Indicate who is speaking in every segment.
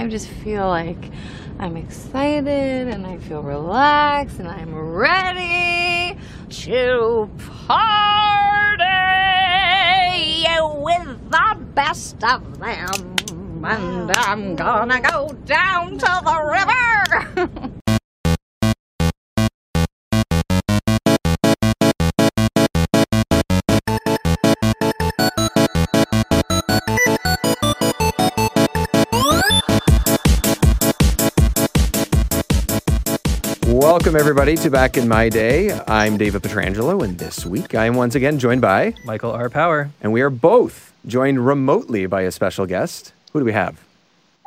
Speaker 1: I just feel like I'm excited and I feel relaxed and I'm ready to party with the best of them. And I'm gonna go down to the river.
Speaker 2: Welcome, everybody, to Back in My Day. I'm David Petrangelo, and this week I am once again joined by,
Speaker 3: Michael R. Power.
Speaker 2: and we are both joined remotely by a special guest. Who do we have?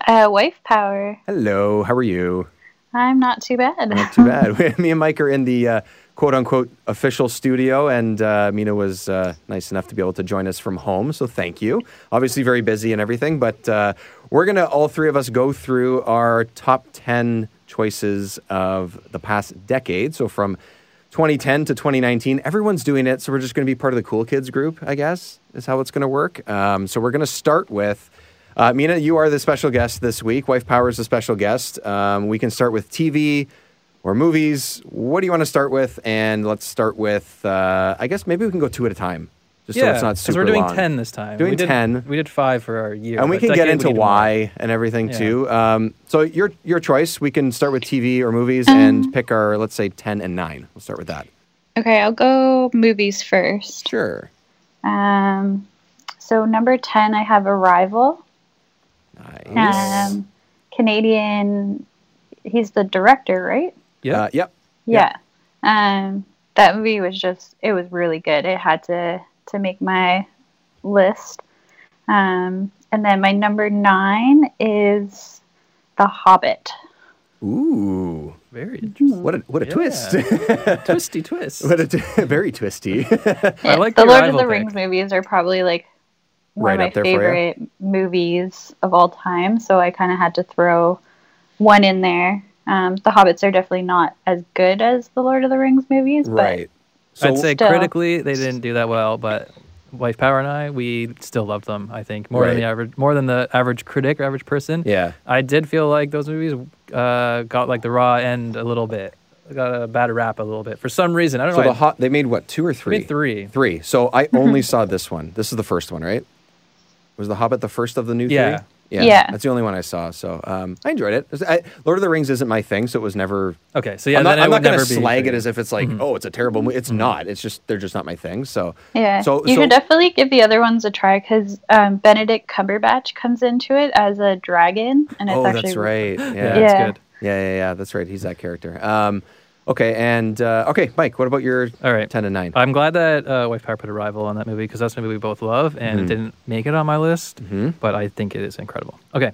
Speaker 4: Uh, wife power.
Speaker 2: Hello, how are you?
Speaker 4: I'm not too bad.
Speaker 2: Not too bad. Me and Mike are in the uh, quote unquote official studio, and uh, Mina was uh, nice enough to be able to join us from home. So thank you. Obviously, very busy and everything, but uh, we're going to, all three of us, go through our top 10 choices of the past decade. So from 2010 to 2019, everyone's doing it. So we're just going to be part of the cool kids group, I guess, is how it's going to work. Um, so we're going to start with. Uh, Mina, you are the special guest this week. Wife Power is the special guest. Um, we can start with TV or movies. What do you want to start with? And let's start with, uh, I guess maybe we can go two at a time, just so
Speaker 3: yeah,
Speaker 2: it's not
Speaker 3: 'cause
Speaker 2: super
Speaker 3: we're doing
Speaker 2: long.
Speaker 3: 10 this time.
Speaker 2: Doing
Speaker 3: we did,
Speaker 2: 10.
Speaker 3: We did five for our year.
Speaker 2: and we
Speaker 3: but
Speaker 2: can get into
Speaker 3: we did more.
Speaker 2: why and everything
Speaker 3: Yeah.
Speaker 2: too. Um, so your your choice. We can start with TV or movies and pick our let's say ten and nine. We'll start with that.
Speaker 4: Okay, I'll go movies first.
Speaker 2: Sure.
Speaker 4: Um, so number ten, I have Arrival.
Speaker 2: Nice.
Speaker 4: Um, Canadian. He's the director, right?
Speaker 3: Yeah.
Speaker 2: Uh, yep.
Speaker 4: Yeah. Um, that movie was just. It was really good. It had to to make my list. Um, and then my number nine is The Hobbit.
Speaker 2: Ooh.
Speaker 3: Very interesting.
Speaker 2: What a what a
Speaker 3: Yeah.
Speaker 2: twist.
Speaker 3: Twisty twist.
Speaker 2: what a t- very twisty.
Speaker 3: I like
Speaker 4: the
Speaker 3: the
Speaker 4: Lord of the
Speaker 3: pick.
Speaker 4: Rings movies are probably like one
Speaker 2: Right
Speaker 4: of
Speaker 2: up
Speaker 4: my
Speaker 2: there
Speaker 4: favorite movies of all time. So I kind of had to throw one in there. Um, the Hobbits are definitely not as good as the Lord of the Rings movies,
Speaker 2: right. So
Speaker 3: I'd say
Speaker 4: Still.
Speaker 3: critically they didn't do that well, but Wife Power and I, we still loved them. I think more than the average, more than the average critic or average person.
Speaker 2: yeah.
Speaker 3: I did feel like those movies uh, got like the raw end a little bit, got a bad rap a little bit for some reason. I don't
Speaker 2: So
Speaker 3: know.
Speaker 2: the hot they made what two or three?
Speaker 3: made three.
Speaker 2: Three. So I only saw this one. This is the first one, right? Was the Hobbit the first of the new
Speaker 3: Yeah.
Speaker 2: three?
Speaker 4: Yeah.
Speaker 2: That's the only one I saw. So um, I enjoyed it. I, Lord of the Rings isn't my thing, so it was never.
Speaker 3: Okay, so yeah,
Speaker 2: I'm not, I'm not going to slag it as if it's like, oh, it's a terrible movie. It's not. It's just they're just not my thing. So
Speaker 4: yeah,
Speaker 2: So-
Speaker 4: you
Speaker 2: so-
Speaker 4: should definitely give the other ones a try because um, Benedict Cumberbatch comes into it as a dragon, and it's
Speaker 2: oh,
Speaker 4: actually
Speaker 2: that's right. Yeah.
Speaker 3: Yeah,
Speaker 2: yeah,
Speaker 3: that's
Speaker 4: Yeah.
Speaker 3: good.
Speaker 2: yeah, yeah, That's right. He's that character. Um, okay, and uh, okay, Mike. What about your
Speaker 3: All right.
Speaker 2: ten and nine?
Speaker 3: I'm glad that uh, Wife Power put Arrival on that movie because that's a movie we both love, and
Speaker 2: Mm-hmm.
Speaker 3: it didn't make it on my list, but I think it is incredible. Okay,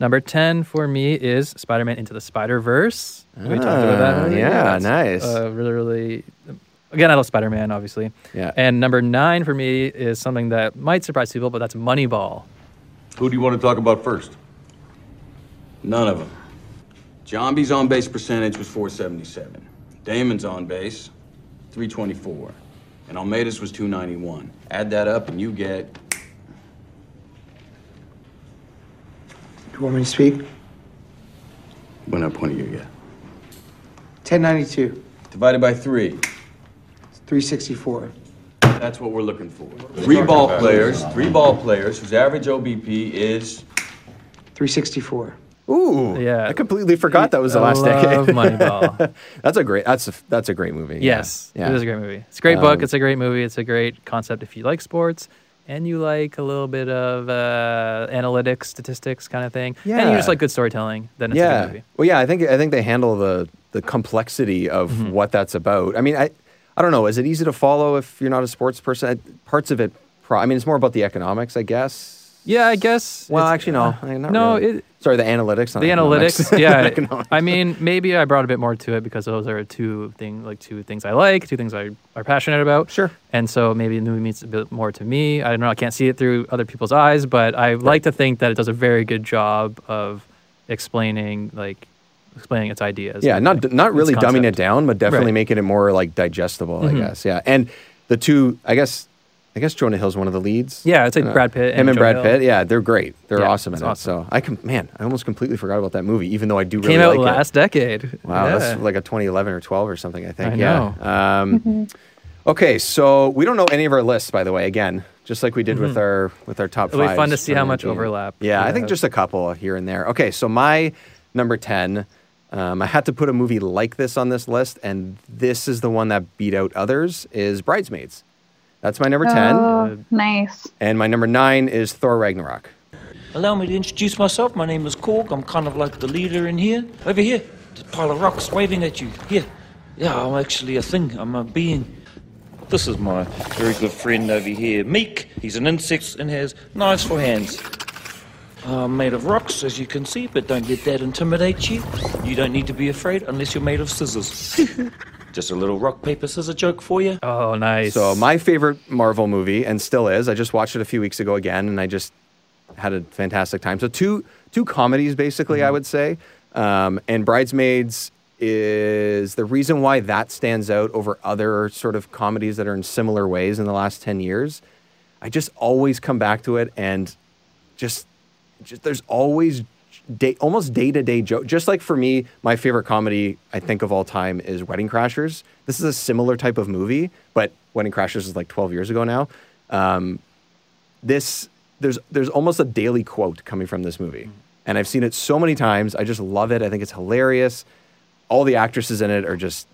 Speaker 3: number ten for me is Spider-Man Into the Spider-Verse. We talked about that.
Speaker 2: Ah,
Speaker 3: earlier.
Speaker 2: yeah,
Speaker 3: That's,
Speaker 2: nice.
Speaker 3: Uh, really, really. Again, I love Spider-Man, obviously.
Speaker 2: Yeah.
Speaker 3: And number nine for me is something that might surprise people, but that's Moneyball.
Speaker 5: Who do you want to talk about first?
Speaker 6: None of them. B's on base percentage was 477. Damon's on base, 324. And Olmedo's was 291. Add that up and you get.
Speaker 7: Do you want me to speak?
Speaker 6: When I point you get.
Speaker 7: 1092,
Speaker 6: Divided by three.
Speaker 7: 364.
Speaker 6: That's what we're looking for. Three ball players, three ball players whose average OBP is
Speaker 7: 364.
Speaker 2: Ooh,
Speaker 3: Yeah.
Speaker 2: I completely forgot that was the last
Speaker 3: love
Speaker 2: decade.
Speaker 3: Moneyball.
Speaker 2: that's a great. That's a that's a great movie.
Speaker 3: Yes,
Speaker 2: yeah.
Speaker 3: it is a great movie. It's a great book.
Speaker 2: Um,
Speaker 3: It's a great movie. It's a great concept if you like sports and you like a little bit of uh, analytics, statistics kind of thing. Yeah. And you just like good storytelling. Then it's a
Speaker 2: yeah.
Speaker 3: good movie.
Speaker 2: Well, yeah, I think I think they handle the the complexity of
Speaker 3: Mm-hmm.
Speaker 2: what that's about. I mean, I I don't know. Is it easy to follow if you're not a sports person? I- Parts of it. Pro- I mean, it's more about the economics, I guess.
Speaker 3: Yeah, I guess.
Speaker 2: Well, actually, no.
Speaker 3: uh, no,
Speaker 2: really.
Speaker 3: it,
Speaker 2: Sorry, the analytics.
Speaker 3: The analytics. Yeah, I mean, maybe I brought a bit more to it because those are two thing like two things I like, two things I are passionate about.
Speaker 2: Sure.
Speaker 3: And so maybe the movie means a bit more to me. I don't know. I can't see it through other people's eyes, but I like to think that it does a very good job of explaining like explaining its ideas.
Speaker 2: Yeah, not
Speaker 3: like,
Speaker 2: not really dumbing it down, but definitely
Speaker 3: Right.
Speaker 2: making it more like digestible.
Speaker 3: Mhm.
Speaker 2: I guess. Yeah, and the two, I guess, I guess Jonah Hill's one of the leads.
Speaker 3: Yeah, it's like
Speaker 2: Uh,
Speaker 3: Brad Pitt
Speaker 2: Him
Speaker 3: and
Speaker 2: and
Speaker 3: Jonah
Speaker 2: Brad
Speaker 3: Hill.
Speaker 2: Pitt. Yeah, they're great. They're
Speaker 3: Yeah,
Speaker 2: awesome in
Speaker 3: it's
Speaker 2: it. So I can, man, I almost completely forgot about that movie, even though I do really
Speaker 3: Came out
Speaker 2: like it.
Speaker 3: last decade.
Speaker 2: Wow,
Speaker 3: Yeah.
Speaker 2: that's like a 2011 or 12 or something, I think.
Speaker 3: I
Speaker 2: yeah. Um, okay, so we don't know any of our lists, by the way. Again, just like we did with our with our top
Speaker 3: It'll be fun to see how much overlap
Speaker 2: Yeah,
Speaker 3: we
Speaker 2: I think
Speaker 3: have.
Speaker 2: just a couple here and there. Okay, so my number 10. Um, I had to put a movie like this on this list, and this is the one that beat out others. Is Bridesmaids. That's my number 10.
Speaker 4: Oh, uh, nice.
Speaker 2: And my number nine is Thor Ragnarok.
Speaker 8: Allow me to introduce myself. My name is Korg. I'm kind of like the leader in here. Over here. The pile of rocks waving at you. Here. Yeah, I'm actually a thing. I'm a being. This is my very good friend over here, Miek. He's an insect and has knives for hands. I'm made of rocks, as you can see, but don't let that intimidate you. You don't need to be afraid unless you're made of scissors. Just a little rock, paper, scissors a joke for you.
Speaker 3: Oh, nice.
Speaker 2: So my favorite Marvel movie, and still is. I just watched it a few weeks ago again, and I just had a fantastic time. So two two comedies, basically, I would say. Um, and Bridesmaids is the reason why that stands out over other sort of comedies that are in similar ways in the last ten years. I just always come back to it, and just, just there's always day, almost day to day joke. Just like for me, my favorite comedy I think of all time is Wedding Crashers. This is a similar type of movie, but Wedding Crashers is like 12 years ago now. Um, this there's there's almost a daily quote coming from this movie, and I've seen it so many times. I just love it. I think it's hilarious. All the actresses in it are just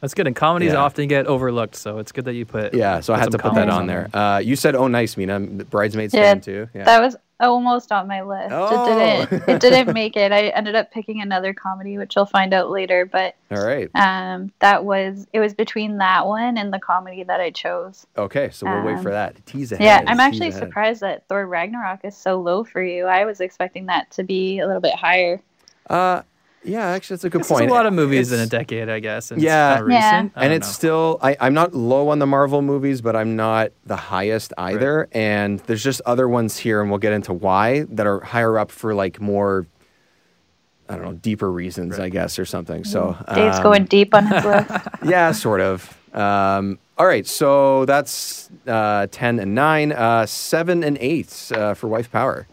Speaker 3: That's good. And comedies
Speaker 2: Yeah.
Speaker 3: often get overlooked, so it's good that you put.
Speaker 2: yeah. So I had to put that
Speaker 3: comedies
Speaker 2: on there. Uh, you said oh nice, Mina. Bridesmaids
Speaker 4: Yeah,
Speaker 2: fan too. Yeah.
Speaker 4: that was almost on my list.
Speaker 2: Oh.
Speaker 4: It didn't. It didn't make it. I ended up picking another comedy, which you'll find out later. But
Speaker 2: all right.
Speaker 4: um, that was it was between that one and the comedy that I chose.
Speaker 2: Okay, so we'll wait
Speaker 4: um,
Speaker 2: for that. Tease ahead.
Speaker 4: Yeah, I'm actually
Speaker 2: ahead.
Speaker 4: surprised that Thor Ragnarok is so low for you. I was expecting that to be a little bit higher.
Speaker 2: Uh, yeah, actually, that's a good
Speaker 3: This
Speaker 2: point.
Speaker 3: is a lot of movies in a decade, I guess. And
Speaker 2: Yeah.
Speaker 3: it's kinda
Speaker 4: Yeah.
Speaker 3: recent. I
Speaker 2: and it's
Speaker 3: know.
Speaker 2: still I, i'm not low on the marvel movies but i'm not the highest either and there's just other ones here and we'll get into why that are higher up for like more i don't know deeper reasons i guess or something so
Speaker 4: Dave's
Speaker 2: um,
Speaker 4: going deep on his list.
Speaker 2: yeah sort of um, all right so that's uh, 10 and 9 uh, 7 and 8 uh, for wife power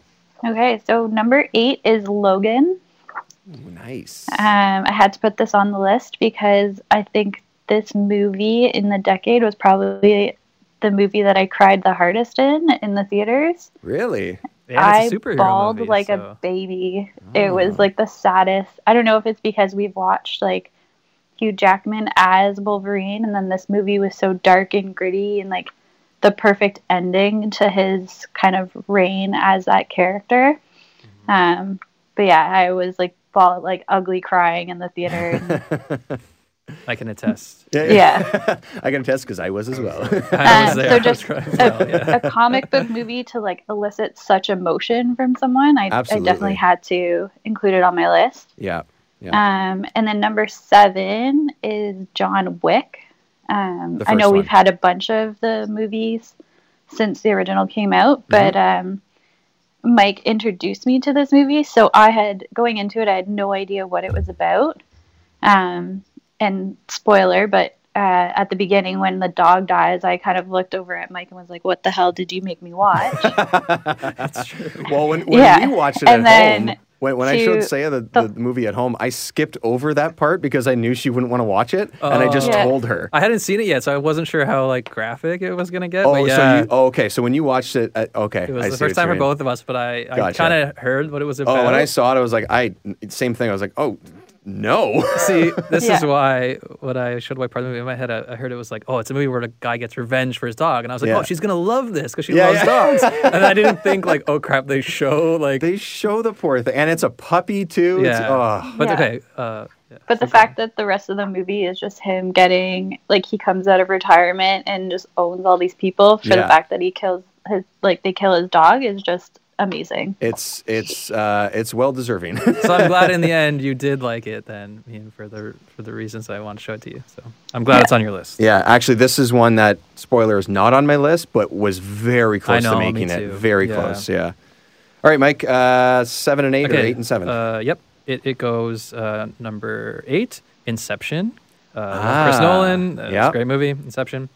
Speaker 4: Okay, so number eight is Logan.
Speaker 2: Ooh, nice
Speaker 4: Um, I had to put this on the list because I think this movie in the decade was probably the movie that I cried the hardest in in the theaters.
Speaker 2: really
Speaker 3: Yeah, it's a
Speaker 4: I
Speaker 3: superhero
Speaker 4: bawled
Speaker 3: movie,
Speaker 4: like
Speaker 3: so-
Speaker 4: a baby. It was like the saddest. I don't know if it's because we've watched like Hugh Jackman as Wolverine, and then this movie was so dark and gritty and like the perfect ending to his kind of reign as that character.
Speaker 3: Mm-hmm.
Speaker 4: Um, but yeah, I was like bawl like ugly crying in the theater. and-
Speaker 3: I can attest.
Speaker 4: yeah.
Speaker 2: i can attest because i was as well
Speaker 3: I was
Speaker 4: Um,
Speaker 3: there.
Speaker 4: so
Speaker 3: I was
Speaker 4: just
Speaker 3: trying as well, yeah.
Speaker 4: a comic book movie to like elicit such emotion from someone, I, I definitely had to include it on my list.
Speaker 2: yeah yeah
Speaker 4: Um, and then number seven is John Wick. Um, I know
Speaker 2: first
Speaker 4: we've had a bunch of the movies since the original came out, but
Speaker 2: Mm-hmm.
Speaker 4: um, Mike introduced me to this movie, so I had going into it, I had no idea what it was about. Um, and spoiler, but uh, at the beginning when the dog dies, I kind of looked over at Mike and was like, "What the hell did you make me watch?"
Speaker 3: That's true.
Speaker 2: Well, when, when
Speaker 4: Yeah.
Speaker 2: we watched it
Speaker 4: And
Speaker 2: at
Speaker 4: then
Speaker 2: home, when, when I showed
Speaker 4: to
Speaker 2: Saya the, the,
Speaker 4: the-
Speaker 2: movie at home, I skipped over that part because I knew she wouldn't want to watch it, and I just
Speaker 3: Oh.
Speaker 4: Yeah.
Speaker 2: told her.
Speaker 3: I hadn't seen it yet, so I wasn't sure how like graphic it was gonna get.
Speaker 2: Oh,
Speaker 3: yeah,
Speaker 2: so you, oh, okay. So when you watched it, uh, okay,
Speaker 3: it was
Speaker 2: I
Speaker 3: the
Speaker 2: see
Speaker 3: first time for
Speaker 2: mean.
Speaker 3: both of us. But I, I
Speaker 2: Gotcha.
Speaker 3: kind of heard what it was about.
Speaker 2: Oh, when I saw it, I was like, I same thing. I was like, oh no.
Speaker 3: See, this is why when I showed White Part of the movie in my head, I, I heard it was like, oh, it's a movie where the guy gets revenge for his dog, and I was like,
Speaker 2: Yeah.
Speaker 3: oh, she's gonna love this because she
Speaker 2: Yeah,
Speaker 3: loves
Speaker 2: yeah.
Speaker 3: dogs. and I didn't think like, oh crap, they show like,
Speaker 2: they show the poor thing, and it's a puppy too. It's,
Speaker 3: yeah.
Speaker 2: oh.
Speaker 3: But
Speaker 4: Yeah.
Speaker 3: okay, uh, yeah.
Speaker 4: But the fact that the rest of the movie is just him getting like he comes out of retirement and just owns all these people for
Speaker 2: Yeah.
Speaker 4: the fact that he kills his like they kill his dog is just amazing.
Speaker 2: It's it's uh, it's well deserving.
Speaker 3: so I'm glad in the end you did like it then, Ian, for the for the reasons I want to show it to you. So I'm glad it's on your list.
Speaker 2: yeah, actually, this is one that spoiler is not on my list, but was very close
Speaker 3: know,
Speaker 2: to making it. Very
Speaker 3: Yeah.
Speaker 2: close. Yeah. All right, Mike. Uh, seven and eight, or eight and seven.
Speaker 3: Uh, yep. It, it goes uh, number eight, Inception. Uh,
Speaker 2: Ah,
Speaker 3: Chris Nolan. Uh, It's a great movie, Inception.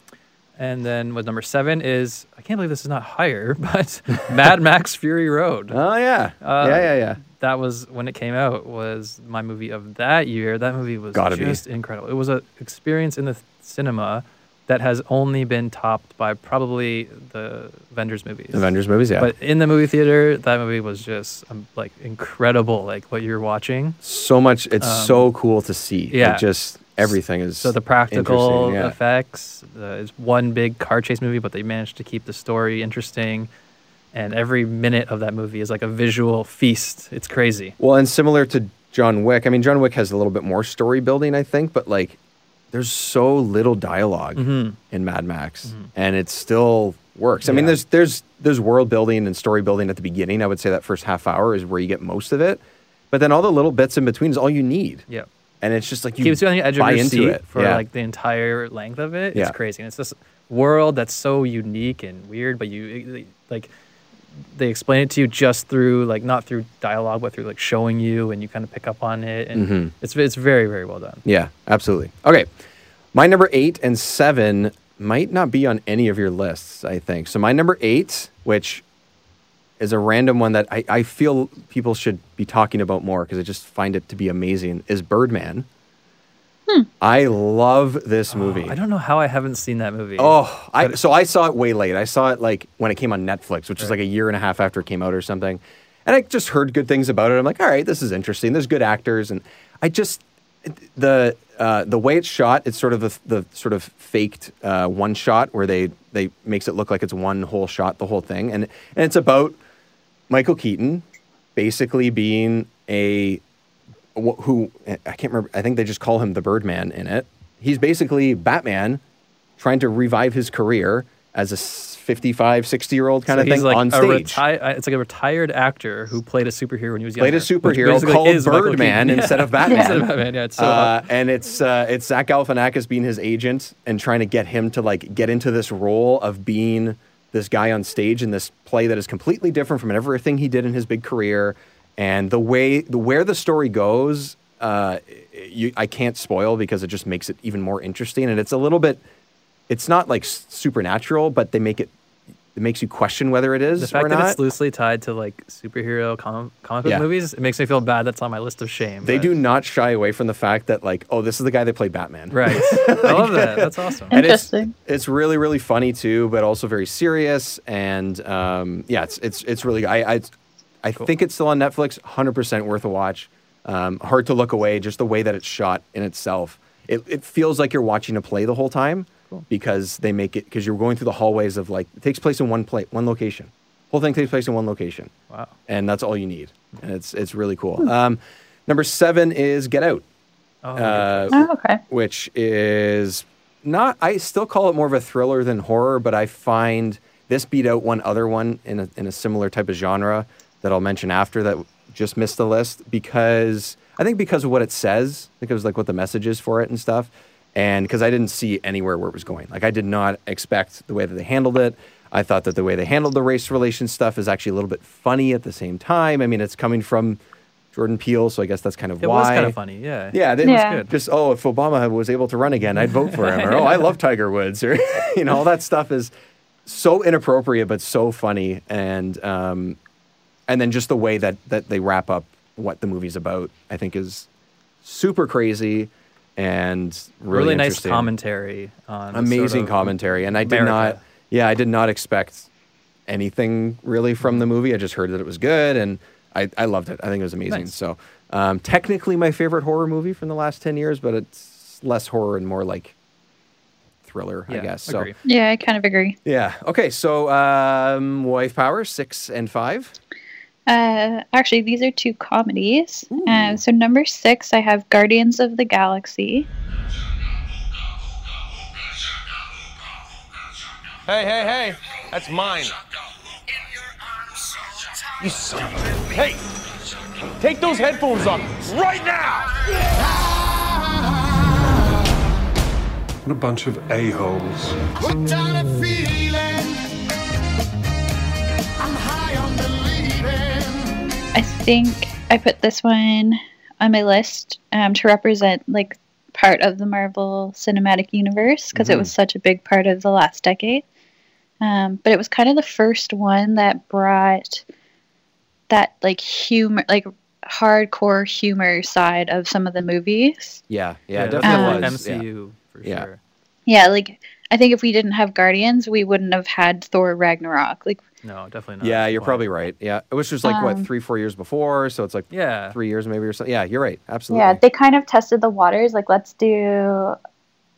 Speaker 3: And then with number seven is I can't believe this is not higher, but Mad Max Fury Road.
Speaker 2: Oh yeah,
Speaker 3: Uh,
Speaker 2: yeah, yeah, yeah.
Speaker 3: That was when it came out. Was my movie of that year. That movie was
Speaker 2: Gotta be.
Speaker 3: just incredible. It was an experience in the th- cinema that has only been topped by probably the Avengers movies.
Speaker 2: Avengers movies, yeah.
Speaker 3: But in the movie theater, that movie was just um, like incredible. Like what you're watching.
Speaker 2: so much. It's
Speaker 3: Um,
Speaker 2: so cool to see.
Speaker 3: Yeah.
Speaker 2: just everything is
Speaker 3: So the practical
Speaker 2: yeah.
Speaker 3: effects. Uh, it's one big car chase movie, but they managed to keep the story interesting. And every minute of that movie is like a visual feast. It's crazy.
Speaker 2: Well, and similar to John Wick, I mean, John Wick has a little bit more story building, I think, but like, there's so little dialog
Speaker 3: Mhm.
Speaker 2: in Mad Max, and it still works. I mean, there's there's there's world building and story building at the beginning. I would say that first half hour is where you get most of it, but then all the little bits in between is all you need,
Speaker 3: Yeah.
Speaker 2: And it's just like you
Speaker 3: keeps you on the edge of your seat
Speaker 2: it
Speaker 3: for
Speaker 2: yeah.
Speaker 3: like the entire length of it.
Speaker 2: Yeah.
Speaker 3: It's crazy. And it's this world that's so unique and weird, but you like they explain it to you just through like not through dialogue, but through like showing you, and you kind of pick up on it, and
Speaker 2: Mhm.
Speaker 3: it's it's very very well done.
Speaker 2: Yeah, absolutely. Okay. My number eight and seven might not be on any of your lists, I think. So my number eight, which is a random one that I, I feel people should be talking about more because I just find it to be amazing, is Birdman. I love this movie.
Speaker 3: I don't know how I haven't seen that movie.
Speaker 2: Oh, I, so I saw it way late. I saw it like when it came on Netflix, which was like a year and a half after it came out or something. And I just heard good things about it. I'm like, all right, this is interesting. There's good actors, and I just the uh, the way it's shot. It's sort of the, the sort of faked uh, one shot where they they makes it look like it's one whole shot, the whole thing, and and it's about Michael Keaton basically being a who I can't remember. I think they just call him the Birdman in it. He's basically Batman trying to revive his career as a 55, 60 year old kind
Speaker 3: So
Speaker 2: of thing
Speaker 3: like
Speaker 2: on stage.
Speaker 3: reti- uh, it's like a retired actor who played a superhero when he was
Speaker 2: Played a superhero called Birdman instead of Batman.
Speaker 3: instead of Batman, yeah. It's so
Speaker 2: uh, and it's uh, it's Zach Galifianakis being his agent and trying to get him to like get into this role of being this guy on stage in this play that is completely different from everything he did in his big career. And the way the where the story goes, uh, you, I can't spoil because it just makes it even more interesting. And it's a little bit, it's not like supernatural, but they make it. It makes you question whether it is
Speaker 3: the fact
Speaker 2: or
Speaker 3: that
Speaker 2: not.
Speaker 3: it's loosely tied to like superhero com- comic book
Speaker 2: Yeah.
Speaker 3: movies, it makes me feel bad. That's on my list of shame.
Speaker 2: They
Speaker 3: but-
Speaker 2: do not shy away from the fact that like, oh, this is the guy that played Batman.
Speaker 3: Right. I love that. That's awesome.
Speaker 2: And it's, it's really really funny too, but also very serious. And um, yeah, it's it's it's really. I I, I think it's still on Netflix. Hundred percent worth a watch. Um, hard to look away. Just the way that it's shot in itself, it it feels like you're watching a play the whole time because they make it because you're going through the hallways of like it takes place in one play one location. Whole thing takes place in one location.
Speaker 3: Wow.
Speaker 2: And that's all you need, and it's it's really cool. Um, number seven is Get Out
Speaker 3: Oh,
Speaker 2: uh,
Speaker 4: Oh, okay.
Speaker 2: which is not. I still call it more of a thriller than horror, but I find this beat out one other one in a, in a similar type of genre that I'll mention after that just missed the list because I think because of what it says, I think it was like what the message is for it and stuff, and because I didn't see anywhere where it was going. Like I did not expect the way that they handled it. I thought that the way they handled the race relations stuff is actually a little bit funny at the same time. I mean, it's coming from Jordan Peele, so I guess that's kind of
Speaker 3: It
Speaker 2: why.
Speaker 3: was kind of funny. Yeah.
Speaker 2: Yeah, it
Speaker 4: Yeah.
Speaker 3: good.
Speaker 2: just oh, if Obama was able to run again, I'd vote for him. Or oh, I love Tiger Woods, or you know, all that stuff is so inappropriate but so funny, and um, and then just the way that that they wrap up what the movie's about, I think is super crazy and really,
Speaker 3: Really, nice commentary on
Speaker 2: amazing
Speaker 3: sort of
Speaker 2: commentary, and I did
Speaker 3: America.
Speaker 2: not. Yeah, I did not expect anything really from the movie. I just heard that it was good, and I, I loved it. I think it was amazing.
Speaker 3: Nice.
Speaker 2: So, um, technically, my favorite horror movie from the last ten years, but it's less horror and more like thriller, I guess. So,
Speaker 3: agree.
Speaker 4: Yeah, I kind of agree.
Speaker 2: yeah. Okay, so um, Wife Power six and five.
Speaker 4: Uh, actually, these are two comedies. Uh, so number six, I have Guardians of the Galaxy.
Speaker 9: Hey, hey, hey, that's mine. You son of a... Hey, take those headphones off right now!
Speaker 10: What a bunch of a-holes.
Speaker 4: I think I put this one on my list um, to represent like part of the Marvel Cinematic Universe because it was such a big part of the last decade. Um, but it was kind of the first one that brought that like humor, like hardcore humor side of some of the movies.
Speaker 2: Yeah, yeah, it
Speaker 3: that's
Speaker 2: definitely
Speaker 3: like
Speaker 2: was. yeah.
Speaker 3: MCU for
Speaker 2: Yeah.
Speaker 3: sure.
Speaker 4: Yeah, like I think if we didn't have Guardians, we wouldn't have had Thor Ragnarok. Like
Speaker 3: No, definitely not.
Speaker 2: Yeah, you're
Speaker 3: Why?
Speaker 2: probably right. Yeah, it was just like what
Speaker 4: Um,
Speaker 2: three, four years before, so it's like
Speaker 3: Yeah.
Speaker 2: three years maybe or something. Yeah, you're right. Absolutely.
Speaker 4: Yeah, they kind of tested the waters. Like, let's do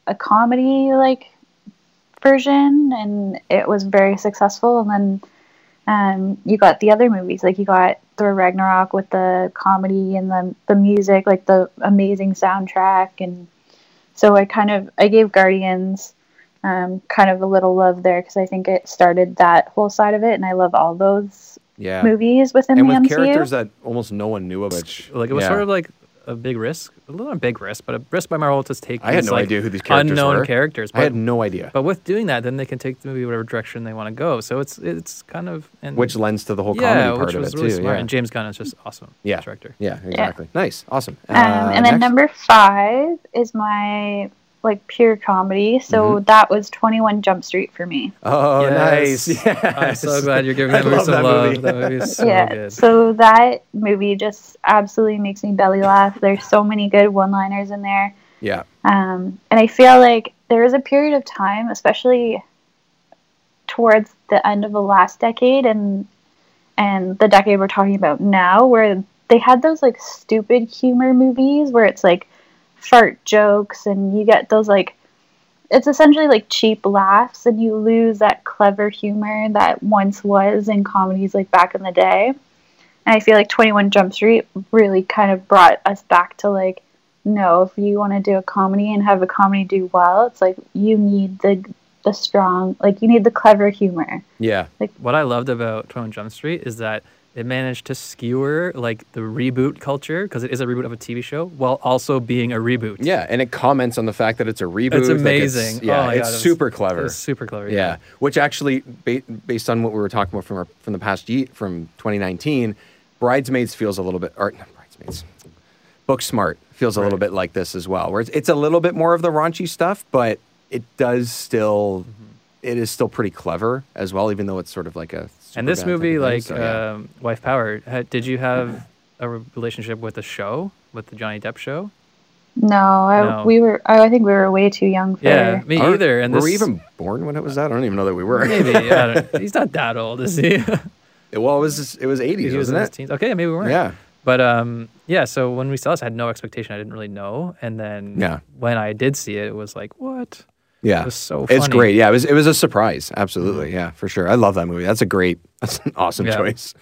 Speaker 4: a comedy like version, and it was very successful. And then um, you got the other movies, like you got Thor Ragnarok with the comedy and the the music, like the amazing soundtrack. And so I kind of I gave Guardians um, kind of a little love there because I think it started that whole side of it, and I love all those
Speaker 2: yeah.
Speaker 4: movies within
Speaker 2: and
Speaker 4: the
Speaker 2: with
Speaker 4: MCU.
Speaker 2: characters that almost no one knew about.
Speaker 3: Like it was
Speaker 2: Yeah.
Speaker 3: sort of like a big risk, a little not a big risk, but a risk by Marvel to take.
Speaker 2: I had no
Speaker 3: like,
Speaker 2: idea who these characters
Speaker 3: unknown
Speaker 2: were.
Speaker 3: characters.
Speaker 2: I had no idea.
Speaker 3: But with doing that, then they can take the movie whatever direction they want to go. So it's it's kind of and
Speaker 2: Which lends to the whole
Speaker 3: yeah,
Speaker 2: comedy part
Speaker 3: which
Speaker 2: of
Speaker 3: was
Speaker 2: it
Speaker 3: really
Speaker 2: too.
Speaker 3: smart.
Speaker 2: Yeah.
Speaker 3: And James Gunn is just awesome.
Speaker 2: Yeah.
Speaker 3: director.
Speaker 2: yeah, exactly. Nice, awesome.
Speaker 4: Um,
Speaker 2: Uh,
Speaker 4: and then
Speaker 2: next?
Speaker 4: number five is my like pure comedy. So that was Twenty One Jump Street for me.
Speaker 2: Oh,
Speaker 3: Yes.
Speaker 2: nice. Yes.
Speaker 3: I'm so glad you're giving
Speaker 2: I
Speaker 3: that movie
Speaker 2: love
Speaker 3: some
Speaker 2: that
Speaker 3: love.
Speaker 2: movie.
Speaker 3: That movie is so
Speaker 4: yeah.
Speaker 3: good.
Speaker 4: So that movie just absolutely makes me belly laugh. There's so many good one-liners in there.
Speaker 2: Yeah.
Speaker 4: Um, and I feel like there was a period of time, especially towards the end of the last decade and and the decade we're talking about now, where they had those like stupid humor movies where it's like fart jokes and you get those like it's essentially like cheap laughs and you lose that clever humor that once was in comedies like back in the day. And I feel like 21 Jump Street really kind of brought us back to like no, if you want to do a comedy and have a comedy do well, it's like you need the the strong, like you need the clever humor.
Speaker 2: Yeah.
Speaker 3: Like what I loved about 21 Jump Street is that it managed to skewer like the reboot culture because it is a reboot of a TV show while also being a reboot.
Speaker 2: Yeah, and it comments on the fact that it's a reboot.
Speaker 3: It's
Speaker 2: like
Speaker 3: amazing.
Speaker 2: yeah,
Speaker 3: Oh
Speaker 2: it's
Speaker 3: God, it was-
Speaker 2: super clever.
Speaker 3: It's super clever.
Speaker 2: yeah. which actually, ba- based on what we were talking about from our, from the past year, from 2019, Bridesmaids feels a little bit, or not Bridesmaids, Book Smart feels a little bit like this as well, where it's, it's a little bit more of the raunchy stuff, but it does still,
Speaker 3: Mm-hmm.
Speaker 2: it is still pretty clever as well, even though it's sort of like a.
Speaker 3: And this
Speaker 2: bad
Speaker 3: movie,
Speaker 2: type of thing,
Speaker 3: like
Speaker 2: so, yeah.
Speaker 3: um, Wife Power, had, did you have a re- relationship with the show, with the Johnny Depp show?
Speaker 4: No, I,
Speaker 3: No.
Speaker 4: we were. I I think we were way too young for.
Speaker 3: Yeah, me
Speaker 2: Are-
Speaker 3: either. And
Speaker 2: were
Speaker 3: this,
Speaker 2: we even born when it was that? I don't even know that we were.
Speaker 3: maybe I don't, he's not that old, is he?
Speaker 2: well, it was it was 80s,
Speaker 3: he was
Speaker 2: wasn't
Speaker 3: in his
Speaker 2: it?
Speaker 3: teens. Okay, maybe we weren't.
Speaker 2: Yeah.
Speaker 3: But um, yeah. So when we saw this, I had no expectation. I didn't really know. And then
Speaker 2: Yeah.
Speaker 3: when I did see it, it was like, what?
Speaker 2: Yeah,
Speaker 3: It was so
Speaker 2: It's
Speaker 3: funny. Mm-hmm.
Speaker 2: great. Yeah, it was. It was a surprise. Absolutely. Yeah, for sure. I love that movie. That's a great. That's an awesome
Speaker 3: Yeah.
Speaker 2: choice.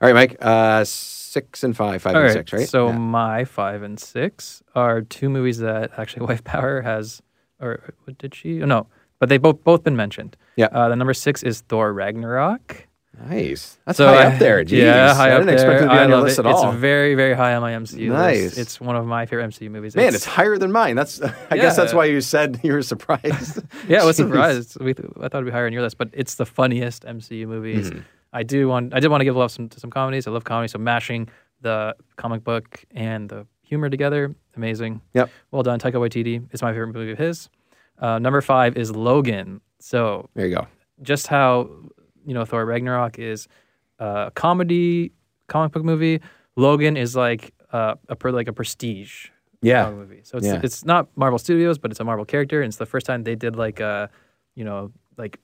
Speaker 2: All right, Mike. Uh, six and five, five
Speaker 3: All
Speaker 2: and
Speaker 3: right.
Speaker 2: six, right?
Speaker 3: So
Speaker 2: Yeah.
Speaker 3: my five and six are two movies that actually Wife Power has, or what did she? Oh, no, but they both both been mentioned.
Speaker 2: Yeah.
Speaker 3: Uh, the number six is Thor Ragnarok.
Speaker 2: Nice. That's
Speaker 3: So
Speaker 2: high
Speaker 3: I-
Speaker 2: up there. Jeez.
Speaker 3: Yeah, high
Speaker 2: I
Speaker 3: up
Speaker 2: didn't expect
Speaker 3: there.
Speaker 2: it to be
Speaker 3: I
Speaker 2: on your list
Speaker 3: it.
Speaker 2: at all.
Speaker 3: It's very, very high on my MCU
Speaker 2: Nice.
Speaker 3: list. It's one of my favorite MCU movies.
Speaker 2: Man, it's higher than mine. That's. I guess that's why you said you were surprised.
Speaker 3: yeah, I was surprised. We I thought it'd be higher on your list, but it's the funniest MCU movies.
Speaker 2: Mm-hmm.
Speaker 3: I do want. I did want to give love some, to some comedies. I love comedy, so mashing the comic book and the humor together, amazing.
Speaker 2: Yep.
Speaker 3: Well done, Taika Waititi. It's my favorite movie of his. Uh, number five is Logan. So
Speaker 2: There you go.
Speaker 3: just how you know Thor Ragnarok is a comedy comic book movie. Logan is like uh, a per, like a prestige
Speaker 2: Yeah.
Speaker 3: comic movie. So it's
Speaker 2: Yeah.
Speaker 3: it's not Marvel Studios, but it's a Marvel character, and it's the first time they did like a you know like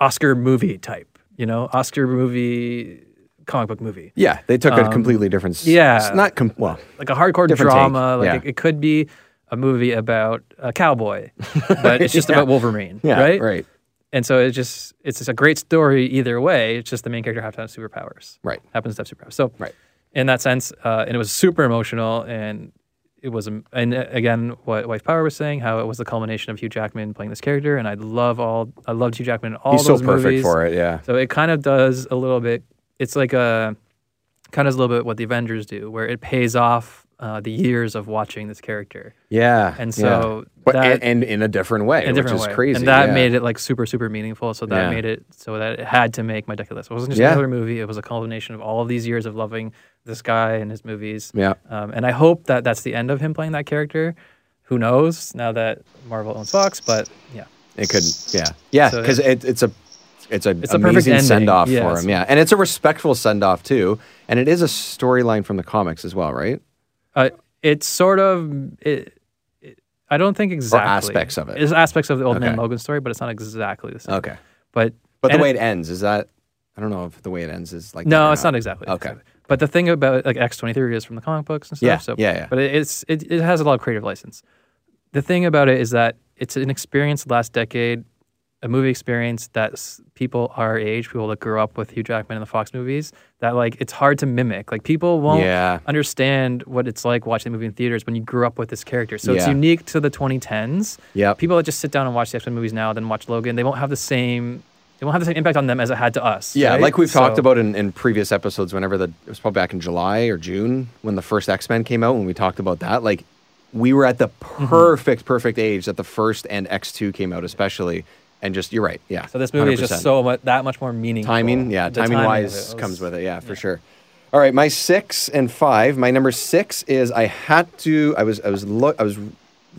Speaker 3: Oscar movie type, you know Oscar movie comic book movie,
Speaker 2: Yeah, they took a
Speaker 3: Um,
Speaker 2: completely different. s-
Speaker 3: yeah.
Speaker 2: it's not com- well.
Speaker 3: like a hardcore
Speaker 2: Different take,
Speaker 3: drama. Like
Speaker 2: yeah.
Speaker 3: it, it could be a movie about a cowboy, but it's just
Speaker 2: Yeah.
Speaker 3: about Wolverine,
Speaker 2: Yeah,
Speaker 3: right?
Speaker 2: right,
Speaker 3: And so it's just it's just a great story either way. It's just the main character have to have superpowers.
Speaker 2: right.
Speaker 3: Happens to have superpowers. So
Speaker 2: Right.
Speaker 3: in that sense, uh, and it was super emotional, and it was um, and uh, again what Wife Power was saying, how it was the culmination of Hugh Jackman playing this character, and I love all I loved Hugh Jackman in all
Speaker 2: He's so perfect
Speaker 3: movies.
Speaker 2: for it. Yeah.
Speaker 3: So it kind of does a little bit. It's like a kind of a little bit what the Avengers do, where it pays off uh, the years of watching this character.
Speaker 2: Yeah.
Speaker 3: And
Speaker 2: yeah.
Speaker 3: so
Speaker 2: but
Speaker 3: that-
Speaker 2: and, and in a different way,
Speaker 3: a different
Speaker 2: which is
Speaker 3: way.
Speaker 2: crazy.
Speaker 3: And that
Speaker 2: yeah.
Speaker 3: made it like super, super meaningful. So that
Speaker 2: Yeah.
Speaker 3: made it so that it had to make my decade list. It wasn't just
Speaker 2: Yeah.
Speaker 3: another movie. It was a culmination of all of these years of loving this guy and his movies.
Speaker 2: Yeah.
Speaker 3: Um, and I hope that that's the end of him playing that character who knows now that Marvel owns Fox? But yeah,
Speaker 2: It could, yeah, yeah,
Speaker 3: So
Speaker 2: because it, it's a it's a
Speaker 3: It's
Speaker 2: amazing send off for him. Yeah, and it's a respectful send off too, and it is a storyline from the comics as well, right?
Speaker 3: Uh, it's sort of it, it, I don't think exactly
Speaker 2: aspects of it.
Speaker 3: It's aspects of the old man Logan story, but it's not exactly the same.
Speaker 2: Okay,
Speaker 3: but
Speaker 2: but the way
Speaker 3: it-
Speaker 2: it ends is that I don't know if the way it ends is like
Speaker 3: no, it's not exactly.
Speaker 2: Okay,
Speaker 3: exactly. But the thing about like X twenty three is from the comic books and stuff.
Speaker 2: Yeah,
Speaker 3: so,
Speaker 2: yeah, yeah.
Speaker 3: But it, it's it, it has a lot of creative license. The thing about it is that it's an experience last decade, a movie experience that people our age, people that grew up with Hugh Jackman in the Fox movies, that like it's hard to mimic. Like people won't
Speaker 2: Yeah.
Speaker 3: understand what it's like watching the movie in theaters when you grew up with this character. So it's unique to the 2010s.
Speaker 2: Yep.
Speaker 3: People that just sit down and watch the X Men movies now, then watch Logan, they won't have the same. It won't have the same impact on them as it had to us.
Speaker 2: Yeah,
Speaker 3: right?
Speaker 2: like we've talked about in, in previous episodes, whenever the it was probably back in July or June when the first X Men came out, when we talked about that, like we were at the
Speaker 3: Mm-hmm.
Speaker 2: perfect, perfect age that the first and X two came out, especially, and just you're right, yeah.
Speaker 3: So this movie is
Speaker 2: 100%.
Speaker 3: just so much that much more meaningful.
Speaker 2: timing, yeah,
Speaker 3: The
Speaker 2: timing,
Speaker 3: timing
Speaker 2: wise
Speaker 3: was-
Speaker 2: comes with it, yeah, for sure. All right, my six and five. My number six is I had to. I was I was look. I was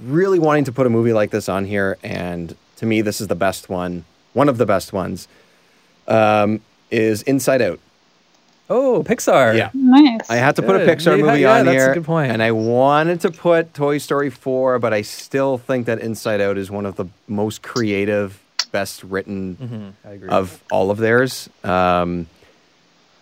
Speaker 2: really wanting to put a movie like this on here, and to me, this is the best one. One of the best ones um, is Inside Out.
Speaker 3: Oh, Pixar.
Speaker 2: Yeah.
Speaker 4: Nice.
Speaker 2: I had to put a
Speaker 3: Good.
Speaker 2: Pixar
Speaker 3: Yeah,
Speaker 2: movie
Speaker 3: yeah,
Speaker 2: on
Speaker 3: that's a
Speaker 2: here,
Speaker 3: good point.
Speaker 2: and I wanted to put Toy Story 4, but I still think that Inside Out is one of the most creative, best written
Speaker 3: Mm-hmm.
Speaker 2: Of all of theirs. Um,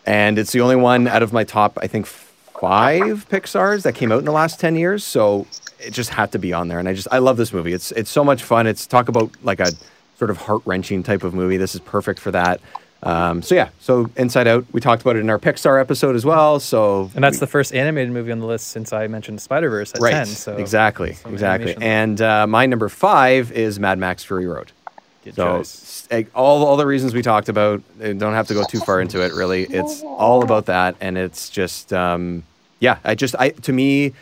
Speaker 2: and it's the only one out of my top, I think, five Pixar's that came out in the last 10 years. So it just had to be on there. And I just, I love this movie. It's, it's so much fun. It's talk about like a sort of heart wrenching type of movie. This is perfect for that. Um, so yeah, so Inside Out, we talked about it in our Pixar episode as well. So
Speaker 3: and that's the first animated movie on the list since I mentioned Spider Verse at
Speaker 2: right,
Speaker 3: 10. So
Speaker 2: exactly, exactly. And uh, my number five is Mad Max Fury Road.
Speaker 3: Good
Speaker 2: So
Speaker 3: choice.
Speaker 2: all all the reasons we talked about, eh, don't have to go too far into it. Really, it's all about that, and it's just um, yeah. I just I to me,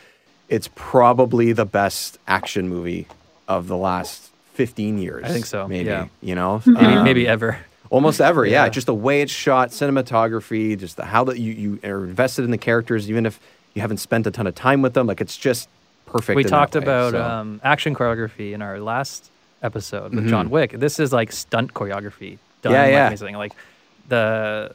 Speaker 2: it's probably the best action movie of the last fifteen years.
Speaker 3: I think so,
Speaker 2: Maybe
Speaker 3: yeah.
Speaker 2: you know,
Speaker 3: maybe,
Speaker 2: Um,
Speaker 3: maybe ever.
Speaker 2: almost ever. Yeah.
Speaker 3: Yeah.
Speaker 2: just the way it's shot, cinematography, just the, how that you you are invested in the characters, even if you haven't spent a ton of time with them. Like it's just perfect.
Speaker 3: We
Speaker 2: in that
Speaker 3: talked
Speaker 2: way,
Speaker 3: about
Speaker 2: so.
Speaker 3: um, action choreography in our last episode with
Speaker 2: Mhm.
Speaker 3: John Wick. This is like stunt choreography done
Speaker 2: Yeah,
Speaker 3: like
Speaker 2: yeah.
Speaker 3: amazing. Like the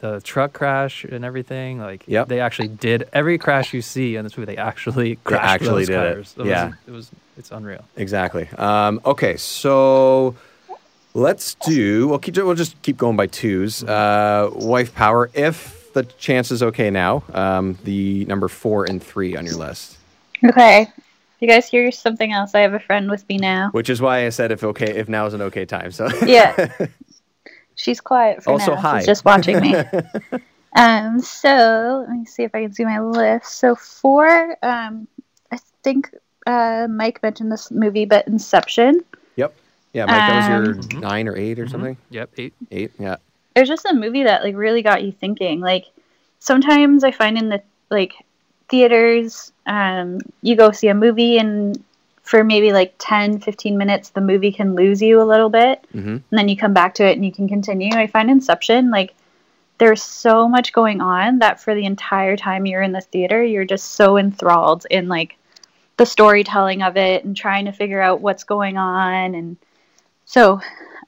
Speaker 3: the truck crash and everything. Like
Speaker 2: Yep.
Speaker 3: they actually did every crash you see in this movie. They actually crashed
Speaker 2: actually
Speaker 3: those
Speaker 2: did it.
Speaker 3: cars. was-
Speaker 2: Yeah.
Speaker 3: it was it's unreal.
Speaker 2: Exactly. Um, okay, so let's do. We'll keep. We'll just keep going by twos. Uh, wife power. If the chance is okay now, um, the number four and three on your list.
Speaker 4: Okay. You guys hear something else? I have a friend with me now.
Speaker 2: Which is why I said if okay, if now is an okay time. So
Speaker 4: Yeah. She's quiet for
Speaker 2: Also,
Speaker 4: now.
Speaker 2: hi.
Speaker 4: She's just watching me. um, so let me see if I can see my list. So four, um, I think uh, Mike mentioned this movie, but Inception.
Speaker 2: yep. Yeah, Mike, that was
Speaker 3: Um,
Speaker 2: your nine or eight or something.
Speaker 3: Yep. Eight.
Speaker 2: Eight. Yeah.
Speaker 4: It was just a movie that like really got you thinking. Like sometimes I find in the like theaters, um, you go see a movie and for maybe like 10, 15 minutes, the movie can lose you a little bit.
Speaker 2: Mm-hmm.
Speaker 4: and then you come back to it and you can continue. I find Inception like there's so much going on that for the entire time you're in the theater, you're just so enthralled in like the storytelling of it and trying to figure out what's going on and so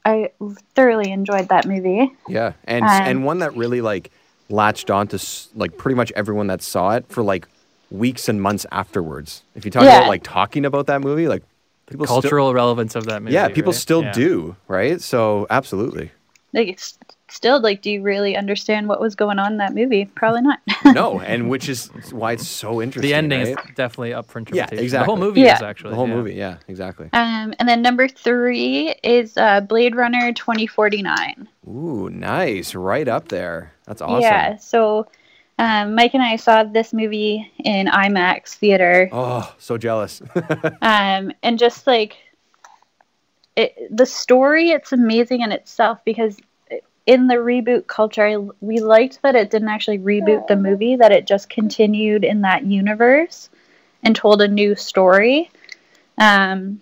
Speaker 4: I thoroughly enjoyed that movie.
Speaker 2: Yeah, and
Speaker 4: Um,
Speaker 2: and one that really like latched on to like pretty much everyone that saw it for like weeks and months afterwards. If you talk
Speaker 4: Yeah.
Speaker 2: about like talking about that movie, like people still-
Speaker 3: Cultural relevance of that movie.
Speaker 2: yeah, people
Speaker 3: right?
Speaker 2: still
Speaker 3: Yeah.
Speaker 2: do, right? So absolutely.
Speaker 4: Like it's still like do you really understand what was going on in that movie? Probably not.
Speaker 2: no, and which is why it's so interesting.
Speaker 3: The ending
Speaker 2: right?
Speaker 3: is definitely up for interpretation
Speaker 2: yeah,
Speaker 3: interpretation.
Speaker 2: exactly.
Speaker 3: The whole movie
Speaker 4: Yeah.
Speaker 3: is actually
Speaker 2: the whole
Speaker 3: yeah.
Speaker 2: movie. Yeah, exactly.
Speaker 4: um and then number 3 is uh Blade Runner 2049.
Speaker 2: Ooh, nice, right up there. That's awesome.
Speaker 4: Yeah, so um, Mike and I saw this movie in IMAX theater,
Speaker 2: Oh, so jealous.
Speaker 4: um, and just like it, the story, it's amazing in itself because in the reboot culture, I, we liked that it didn't actually reboot the movie; that it just continued in that universe and told a new story. Um,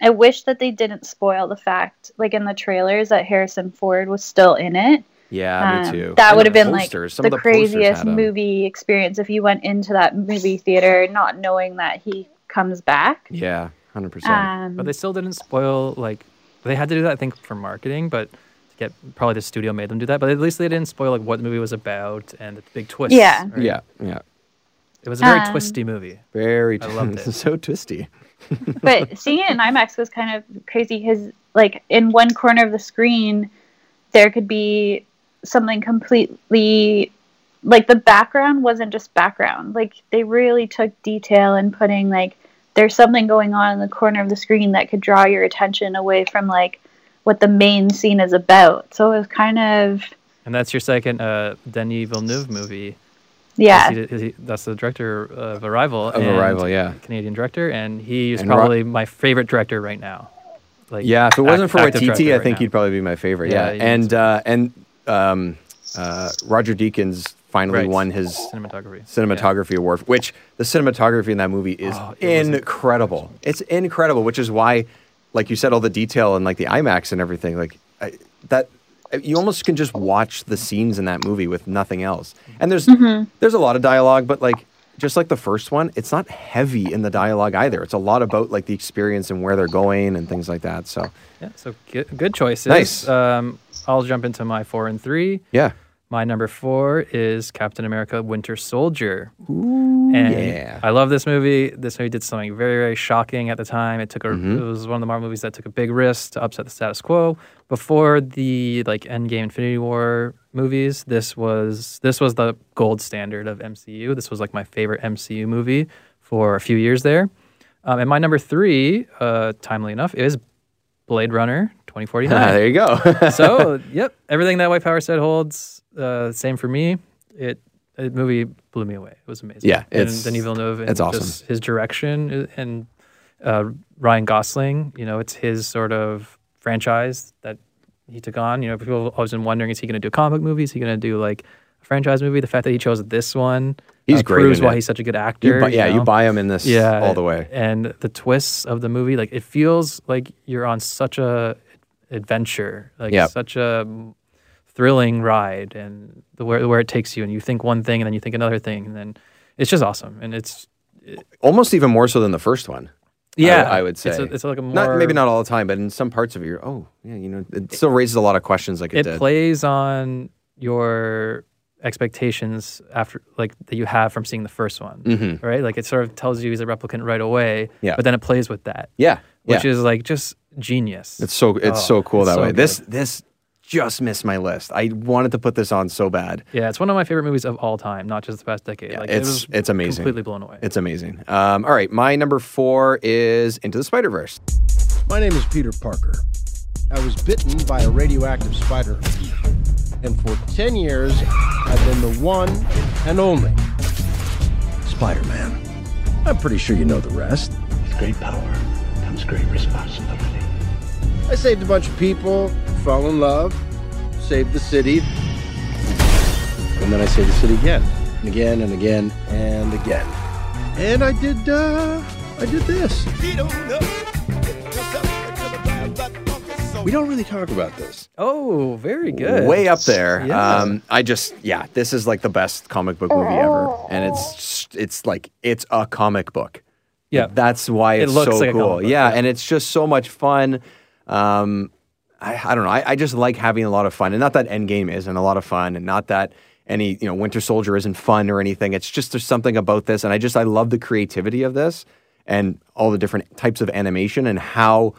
Speaker 4: I wish that they didn't spoil the fact, like in the trailers, that Harrison Ford was still in it.
Speaker 2: yeah, me
Speaker 4: Um,
Speaker 2: too.
Speaker 4: That would have been like
Speaker 2: posters, some
Speaker 4: the,
Speaker 2: the
Speaker 4: craziest movie experience if you went into that movie theater not knowing that he comes back.
Speaker 2: Yeah, hundred percent.
Speaker 4: Um,
Speaker 3: But they still didn't spoil like they had to do that I think for marketing, but to get probably the studio made them do that. But at least they didn't spoil like what the movie was about and the big twist.
Speaker 4: Yeah.
Speaker 2: Yeah, yeah.
Speaker 3: It was a very
Speaker 4: Um,
Speaker 3: twisty movie.
Speaker 2: Very
Speaker 3: I loved it.
Speaker 2: so twisty.
Speaker 4: but seeing it in IMAX was kind of crazy because, like, in one corner of the screen, there could be something completely like the background wasn't just background. Like, they really took detail in putting, like, there's something going on in the corner of the screen that could draw your attention away from, like, what the main scene is about. So it was kind of,
Speaker 3: And that's your second uh, Denis Villeneuve movie.
Speaker 4: yeah.
Speaker 3: He he- that's the director of Arrival.
Speaker 2: Of Arrival, yeah.
Speaker 3: Canadian director, and he's
Speaker 2: And Ro-
Speaker 3: probably my favorite director right now. Like,
Speaker 2: Yeah, if it wasn't
Speaker 3: act-
Speaker 2: for
Speaker 3: Taika
Speaker 2: Waititi, I
Speaker 3: right
Speaker 2: think
Speaker 3: now.
Speaker 2: he'd probably be my favorite.
Speaker 3: Yeah,
Speaker 2: Yeah, and uh, and um, uh, Roger Deakins finally
Speaker 3: Right.
Speaker 2: won his
Speaker 3: cinematography.
Speaker 2: cinematography award, which the cinematography in that movie is
Speaker 3: Oh, it was
Speaker 2: incredible. It's incredible, which is why, like you said, all the detail and like the IMAX and everything, like I, that. You almost can just watch the scenes in that movie with nothing else. And there's there's a lot of dialogue, but like just like the first one, it's not heavy in the dialogue either. It's a lot about like the experience and where they're going and things like that. So
Speaker 3: Yeah, so good, good choices.
Speaker 2: Nice.
Speaker 3: Um, I'll jump into my four and three.
Speaker 2: yeah,
Speaker 3: My number four is Captain America: Winter Soldier. and
Speaker 2: yeah.
Speaker 3: I love this movie. This movie did something very, very shocking at the time. It took a,
Speaker 2: Mm-hmm.
Speaker 3: it was one of the Marvel movies that took a big risk to upset the status quo. Before the like Endgame, Infinity War movies, this was this was the gold standard of MCU. This was like my favorite MCU movie for a few years there. Um, and my number three, uh, timely enough, is Blade Runner 2049
Speaker 2: Ah, there you go.
Speaker 3: so, yep, everything that Wife Power said holds. Uh, same for me. It the movie blew me away. It was amazing.
Speaker 2: Yeah,
Speaker 3: and Denis Villeneuve and
Speaker 2: it's awesome.
Speaker 3: his direction uh, and uh, Ryan Gosling. You know, it's his sort of franchise that he took on. You know, people have always been wondering: is he going to do a comic movies? Is he going to do like a franchise movie? The fact that he chose this one,
Speaker 2: He's
Speaker 3: uh,
Speaker 2: great
Speaker 3: proves why
Speaker 2: it.
Speaker 3: he's such a good
Speaker 2: You
Speaker 3: actor.
Speaker 2: buy, yeah, you
Speaker 3: know?
Speaker 2: buy him in this
Speaker 3: yeah
Speaker 2: all the way.
Speaker 3: and the twists of the movie like it feels like you're on such a adventure like
Speaker 2: Yep.
Speaker 3: such a thrilling ride and the where, where it takes you and you think one thing and then you think another thing and then it's just awesome and it's
Speaker 2: Almost even more so than the first one.
Speaker 3: yeah
Speaker 2: I, I would say.
Speaker 3: it's, a, it's like a more
Speaker 2: not maybe not all the time, but in some parts of it, you're oh yeah, you know, it still raises a lot of questions. Like it,
Speaker 3: it
Speaker 2: did.
Speaker 3: plays on your expectations after like that you have from seeing the first one
Speaker 2: Mhm.
Speaker 3: right like it sort of tells you he's a replicant right away
Speaker 2: Yeah.
Speaker 3: but then it plays with that
Speaker 2: yeah,
Speaker 3: which
Speaker 2: yeah.
Speaker 3: is like just genius
Speaker 2: it's so it's
Speaker 3: Oh,
Speaker 2: so cool that way. This this just missed my list. I wanted to put this on so bad.
Speaker 3: Yeah, it's one of my favorite movies of all time, not just the past decade. like, it
Speaker 2: it's
Speaker 3: was
Speaker 2: it's amazing.
Speaker 3: Completely blown away.
Speaker 2: It's amazing. Um, all right, my number four is Into the Spider Verse.
Speaker 11: My name is Peter Parker. I was bitten by a radioactive spider. And for 10 years, I've been the one and only Spider Man. I'm pretty sure you know the rest.
Speaker 12: With great power comes great responsibility.
Speaker 11: I saved a bunch of people, fell in love, saved the city. And then I saved the city again, and again, and again, and again. And I did, uh, I did this. We don't really talk about this.
Speaker 3: Oh, very good.
Speaker 2: Way up there.
Speaker 3: Yeah.
Speaker 2: Um, I just yeah, this is like the best comic book movie ever, and it's it's like it's a comic book.
Speaker 3: Yeah.
Speaker 2: that's why
Speaker 3: It
Speaker 2: it's
Speaker 3: looks
Speaker 2: so
Speaker 3: like a
Speaker 2: cool.
Speaker 3: comic book,
Speaker 2: yeah,
Speaker 3: yeah.
Speaker 2: and it's just so much fun. Um, I, I don't know. I, I just like having a lot of fun, and not that Endgame isn't a lot of fun, and not that any you know Winter Soldier isn't fun or anything. It's just there's something about this, and I just I love the creativity of this and all the different types of animation and how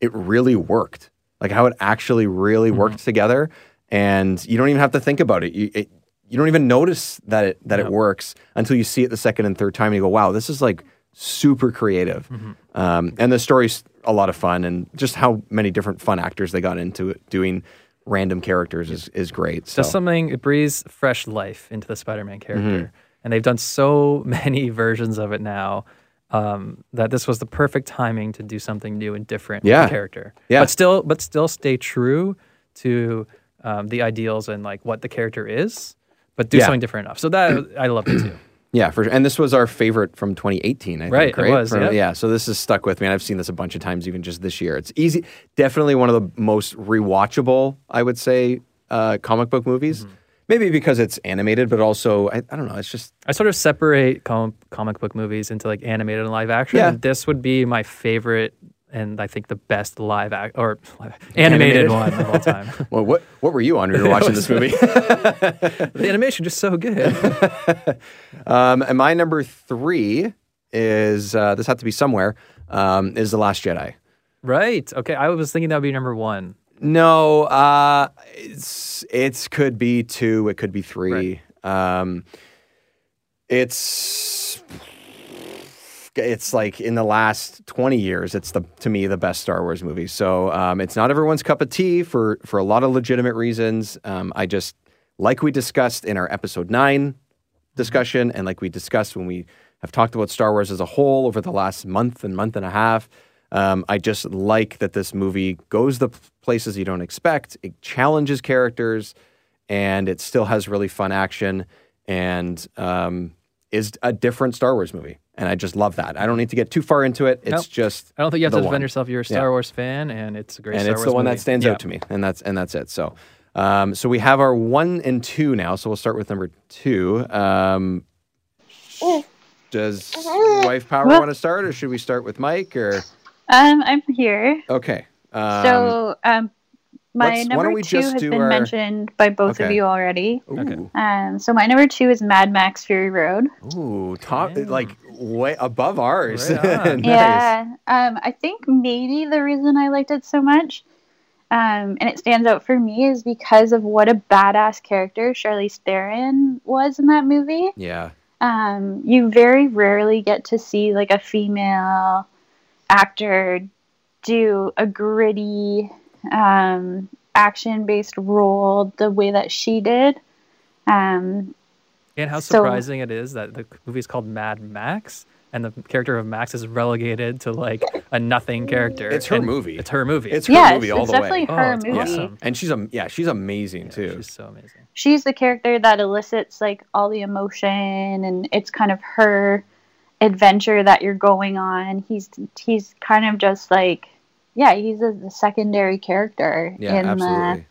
Speaker 2: it really worked, like how it actually really
Speaker 3: Mm-hmm.
Speaker 2: worked together, and you don't even have to think about it. You it, you don't even notice that it that it works until you see it the second and third time, and you go, "Wow, this is like super creative."
Speaker 3: Mm-hmm.
Speaker 2: Um, and the story's a lot of fun, and just how many different fun actors they got into it doing random characters is, is great. So.
Speaker 3: Just something it breathes fresh life into the Spider-Man character,
Speaker 2: Mhm.
Speaker 3: and they've done so many versions of it now. Um, that this was the perfect timing to do something new and different with
Speaker 2: Yeah.
Speaker 3: the character,
Speaker 2: Yeah.
Speaker 3: but still, but still stay true to um, the ideals and like what the character is, but do
Speaker 2: Yeah.
Speaker 3: something different enough. So that I love it too.
Speaker 2: Yeah, for sure. And this was our favorite from 2018, I
Speaker 3: Right,
Speaker 2: think.
Speaker 3: it was,
Speaker 2: From-
Speaker 3: yep.
Speaker 2: Yeah, so this has stuck with me. And I've seen this a bunch of times, even just this year. It's easy, definitely one of the most rewatchable, I would say, uh, comic book movies.
Speaker 3: Mm-hmm.
Speaker 2: maybe because it's animated, but also I, I don't know. It's just
Speaker 3: I sort of separate com- comic book movies into like animated and live action.
Speaker 2: Yeah.
Speaker 3: And this would be my favorite and I think the best live act or animated,
Speaker 2: Animated?
Speaker 3: one of all time.
Speaker 2: well, what what were you on when you were watching this movie?
Speaker 3: the animation just so good.
Speaker 2: um, and my number three is uh, this had to be somewhere. Um, is the Last Jedi?
Speaker 3: right. Okay. I was thinking that would be number one.
Speaker 2: No, uh, it's it's could be two. It could be three. Um, it's it's like in the last 20 years it's the to me the best star wars movie. So um, it's not everyone's cup of tea for for a lot of legitimate reasons. Um, i just like we discussed in our episode 9 discussion and like we discussed when we have talked about star wars as a whole over the last month and month and a half um, i just like that this movie goes the places you don't expect. It challenges characters and it still has really fun action and um, is a different Star Wars movie. And I just love that. I don't need to get too far into it. It's
Speaker 3: Nope.
Speaker 2: just
Speaker 3: I don't think you have to defend
Speaker 2: one.
Speaker 3: yourself. You're a
Speaker 2: Yeah.
Speaker 3: Star Wars fan, and it's a great
Speaker 2: and
Speaker 3: Star
Speaker 2: it's
Speaker 3: Wars
Speaker 2: the one
Speaker 3: movie.
Speaker 2: that stands
Speaker 3: Yeah.
Speaker 2: out to me, and that's and that's it. So, um, so we have our one and two now. So we'll start with number two. Um, does wife power
Speaker 4: Well-
Speaker 2: want to start, or should we start with Mike? Or
Speaker 4: Um, I'm here.
Speaker 2: okay, um,
Speaker 4: so, um, my
Speaker 2: let's- why
Speaker 4: number
Speaker 2: don't we
Speaker 4: two
Speaker 2: just
Speaker 4: has
Speaker 2: do
Speaker 4: been
Speaker 2: our-
Speaker 4: mentioned by both of you already.
Speaker 2: Ooh.
Speaker 4: Um, so my number two is Mad Max Fury Road.
Speaker 2: ooh, top like way above ours.
Speaker 3: Right
Speaker 2: nice.
Speaker 4: Yeah. Um, I think maybe the reason I liked it so much, um, and it stands out for me, is because of what a badass character Charlize Theron was in that movie.
Speaker 2: Yeah.
Speaker 4: Um, you very rarely get to see like a female actor do a gritty, um, action-based role the way that she did. Um,
Speaker 3: And how
Speaker 4: So-
Speaker 3: surprising it is that the movie is called Mad Max, and the character of Max is relegated to like a nothing character.
Speaker 2: It's her
Speaker 3: And
Speaker 2: movie.
Speaker 3: It's her movie.
Speaker 2: It's her
Speaker 4: Yes,
Speaker 2: movie all
Speaker 4: it's
Speaker 2: the
Speaker 4: definitely
Speaker 2: way.
Speaker 4: her
Speaker 3: it's
Speaker 4: movie.
Speaker 3: awesome.
Speaker 2: And she's a yeah, she's amazing too.
Speaker 3: She's so amazing.
Speaker 4: she's the character that elicits like all the emotion and it's kind of her adventure that you're going on he's he's kind of just like yeah he's a, the secondary character
Speaker 2: Yeah,
Speaker 4: in
Speaker 2: absolutely.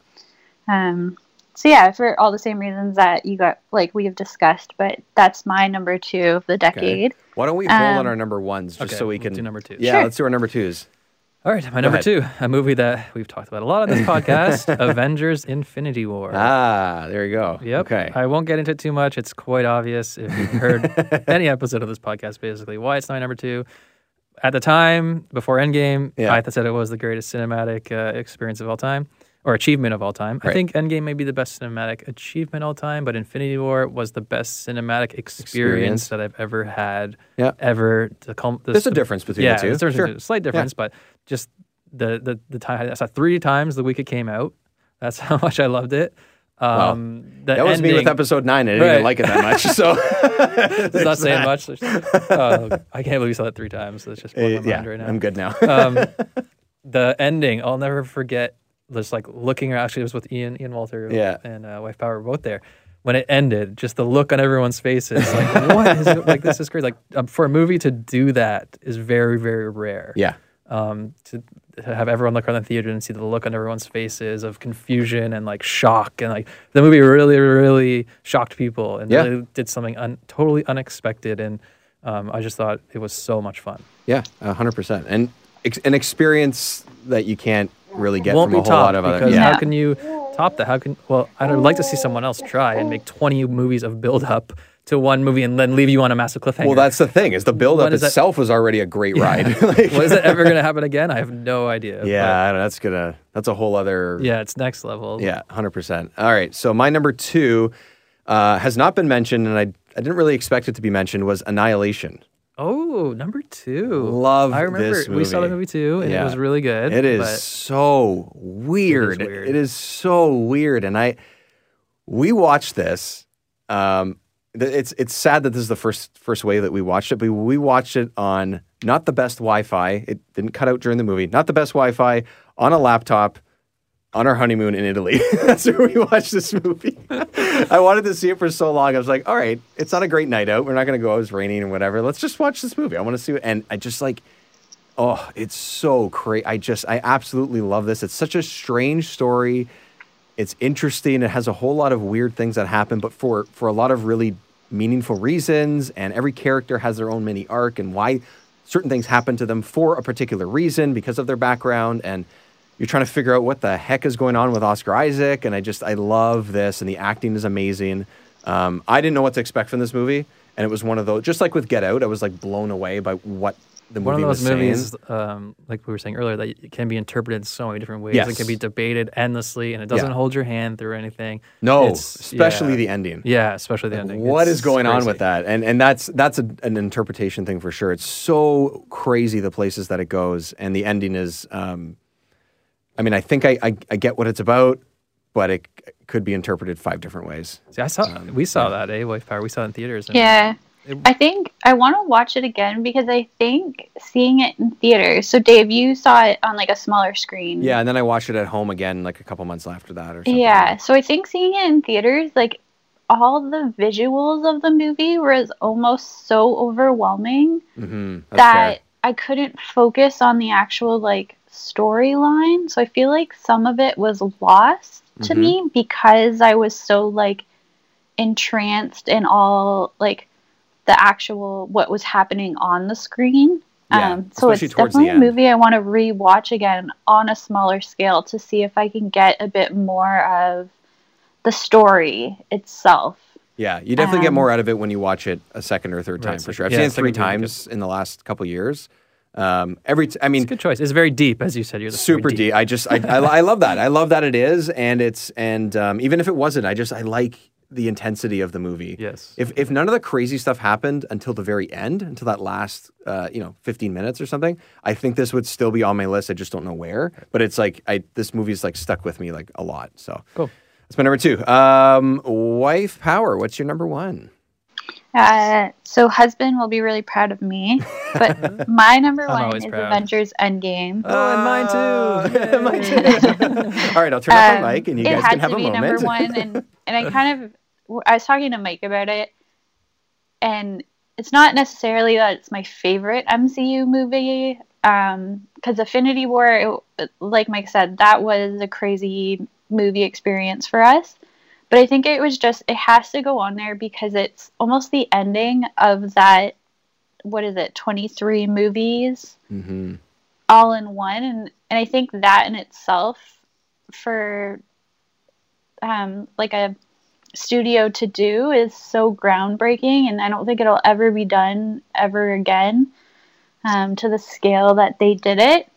Speaker 4: the um so yeah for all the same reasons that you got like we have discussed but that's my number two of the
Speaker 2: Okay.
Speaker 4: decade
Speaker 2: Why don't we hold on
Speaker 4: Um,
Speaker 2: our number ones just
Speaker 3: Okay,
Speaker 2: so we
Speaker 3: we'll
Speaker 2: can
Speaker 3: do number two?
Speaker 2: Yeah,
Speaker 4: Sure.
Speaker 2: let's do our number twos.
Speaker 3: All right, my number two, a movie that we've talked about a lot on this podcast, Avengers: Infinity War.
Speaker 2: Ah, there you go.
Speaker 3: Yep.
Speaker 2: Okay.
Speaker 3: I won't get into it too much. It's quite obvious if you've heard any episode of this podcast, basically, why it's my number two. At the time, before Endgame,
Speaker 2: Yeah.
Speaker 3: I said it was the greatest cinematic uh, experience of all time or achievement of all time. I think Endgame may be the best cinematic achievement of all time, but Infinity War was the best cinematic experience,
Speaker 2: Experience.
Speaker 3: that I've ever had.
Speaker 2: Yeah.
Speaker 3: Ever. To
Speaker 2: There's a difference between the
Speaker 3: yeah,
Speaker 2: two.
Speaker 3: there's a
Speaker 2: Sure.
Speaker 3: between- slight difference, but just the the the time. I saw three times the week it came out. That's how much I loved it. Um,
Speaker 2: that was me with episode nine. I didn't
Speaker 3: Right.
Speaker 2: even like it that much. So
Speaker 3: it's not saying
Speaker 2: that.
Speaker 3: much. Oh, I can't believe you saw it three times. That's just blowing
Speaker 2: Uh,
Speaker 3: my
Speaker 2: yeah,
Speaker 3: mind right now.
Speaker 2: I'm good now.
Speaker 3: um, the ending, I'll never forget. Just like looking, actually, it was with Ian, Ian Walter,
Speaker 2: Yeah.
Speaker 3: and uh, Wife Power were both there. When it ended, just the look on everyone's faces, like what is it? Like this is crazy. Like um, for a movie to do that is very, very rare.
Speaker 2: yeah.
Speaker 3: Um, to have everyone look around the theater and see the look on everyone's faces of confusion and like shock, and like the movie really, really shocked people and
Speaker 2: Yeah.
Speaker 3: really did something un- totally unexpected. And um, I just thought it was so much fun.
Speaker 2: Yeah, hundred percent, and ex- an experience that you can't really get
Speaker 3: won't
Speaker 2: from
Speaker 3: be
Speaker 2: a whole lot of other.
Speaker 3: because
Speaker 2: Yeah,
Speaker 3: how can you top that? How can well? I'd like to see someone else try and make twenty movies of build up to one movie and then leave you on a massive cliffhanger.
Speaker 2: well, that's the thing is the build up
Speaker 3: When is that-
Speaker 2: itself was already a great ride. Like-
Speaker 3: well, it ever going to happen again? I have no idea.
Speaker 2: yeah, I don't know, that's gonna that's a whole other.
Speaker 3: yeah, it's next level.
Speaker 2: Yeah, hundred percent. All right, so my number two uh, has not been mentioned, and I I didn't really expect it to be mentioned. Was Annihilation.
Speaker 3: Oh, number two.
Speaker 2: Love
Speaker 3: I remember
Speaker 2: this
Speaker 3: we saw the
Speaker 2: movie.
Speaker 3: too, and
Speaker 2: Yeah.
Speaker 3: it was really good.
Speaker 2: It is so weird.
Speaker 3: weird.
Speaker 2: It is so weird, and I we watched this. Um, it's it's sad that this is the first first way that we watched it, but we watched it on not the best Wi-Fi. It didn't cut out during the movie. Not the best Wi-Fi on a laptop on our honeymoon in Italy. That's where we watched this movie. I wanted to see it for so long. I was like, all right, it's not a great night out. We're not going to go. It's raining and whatever. Let's just watch this movie. I want to see it. And I just like, oh, it's so crazy. I just, I absolutely love this. It's such a strange story. It's interesting. It has a whole lot of weird things that happen, but for for a lot of really meaningful reasons. And every character has their own mini arc and why certain things happen to them for a particular reason because of their background. And you're trying to figure out what the heck is going on with Oscar Isaac. And I just I love this, and the acting is amazing. Um, I didn't know what to expect from this movie, and it was one of those. Just like with Get Out, I was like blown away by what the movie
Speaker 3: One of those
Speaker 2: was saying.
Speaker 3: movies, um, like we were saying earlier, that it can be interpreted in so many different ways.
Speaker 2: Yes.
Speaker 3: It can be debated endlessly, and it doesn't
Speaker 2: Yeah.
Speaker 3: hold your hand through anything.
Speaker 2: No,
Speaker 3: It's-
Speaker 2: especially
Speaker 3: yeah.
Speaker 2: the ending.
Speaker 3: Yeah, especially the ending.
Speaker 2: What is
Speaker 3: It's
Speaker 2: going on with that? And and that's that's a, an interpretation thing for sure. It's so crazy the places that it goes, and the ending is. Um, I mean, I think I, I I get what it's about, but it could be interpreted five different ways.
Speaker 3: See, I saw we saw that, eh? Wife Power. We saw it in theaters. and
Speaker 4: Yeah.
Speaker 3: It-
Speaker 4: I think I want to watch it again because I think seeing it in theaters. So Dave, you saw it on like a smaller screen.
Speaker 2: Yeah, and then I watched it at home again, like a couple months after that, or something.
Speaker 4: Yeah. So I think seeing it in theaters, like all the visuals of the movie was almost so overwhelming
Speaker 2: Mm-hmm.
Speaker 4: that I couldn't focus on the actual like storyline. So I feel like some of it was lost to
Speaker 2: Mhm.
Speaker 4: me because I was so like entranced in all like the actual what was happening on the screen.
Speaker 2: Yeah,
Speaker 4: um, so it's
Speaker 2: especially towards the
Speaker 4: definitely a movie I want to rewatch again on a smaller scale to see if I can get a bit more of the story itself.
Speaker 2: Yeah, you definitely get
Speaker 4: Um,
Speaker 2: more out of it when you watch it a second or third
Speaker 3: Right,
Speaker 2: time for sure. I've
Speaker 3: yeah,
Speaker 2: seen it three times in the last couple years. Um, every, t- I mean,
Speaker 3: It's a good choice. It's very deep, as you said. You're the
Speaker 2: super deep. I just I, I I love that. I love that it is, and it's and um, even if it wasn't, I just I like the intensity of the movie.
Speaker 3: Yes.
Speaker 2: If if none of the crazy stuff happened until the very end, until that last uh, you know fifteen minutes or something, I think this would still be on my list. I just don't know where. But it's like I this movie's like stuck with me like a lot. So
Speaker 3: Cool.
Speaker 2: That's my number two. Um, wife power. What's your number one?
Speaker 4: Uh, so husband will be really proud of me, but my number one is
Speaker 3: proud.
Speaker 4: Avengers Endgame.
Speaker 2: Oh, and mine too. mine too. All right, I'll turn
Speaker 4: Um,
Speaker 2: off my mic and you guys can have a moment.
Speaker 4: It had to
Speaker 2: a
Speaker 4: be
Speaker 2: moment.
Speaker 4: number one, and and I kind of I was talking to Mike about it, and it's not necessarily that it's my favorite MCU movie, because Infinity War, it, like Mike said, that was a crazy movie experience for us. But I think it was just it has to go on there because it's almost the ending of that. What is it? Twenty three movies
Speaker 2: mm-hmm.
Speaker 4: all in one and and I think that in itself for um like a studio to do is so groundbreaking and I don't think it'll ever be done ever again um to the scale that they did it.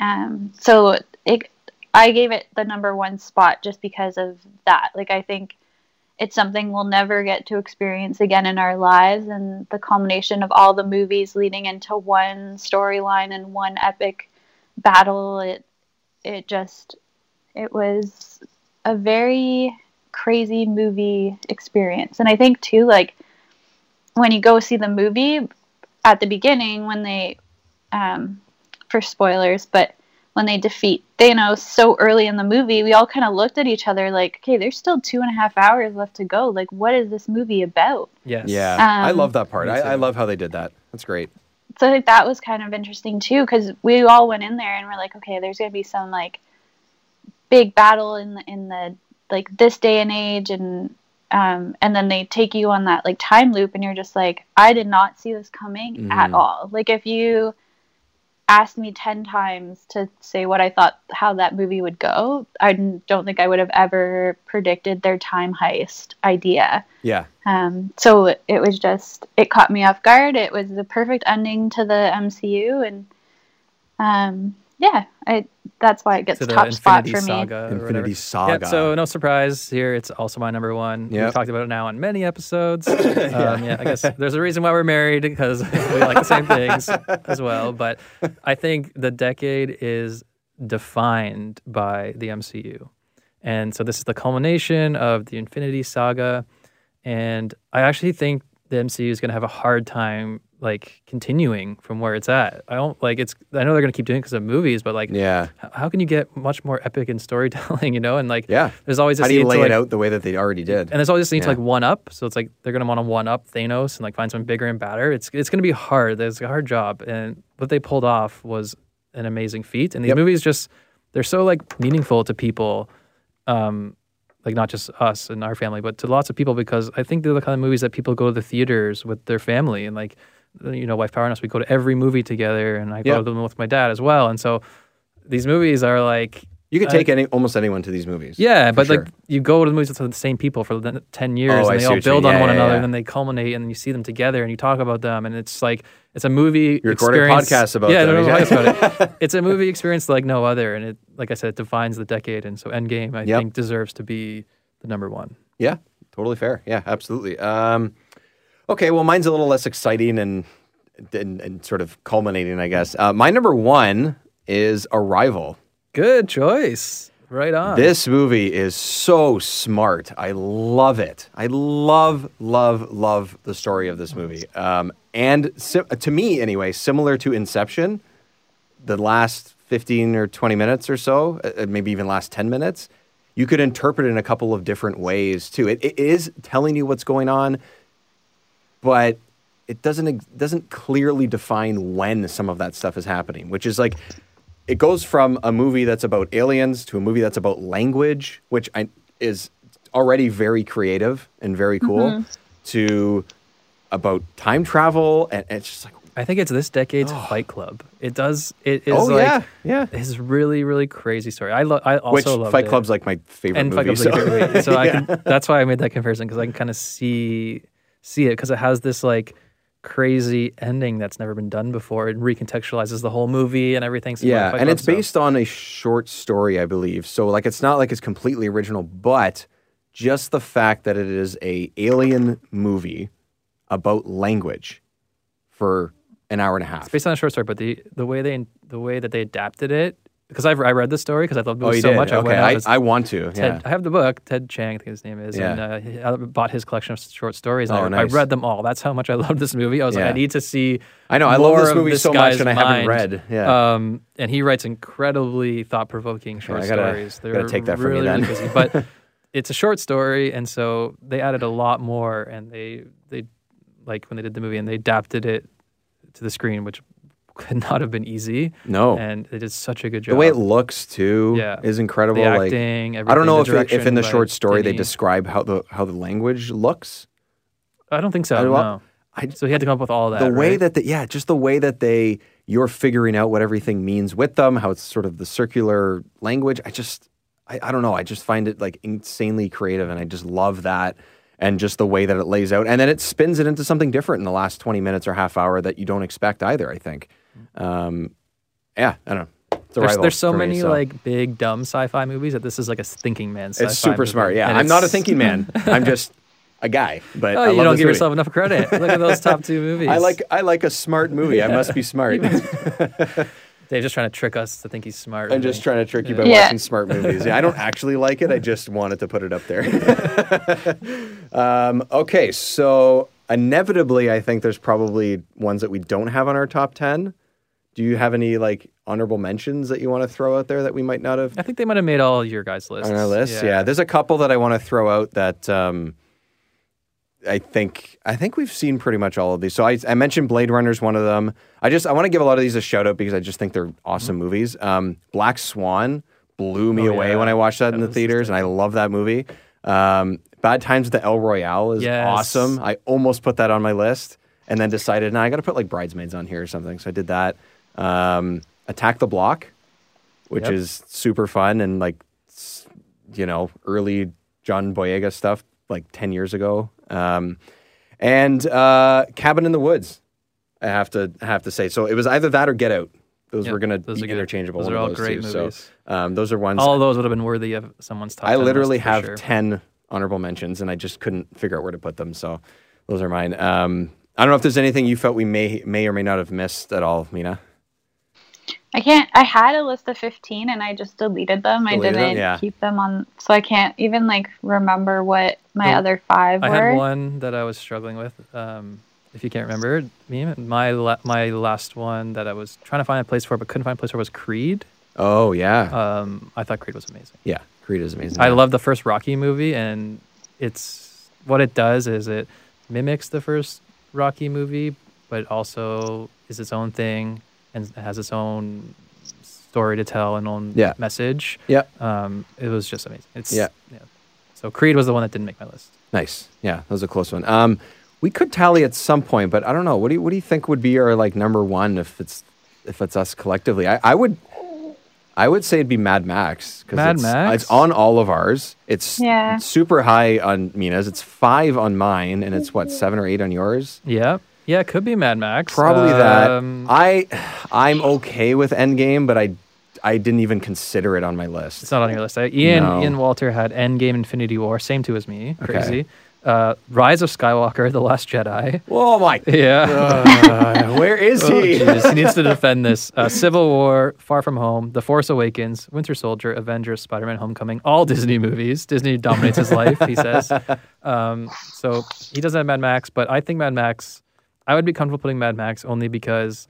Speaker 4: Um so it I gave it the number one spot just because of that. Like I think it's something we'll never get to experience again in our lives and the culmination of all the movies leading into one storyline and one epic battle it it just it was a very crazy movie experience and i think too like when you go see the movie at the beginning when they um for spoilers but when they defeat Thanos so early in the movie, we all kind of looked at each other like, okay, there's still two and a half hours left to go. Like, what is this movie about?
Speaker 3: Yes.
Speaker 2: Yeah, I
Speaker 4: Um,
Speaker 2: love that part. I, I love how they did that. That's great.
Speaker 4: So I think that was kind of interesting too, because we all went in there and we're like, okay, there's gonna be some like big battle in the in the like this day and age, and um, and then they take you on that like time loop, and you're just like, I did not see this coming at
Speaker 2: Mhm.
Speaker 4: all. Like if you asked me 10 times to say what I thought how that movie would go, I don't think I would have ever predicted their time heist idea.
Speaker 2: Yeah.
Speaker 4: Um, so it, it was just, it caught me off guard. It was the perfect ending to the MCU. And um, yeah, I, that's why it gets
Speaker 3: to the
Speaker 4: top spot
Speaker 3: Infinity
Speaker 4: for me.
Speaker 3: Saga. or
Speaker 2: Infinity
Speaker 3: whatever.
Speaker 2: Saga.
Speaker 3: Yeah, so no surprise here. It's also my number one.
Speaker 2: Yep.
Speaker 3: We've talked about it now on many episodes. um, yeah. I guess there's a reason why we're married because we like the same things as well. But I think the decade is defined by the MCU, and so this is the culmination of the Infinity Saga. And I actually think the MCU is going to have a hard time like continuing from where it's at. I don't like it's. I know they're going to keep doing it because of movies, but like,
Speaker 2: Yeah.
Speaker 3: h- how can you get much more epic in storytelling? You know, and like,
Speaker 2: Yeah.
Speaker 3: there's always this
Speaker 2: How do you
Speaker 3: need to,
Speaker 2: lay
Speaker 3: like,
Speaker 2: it out the way that they already did?
Speaker 3: and there's always this need to like one up. So it's like they're gonna want to one up Thanos and like find something bigger and badder. It's it's gonna be hard. There's a hard job, and what they pulled off was an amazing feat. And these
Speaker 2: Yep.
Speaker 3: movies just they're so like meaningful to people um, like not just us and our family, but to lots of people because I think they're the kind of movies that people go to the theaters with their family and like you know, Wife Power and Us, we go to every movie together, and I go
Speaker 2: Yeah.
Speaker 3: to them with my dad as well. And so these movies are like
Speaker 2: You could
Speaker 3: uh,
Speaker 2: take any almost anyone to these movies.
Speaker 3: yeah, but
Speaker 2: sure.
Speaker 3: like you go to the movies with the same people for the ten years,
Speaker 2: Oh,
Speaker 3: and they all build on
Speaker 2: Yeah,
Speaker 3: one
Speaker 2: yeah,
Speaker 3: another, and then they culminate, and then you see them together, and you talk about them, and it's like it's a movie.
Speaker 2: You recorded
Speaker 3: experience.
Speaker 2: podcasts about
Speaker 3: yeah,
Speaker 2: them, yeah.
Speaker 3: about it. It's a movie experience like no other, and it, like I said, it defines the decade, and so Endgame, I
Speaker 2: Yep.
Speaker 3: think, deserves to be the number one.
Speaker 2: Yeah, totally fair. Yeah, absolutely. Um, okay, well, mine's a little less exciting and and, and sort of culminating, I guess. Uh, my number one is Arrival.
Speaker 3: Good choice. Right on.
Speaker 2: This movie is so smart. I love it. I love, love, love the story of this movie. Um, and si- to me, anyway, similar to Inception, the last 15 or 20 minutes or so, uh, maybe even last 10 minutes, you could interpret it in a couple of different ways too. It, it is telling you what's going on, but it doesn't ex- doesn't clearly define when some of that stuff is happening, which is like it goes from a movie that's about aliens to a movie that's about language, which I, is already very creative and very cool,
Speaker 3: Mhm.
Speaker 2: to about time travel, and, and it's just like
Speaker 3: I think it's this decade's Fight Club. It does. It is
Speaker 2: Oh,
Speaker 3: like
Speaker 2: yeah, yeah.
Speaker 3: It's really really crazy story. I lo- I also
Speaker 2: which
Speaker 3: loved
Speaker 2: Fight
Speaker 3: it.
Speaker 2: Club's like my favorite
Speaker 3: and
Speaker 2: movie.
Speaker 3: Fight Club's like favorite movie. So I can, that's why I made that comparison because I can kind of see see it because it has this like crazy ending that's never been done before. It recontextualizes the whole movie and everything. So
Speaker 2: yeah, and it's based on a short story, I believe. So like it's not like it's completely original, but just the fact that it is a alien movie about language for an hour and a half.
Speaker 3: It's based on a short story, but the the way they the way that they adapted it because I've I read the story because I loved the
Speaker 2: Oh,
Speaker 3: movie so
Speaker 2: did?
Speaker 3: much. I
Speaker 2: Okay, I-
Speaker 3: as-
Speaker 2: I want to,
Speaker 3: Ted,
Speaker 2: yeah.
Speaker 3: I have the book. Ted Chiang, I think his name is,
Speaker 2: Yeah.
Speaker 3: and uh, I bought his collection of short stories. And
Speaker 2: Oh,
Speaker 3: I, I read them all. That's how much I loved this movie. I was
Speaker 2: Yeah.
Speaker 3: like, I need to see.
Speaker 2: I know, I love this movie so much, and I haven't
Speaker 3: mind.
Speaker 2: read. Yeah.
Speaker 3: Um, and he writes incredibly thought-provoking short
Speaker 2: I gotta-
Speaker 3: stories. They're
Speaker 2: gotta take that from you then.
Speaker 3: really busy. But it's a short story, and so they added a lot more, and they they like when they did the movie, and they adapted it to the screen, which could not have been easy.
Speaker 2: No.
Speaker 3: and they did such a good job.
Speaker 2: The way it looks too
Speaker 3: Yeah.
Speaker 2: is incredible.
Speaker 3: The
Speaker 2: like,
Speaker 3: acting,
Speaker 2: I don't know if, it, if in the short story they describe how the how the language looks.
Speaker 3: I don't think so.
Speaker 2: I
Speaker 3: no.
Speaker 2: lo-
Speaker 3: so he had to come up with all that.
Speaker 2: the way
Speaker 3: right?
Speaker 2: that the, yeah, just the way that they you're figuring out what everything means with them, how it's sort of the circular language. I just I, I don't know. I just find it like insanely creative, and I just love that. And just the way that it lays out, and then it spins it into something different in the last twenty minutes or half hour that you don't expect either. I think, um, yeah, I don't know. It's
Speaker 3: there's, there's so
Speaker 2: for me,
Speaker 3: many
Speaker 2: so.
Speaker 3: like big dumb sci-fi movies that this is like a thinking man. Sci-fi
Speaker 2: It's super
Speaker 3: movie.
Speaker 2: smart. Yeah,
Speaker 3: And
Speaker 2: I'm not a thinking man. I'm just a guy. But
Speaker 3: Oh,
Speaker 2: I
Speaker 3: you don't give
Speaker 2: movie.
Speaker 3: yourself enough credit. Look at those top two movies.
Speaker 2: I like I like a smart movie. I must be smart.
Speaker 3: Dave's just trying to trick us to think he's smart.
Speaker 2: I'm just trying to trick you by
Speaker 3: Yeah.
Speaker 2: watching smart movies. Yeah, I don't actually like it. I just wanted to put it up there. um, okay, so inevitably, I think there's probably ones that we don't have on our top ten. Do you have any like honorable mentions that you want to throw out there that we might not have
Speaker 3: I think they might have made all your guys' lists
Speaker 2: on our list? Yeah. there's a couple that I want to throw out that um, I think I think we've seen pretty much all of these. So I, I mentioned Blade Runner's one of them. I just I want to give a lot of these a shout out because I just think they're awesome movies. Um, Black Swan blew me
Speaker 3: Mm-hmm. Oh,
Speaker 2: away
Speaker 3: yeah.
Speaker 2: when I watched that in the theaters, and I love that movie. Um, Bad Times at the El Royale is
Speaker 3: Yes.
Speaker 2: awesome. I almost put that on my list, and then decided, nah, I got to put like Bridesmaids on here or something. So I did that. Um, Attack the Block, which
Speaker 3: Yep.
Speaker 2: is super fun and like you know early John Boyega stuff like ten years ago. Um, and uh, Cabin in the Woods, I have to I have to say. So it was either that or Get Out. Those
Speaker 3: Yep,
Speaker 2: were going to be interchangeable.
Speaker 3: Those are all
Speaker 2: those
Speaker 3: great
Speaker 2: two.
Speaker 3: movies.
Speaker 2: So um, those are ones.
Speaker 3: All of those would have been worthy of someone's top.
Speaker 2: I literally have
Speaker 3: sure.
Speaker 2: 10 honorable mentions and I just couldn't figure out where to put them. So those are mine. Um, I don't know if there's anything you felt we may may or may not have missed at all, Mina.
Speaker 4: I can't. I had a list of fifteen, and I just deleted them. I
Speaker 2: Deleted them?
Speaker 4: didn't
Speaker 2: Yeah.
Speaker 4: keep them on, so I can't even like remember what my
Speaker 3: The-
Speaker 4: other five
Speaker 3: I
Speaker 4: were.
Speaker 3: I had one that I was struggling with. Um, if you can't remember, me my la- my last one that I was trying to find a place for but couldn't find a place for was Creed.
Speaker 2: Oh yeah.
Speaker 3: Um, I thought Creed was amazing.
Speaker 2: yeah, Creed is amazing.
Speaker 3: I love the first Rocky movie, and it's what it does is it mimics the first Rocky movie, but also is its own thing and has its own story to tell and own
Speaker 2: Yeah.
Speaker 3: message.
Speaker 2: Yeah.
Speaker 3: Um, it was just amazing. It's
Speaker 2: Yeah.
Speaker 3: So Creed was the one that didn't make my list.
Speaker 2: Nice. Yeah, that was a close one. Um, we could tally at some point, but I don't know. What do you What do you think would be our like number one if it's if it's us collectively? I, I would. I would say it'd be Mad Max. 'cause
Speaker 3: Mad
Speaker 2: it's,
Speaker 3: Max?
Speaker 2: It's on all of ours. It's
Speaker 4: Yeah.
Speaker 2: super high on Mina's. It's five on mine, and it's what seven or eight on yours.
Speaker 3: Yeah. Yeah, it could be Mad Max.
Speaker 2: Probably that.
Speaker 3: Um,
Speaker 2: I I'm okay with Endgame, but I I didn't even consider it on my list.
Speaker 3: It's not on your list. Uh, Ian
Speaker 2: No.
Speaker 3: Ian Walter had Endgame, Infinity War, same two as me.
Speaker 2: Okay.
Speaker 3: Crazy. Uh, Rise of Skywalker, The Last Jedi.
Speaker 2: Oh my!
Speaker 3: Yeah.
Speaker 2: Uh, where is
Speaker 3: Oh,
Speaker 2: he?
Speaker 3: jeez, he needs to defend this. Uh, Civil War, Far From Home, The Force Awakens, Winter Soldier, Avengers, Spider Man Homecoming, all Disney movies. Disney dominates his life, he says. Um, so he doesn't have Mad Max, but I think Mad Max, I would be comfortable putting Mad Max only because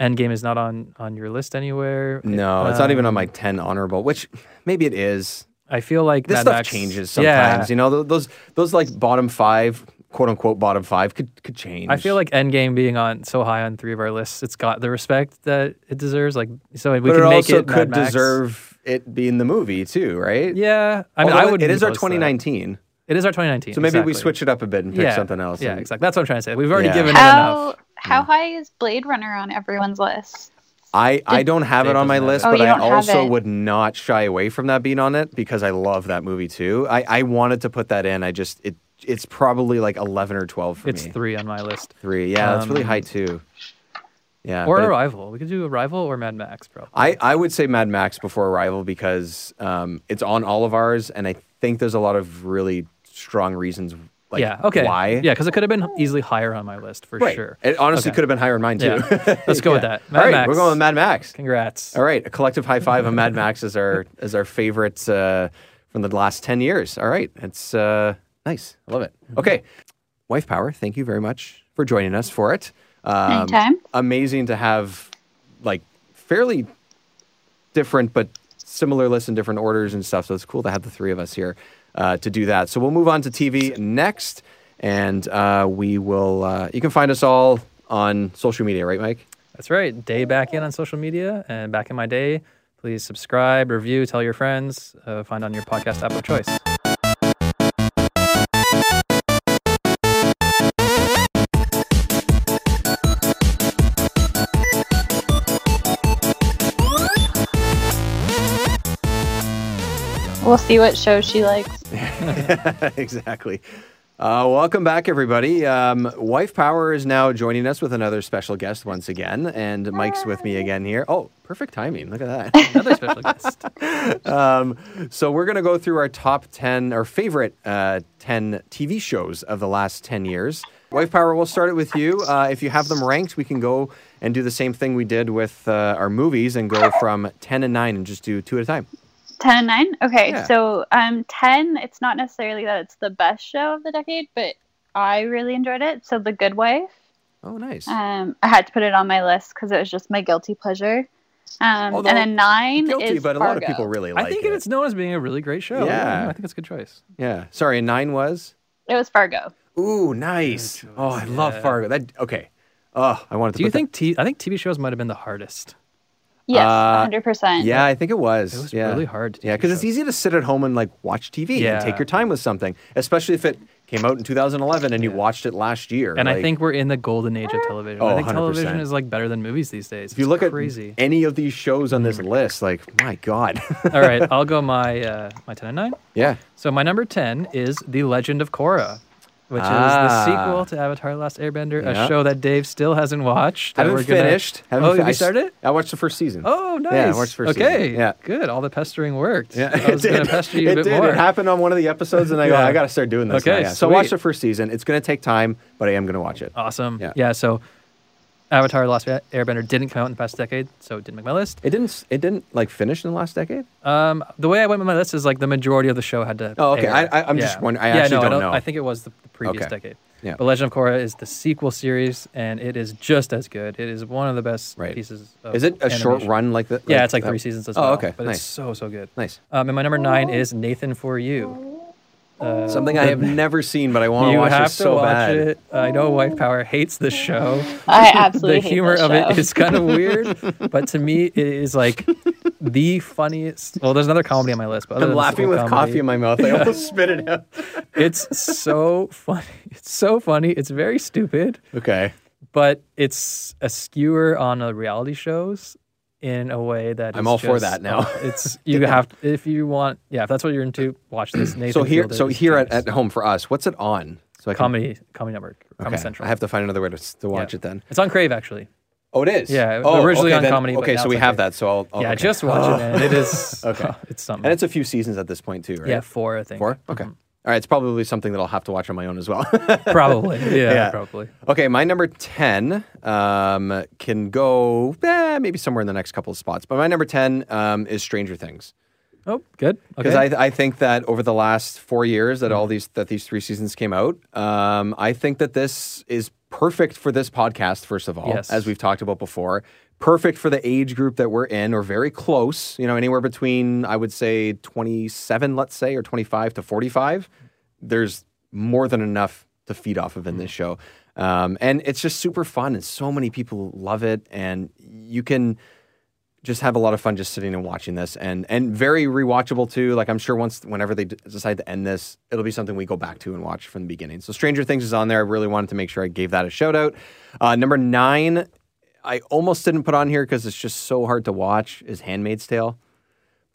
Speaker 3: Endgame is not on, on your list anywhere.
Speaker 2: No, it's not even on
Speaker 3: Um,
Speaker 2: my ten honorable. Which maybe it is.
Speaker 3: I feel like
Speaker 2: this
Speaker 3: Mad
Speaker 2: stuff
Speaker 3: Max-
Speaker 2: changes
Speaker 3: Yeah.
Speaker 2: sometimes. You know, those those like bottom five, quote unquote bottom five, could could change.
Speaker 3: I feel like Endgame being on so high on three of our lists, it's got the respect that it deserves. Like, so we
Speaker 2: but
Speaker 3: can
Speaker 2: it
Speaker 3: make
Speaker 2: also
Speaker 3: it
Speaker 2: could deserve it being the movie too, right?
Speaker 3: Yeah, I mean,
Speaker 2: Although
Speaker 3: I would.
Speaker 2: It is our 2019.
Speaker 3: It is our 2019.
Speaker 2: So maybe we switch it up a bit and pick
Speaker 3: Yeah,
Speaker 2: something else.
Speaker 3: Yeah,
Speaker 2: and-
Speaker 3: exactly. That's what I'm trying to say. We've already
Speaker 2: Yeah.
Speaker 3: given it
Speaker 4: How
Speaker 3: enough.
Speaker 4: how high is Blade Runner on everyone's list?
Speaker 2: I, I don't have it on my list.
Speaker 4: Oh,
Speaker 2: but I also would not shy away from that being on it because I love that movie too. I, I wanted to put that in. I just it it's probably like eleven or twelve for me.
Speaker 3: It's three on my list.
Speaker 2: Three. Yeah, that's really
Speaker 3: Um,
Speaker 2: high too. Yeah.
Speaker 3: Or
Speaker 2: but it-
Speaker 3: Arrival. We could do Arrival or Mad Max, bro.
Speaker 2: I, I would say Mad Max before Arrival because um, it's on all of ours, and I think there's a lot of really strong reasons. Like,
Speaker 3: yeah. Okay.
Speaker 2: Why?
Speaker 3: Yeah, because it could have been easily higher on my list for
Speaker 2: Right.
Speaker 3: sure.
Speaker 2: It honestly
Speaker 3: Okay.
Speaker 2: could have been higher on mine too.
Speaker 3: Yeah. Let's go with that. Mad
Speaker 2: all right,
Speaker 3: Max.
Speaker 2: we're going with Mad Max.
Speaker 3: Congrats.
Speaker 2: All right, a collective high five on Mad Max as our as our favorite uh, from the last ten years. All right, it's uh, nice. I love it.
Speaker 3: Mm-hmm.
Speaker 2: Okay, Wife Power, thank you very much for joining us for it. Um,
Speaker 4: Anytime.
Speaker 2: Amazing to have like fairly different but similar lists in different orders and stuff. So it's cool to have the three of us here uh, to do that. So we'll move on to TV next, and uh, we will. Uh, you can find us all on social media, right, Mike?
Speaker 3: That's right. Day back in on social media and back in my day. Please subscribe, review, tell your friends. Uh, find on your podcast app of choice.
Speaker 4: We'll see what show she likes.
Speaker 2: exactly. Uh, welcome back, everybody. Um, Wife Power is now joining us with another special guest once again, and Mike's with me again here. Oh, perfect timing! Look at that.
Speaker 3: Another special guest.
Speaker 2: um, so we're going to go through our top ten, our favorite uh, ten TV shows of the last ten years. Wife Power, we'll start it with you. Uh, if you have them ranked, we can go and do the same thing we did with uh, our movies and go from ten and nine and just do two at a time.
Speaker 4: 10 and 9? Okay,
Speaker 2: Yeah.
Speaker 4: so um, 10, it's not necessarily that it's the best show of the decade, but I really enjoyed it. So, The Good Wife.
Speaker 2: Oh, nice.
Speaker 4: Um, I had to put it on my list because it was just my guilty pleasure. Um,
Speaker 2: Although,
Speaker 4: and then 9
Speaker 2: Guilty,
Speaker 4: is
Speaker 2: but a lot of people really like it
Speaker 3: I think
Speaker 2: it.
Speaker 3: it's known as being a really great show.
Speaker 2: Yeah.
Speaker 3: I think it's a good choice.
Speaker 2: Yeah. Sorry, and nine was.
Speaker 4: It was Fargo.
Speaker 2: Ooh, nice. Oh, I love
Speaker 3: Yeah.
Speaker 2: Fargo. That okay. Oh, I wanted to.
Speaker 3: Do you
Speaker 2: put that-
Speaker 3: think t- I think TV shows might have been the hardest?
Speaker 4: Yes,
Speaker 2: Uh,
Speaker 4: 100%.
Speaker 2: Yeah, I think it was.
Speaker 3: It was
Speaker 2: yeah.
Speaker 3: really hard to do
Speaker 2: Yeah, because it's easy to sit at home and like watch TV
Speaker 3: Yeah.
Speaker 2: and take your time with something, especially if it came out in 2011 and you watched it last year.
Speaker 3: And I think we're in the golden age of television.
Speaker 2: Oh,
Speaker 3: I think
Speaker 2: 100%.
Speaker 3: television is like better than movies these days.
Speaker 2: if you look
Speaker 3: crazy.
Speaker 2: at any of these shows on this list, like my God.
Speaker 3: All right, I'll go my uh, my ten and nine.
Speaker 2: yeah.
Speaker 3: So my number ten is The Legend of Korra, which
Speaker 2: Ah.
Speaker 3: is the sequel to Avatar: Last Airbender,
Speaker 2: Yeah.
Speaker 3: a show that Dave still hasn't watched.
Speaker 2: Haven't
Speaker 3: we're gonna-
Speaker 2: finished. Haven't
Speaker 3: oh, you started?
Speaker 2: I watched the first season.
Speaker 3: Oh, nice.
Speaker 2: Yeah, I watched the first
Speaker 3: okay,
Speaker 2: season. Yeah.
Speaker 3: good. All the pestering worked.
Speaker 2: Yeah,
Speaker 3: I was going to pester you a
Speaker 2: it
Speaker 3: bit
Speaker 2: did.
Speaker 3: more.
Speaker 2: It happened on one of the episodes, and I go,
Speaker 3: Yeah.
Speaker 2: I got to start doing this.
Speaker 3: Okay,
Speaker 2: now, yeah. So
Speaker 3: watch
Speaker 2: the first season. It's going to take time, but I am going to watch it.
Speaker 3: Awesome.
Speaker 2: Yeah.
Speaker 3: Yeah. So Avatar: The Last Airbender didn't come out in the past decade, so it didn't make my list.
Speaker 2: It didn't. It didn't like finish in the last decade.
Speaker 3: Um, the way I went with my list is like the majority of the show had to.
Speaker 2: Oh, okay.
Speaker 3: air.
Speaker 2: I- I- I'm just wondering- I
Speaker 3: yeah,
Speaker 2: actually
Speaker 3: no, I
Speaker 2: don't know.
Speaker 3: I think it was the, the previous
Speaker 2: Okay.
Speaker 3: decade.
Speaker 2: Yeah.
Speaker 3: But Legend of Korra is the sequel series, and it is just as good. It is one of the best
Speaker 2: Right.
Speaker 3: pieces. Of
Speaker 2: Is it a short run like that?
Speaker 3: Yeah, it's like three seasons as
Speaker 2: oh,
Speaker 3: well.
Speaker 2: okay.
Speaker 3: But
Speaker 2: nice.
Speaker 3: it's so so good.
Speaker 2: Nice.
Speaker 3: Um, and my number nine is Nathan for You. Uh,
Speaker 2: Something I have never seen, but I want to watch
Speaker 3: have
Speaker 2: it
Speaker 3: to
Speaker 2: so
Speaker 3: watch
Speaker 2: bad.
Speaker 3: it. I know Wife Power hates the show.
Speaker 4: I absolutely
Speaker 3: the
Speaker 4: hate
Speaker 3: humor
Speaker 4: this
Speaker 3: of
Speaker 4: show.
Speaker 3: it is kind of weird, but to me, it is like the funniest. Well, there's another comedy on my list, but
Speaker 2: I'm laughing with
Speaker 3: comedy-
Speaker 2: coffee in my mouth. I almost spit it out.
Speaker 3: It's so funny. It's so funny. It's very stupid,
Speaker 2: Okay.
Speaker 3: but it's a skewer on the reality shows in a way that
Speaker 2: I'm all for that now.
Speaker 3: uh, It's you have if you want. Yeah, if that's what you're into, watch this. Nathan
Speaker 2: So here,
Speaker 3: Fielder
Speaker 2: so
Speaker 3: is
Speaker 2: here at, at home for us, what's it on? So I can,
Speaker 3: comedy comedy network, Comedy
Speaker 2: Okay.
Speaker 3: Central.
Speaker 2: I have to find another way to, s- to watch
Speaker 3: Yeah.
Speaker 2: it then.
Speaker 3: It's on Crave actually.
Speaker 2: Oh, it is.
Speaker 3: Yeah,
Speaker 2: Oh,
Speaker 3: originally
Speaker 2: okay,
Speaker 3: on
Speaker 2: then-
Speaker 3: comedy. but
Speaker 2: Okay,
Speaker 3: now
Speaker 2: so
Speaker 3: it's
Speaker 2: we
Speaker 3: on
Speaker 2: have
Speaker 3: Crave.
Speaker 2: that. So I'll. I'll
Speaker 3: yeah,
Speaker 2: okay.
Speaker 3: just watch it, man. It is
Speaker 2: Okay.
Speaker 3: It's something.
Speaker 2: And it's a few seasons at this point too, right?
Speaker 3: yeah, four I think.
Speaker 2: Four. Okay. All right. It's probably something that I'll have to watch on my own as well.
Speaker 3: Probably. Yeah,
Speaker 2: Yeah.
Speaker 3: probably.
Speaker 2: Okay, my number 10 um, can go eh, maybe somewhere in the next couple of spots. But my number 10 um, is Stranger Things.
Speaker 3: Oh, good.
Speaker 2: Because
Speaker 3: Okay.
Speaker 2: I, I think that over the last four years that all these that these three seasons came out, um, I think that this is perfect for this podcast. First of all,
Speaker 3: Yes.
Speaker 2: as we've talked about before, perfect for the age group that we're in, or very close. You know, anywhere between I would say twenty seven, let's say, or twenty five to forty five. There's more than enough to feed off of in this show, um, and it's just super fun, and so many people love it, and you can just have a lot of fun just sitting and watching this and and very rewatchable too. Like i'm sure once whenever they decide to end this it'll be something we go back to and watch from the beginning. So stranger things is on there. I really wanted to make sure i gave that a shout out. Uh, number nine i almost didn't put on here because it's just so hard to watch is handmaid's tale.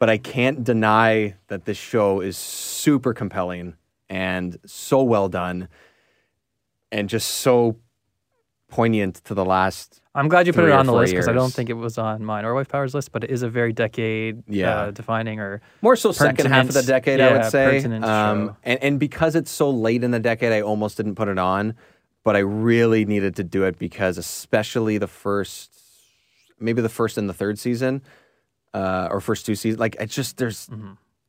Speaker 2: But i can't deny that this show is super compelling and so well done and just so poignant to the last
Speaker 3: I'm glad you put it on the list because I don't think it was on mine or Wife Power's list, but it is a very decade
Speaker 2: Yeah.
Speaker 3: uh, defining or
Speaker 2: More so second half of the decade, I would say. Um, and, and because it's so late in the decade, I almost didn't put it on, but I really needed to do it because, especially the first, maybe the first and the third season, uh, or first two seasons, like it just there's,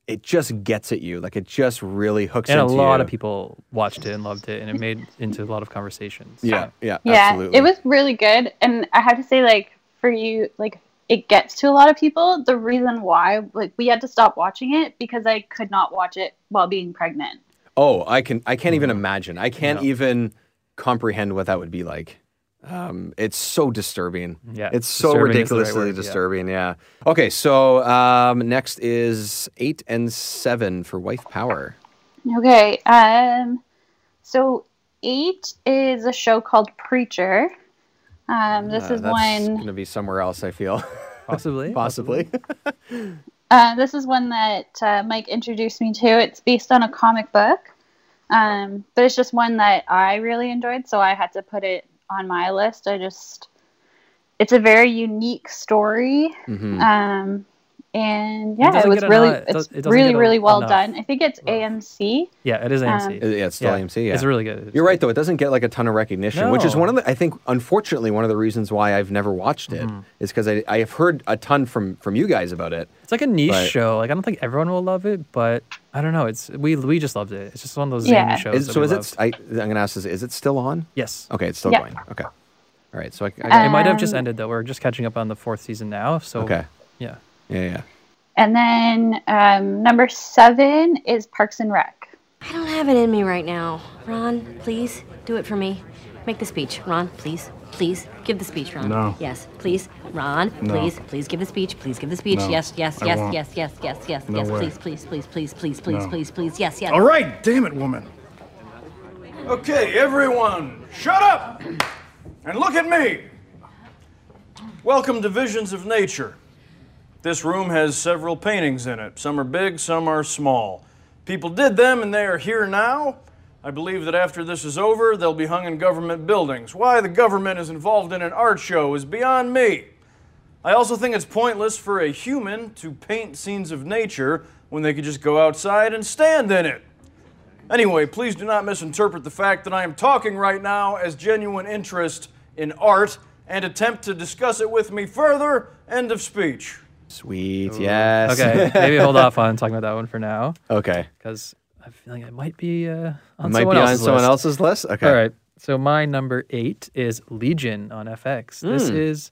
Speaker 2: it just gets at you, like it just really hooks
Speaker 3: and a lot
Speaker 2: you.
Speaker 3: of people watched it and loved it, and it made into a lot of conversations.
Speaker 2: Yeah, yeah,
Speaker 4: yeah,
Speaker 2: absolutely.
Speaker 4: it was really good. And I have to say, like, for you, like, it gets to a lot of people. The reason why, like, we had to stop watching it because I could not watch it while being pregnant.
Speaker 2: Oh, I can. I can't even
Speaker 3: Mm-hmm.
Speaker 2: imagine. I can't even comprehend what that would be like. Um, it's so disturbing.
Speaker 3: Yeah,
Speaker 2: it's so
Speaker 3: disturbing is right
Speaker 2: ridiculously
Speaker 3: yeah.
Speaker 2: disturbing. Yeah. Okay, so um, next is eight and seven for Wife Power.
Speaker 4: Okay. Um, so eight is a show called Preacher. Um, this
Speaker 2: Uh,
Speaker 4: is
Speaker 2: that's
Speaker 4: one.
Speaker 2: going to be somewhere else. I feel
Speaker 3: Possibly.
Speaker 2: possibly.
Speaker 4: Uh, this is one that uh, Mike introduced me to. It's based on a comic book, um, but it's just one that I really enjoyed, so I had to put it on my list. I just, it's a very unique story,
Speaker 2: Mhm.
Speaker 4: um, and yeah, it,
Speaker 3: doesn't
Speaker 4: was really,
Speaker 3: enough-
Speaker 4: it's
Speaker 3: it
Speaker 4: really, really well
Speaker 3: enough
Speaker 4: done. I think it's AMC.
Speaker 3: Yeah, it is AMC.
Speaker 4: Um,
Speaker 2: yeah, it's still AMC. Yeah,
Speaker 3: It's really good. It's
Speaker 2: You're right, though. It doesn't get like a ton of recognition, which is one of the. I think, unfortunately, one of the reasons why I've never watched it
Speaker 3: Mhm.
Speaker 2: is because I I have heard a ton from from you guys about it.
Speaker 3: It's like a niche
Speaker 2: But-
Speaker 3: show. Like I don't think everyone will love it, but I don't know. It's we we just loved it. It's just one of those
Speaker 4: Yeah.
Speaker 3: shows.
Speaker 2: Is, so is
Speaker 3: love.
Speaker 2: it? I, I'm gonna ask: is, is it still on?
Speaker 3: Yes.
Speaker 2: Okay, it's still
Speaker 4: Yeah.
Speaker 2: going. Okay. All right. So I, I
Speaker 3: it might have just
Speaker 4: Um,
Speaker 3: ended though. We're just catching up on the fourth season now. So
Speaker 2: Okay.
Speaker 3: Yeah.
Speaker 2: yeah, yeah.
Speaker 4: And then um, number seven is Parks and Rec.
Speaker 1: I don't have it in me right now. Ron, please do it for me. Make the speech. Ron, please. Please give the speech, Ron.
Speaker 10: No.
Speaker 1: Yes, please. Ron,
Speaker 10: No.
Speaker 1: please. Please give the speech. Please give the speech.
Speaker 10: No,
Speaker 1: Yes, yes, yes, yes, yes, yes, yes,
Speaker 10: No
Speaker 1: yes.
Speaker 10: way.
Speaker 1: Please, please, please, please, please, please,
Speaker 10: No.
Speaker 1: please, please. Yes, yes.
Speaker 9: All right, damn it, woman. Okay, everyone, shut up and look at me. Welcome to Visions of Nature. This room has several paintings in it. Some are big, some are small. People did them and they are here now. I believe that after this is over, they'll be hung in government buildings. Why the government is involved in an art show is beyond me. I also think it's pointless for a human to paint scenes of nature when they could just go outside and stand in it. Anyway, please do not misinterpret the fact that I am talking right now as genuine interest in art and attempt to discuss it with me further. End of speech.
Speaker 2: Sweet. Yes.
Speaker 3: Okay. Maybe hold off on talking about that one for now
Speaker 2: Okay.
Speaker 3: because I'm feeling it might be uh, on
Speaker 2: Might
Speaker 3: someone
Speaker 2: be on
Speaker 3: else's
Speaker 2: someone
Speaker 3: list.
Speaker 2: else's list. Okay.
Speaker 3: All right. So my number eight is Legion on FX. This
Speaker 2: Mm.
Speaker 3: is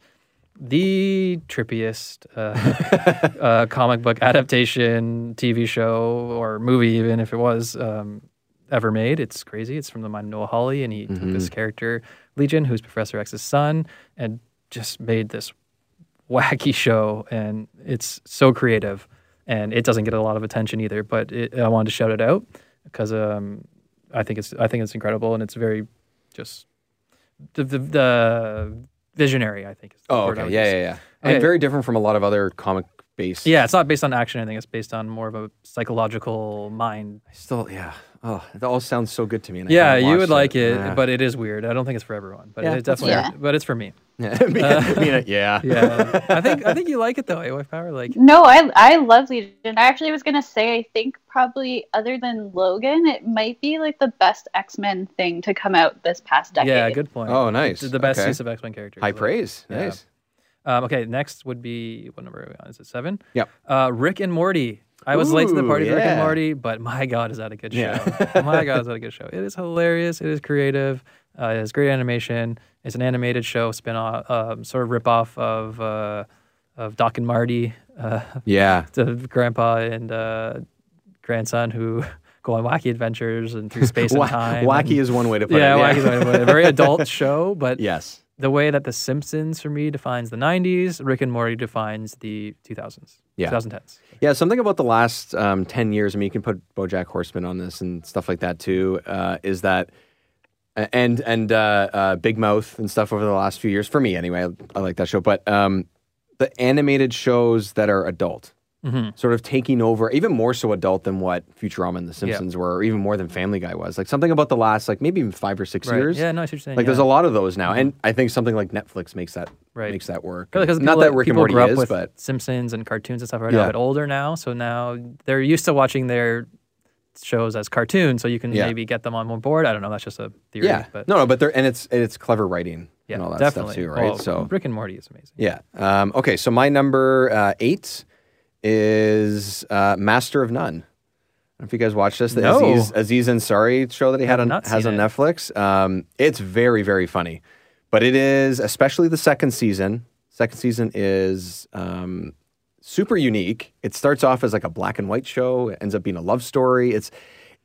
Speaker 3: the trippiest uh, uh, comic book adaptation, TV show, or movie, even if it was um, ever made. It's crazy. It's from the mind of Noah Hawley, and he took this
Speaker 2: Mhm.
Speaker 3: character, Legion, who's Professor X's son, and just made this wacky show. And it's so creative, and it doesn't get a lot of attention either. But it, I wanted to shout it out because um, I think it's I think it's incredible, and it's very just the the, the visionary. I think. Is the
Speaker 2: Oh, okay. Yeah, yeah, yeah. And very different from a lot of other comic based.
Speaker 3: Yeah, it's not based on action or anything. It's based on more of a psychological mind.
Speaker 2: I Still, yeah. Oh, it all sounds so good to me. and
Speaker 3: Yeah,
Speaker 2: haven't
Speaker 3: you would
Speaker 2: watched
Speaker 3: like it,
Speaker 2: Yeah.
Speaker 3: but it is weird. I don't think it's for everyone, but
Speaker 2: Yeah,
Speaker 3: it definitely.
Speaker 4: fair.
Speaker 3: But it's for me.
Speaker 2: Yeah, I mean- I mean, yeah.
Speaker 3: yeah. I think I think you like it though. Wife Power, like
Speaker 4: No, I I love Legion. I actually was gonna say I think probably other than Logan, it might be like the best X Men thing to come out this past decade.
Speaker 3: yeah, good point.
Speaker 2: Oh, nice.
Speaker 3: The, the best
Speaker 2: Okay.
Speaker 3: use of X Men characters.
Speaker 2: High
Speaker 3: like-
Speaker 2: praise.
Speaker 3: yeah.
Speaker 2: Nice.
Speaker 3: Um, okay, next would be what number are we on? Is it seven?
Speaker 2: Yep.
Speaker 3: Uh, Rick and Morty. I was late to the
Speaker 2: Ooh,
Speaker 3: party, with Rick and
Speaker 2: yeah.
Speaker 3: Morty, but my God, is that a good show?
Speaker 2: Yeah.
Speaker 3: my God, is that a good show? It is hilarious. It is creative. Uh, it has great animation. It's an animated show spin off, um, sort of rip off of uh, of Doc and Marty. Uh,
Speaker 2: Yeah.
Speaker 3: the grandpa and uh, grandson who go on wacky adventures and through space and time.
Speaker 2: wacky
Speaker 3: and-
Speaker 2: is one way to put it,
Speaker 3: yeah,
Speaker 2: yeah.
Speaker 3: wacky is one way to put it. A very adult show, but
Speaker 2: Yes.
Speaker 3: The way that The Simpsons for me defines the 90s, Rick and Morty defines the 2000s,
Speaker 2: Yeah.
Speaker 3: 2010s.
Speaker 2: Yeah, something about the last um, 10 years, I mean, you can put Bojack Horseman on this and stuff like that too, uh, is that, and and uh, uh, Big Mouth and stuff over the last few years, for me anyway, I, I like that show, but um, the animated shows that are adult,
Speaker 3: Mhm.
Speaker 2: sort of taking over, even more so adult than what Futurama and The Simpsons were, or even more than Family Guy was. Like something about the last, like maybe even five or six
Speaker 3: Right.
Speaker 2: years.
Speaker 3: Yeah, no, I see what you're saying,
Speaker 2: Like there's
Speaker 3: yeah. Mm-hmm.
Speaker 2: a lot of those now, and I think something like Netflix makes that
Speaker 3: Right.
Speaker 2: makes that work.
Speaker 3: Because
Speaker 2: Not that Rick and Morty
Speaker 3: grew up
Speaker 2: is,
Speaker 3: with
Speaker 2: but
Speaker 3: Simpsons and cartoons and stuff are
Speaker 2: Yeah.
Speaker 3: a bit older now, so now they're used to watching their shows as cartoons, so you can
Speaker 2: Yeah.
Speaker 3: maybe get them on board. I don't know. That's just a theory.
Speaker 2: yeah,
Speaker 3: but
Speaker 2: no, no, but they're and it's it's clever writing
Speaker 3: yeah,
Speaker 2: and all that
Speaker 3: definitely.
Speaker 2: stuff too, right?
Speaker 3: Well,
Speaker 2: so
Speaker 3: Rick and Morty is amazing.
Speaker 2: Yeah. Um, okay, so my number uh, eight is uh, Master of None. I don't know if you guys watched this. The
Speaker 3: No.
Speaker 2: Aziz, Aziz Ansari show that he had on has on
Speaker 3: it.
Speaker 2: Netflix. Um, it's very very funny, but it is especially the second season. Second season is um, super unique. It starts off as like a black and white show. It ends up being a love story. It's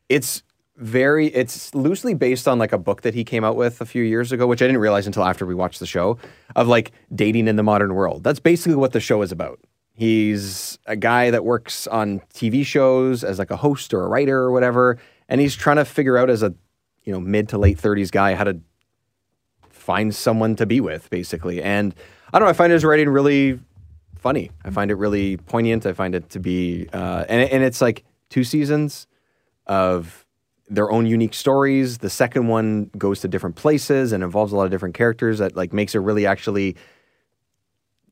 Speaker 2: it's very it's loosely based on like a book that he came out with a few years ago which i didn't realize until after we watched the show of like dating in the modern world that's basically what the show is about he's a guy that works on tv shows as like a host or a writer or whatever and he's trying to figure out as a you know mid to late 30s guy how to find someone to be with basically. And i don't know i find his writing really funny. I find it really poignant. I find it to be uh, and, and it's like two seasons of their own unique stories. The second one goes to different places and involves a lot of different characters that like makes it really actually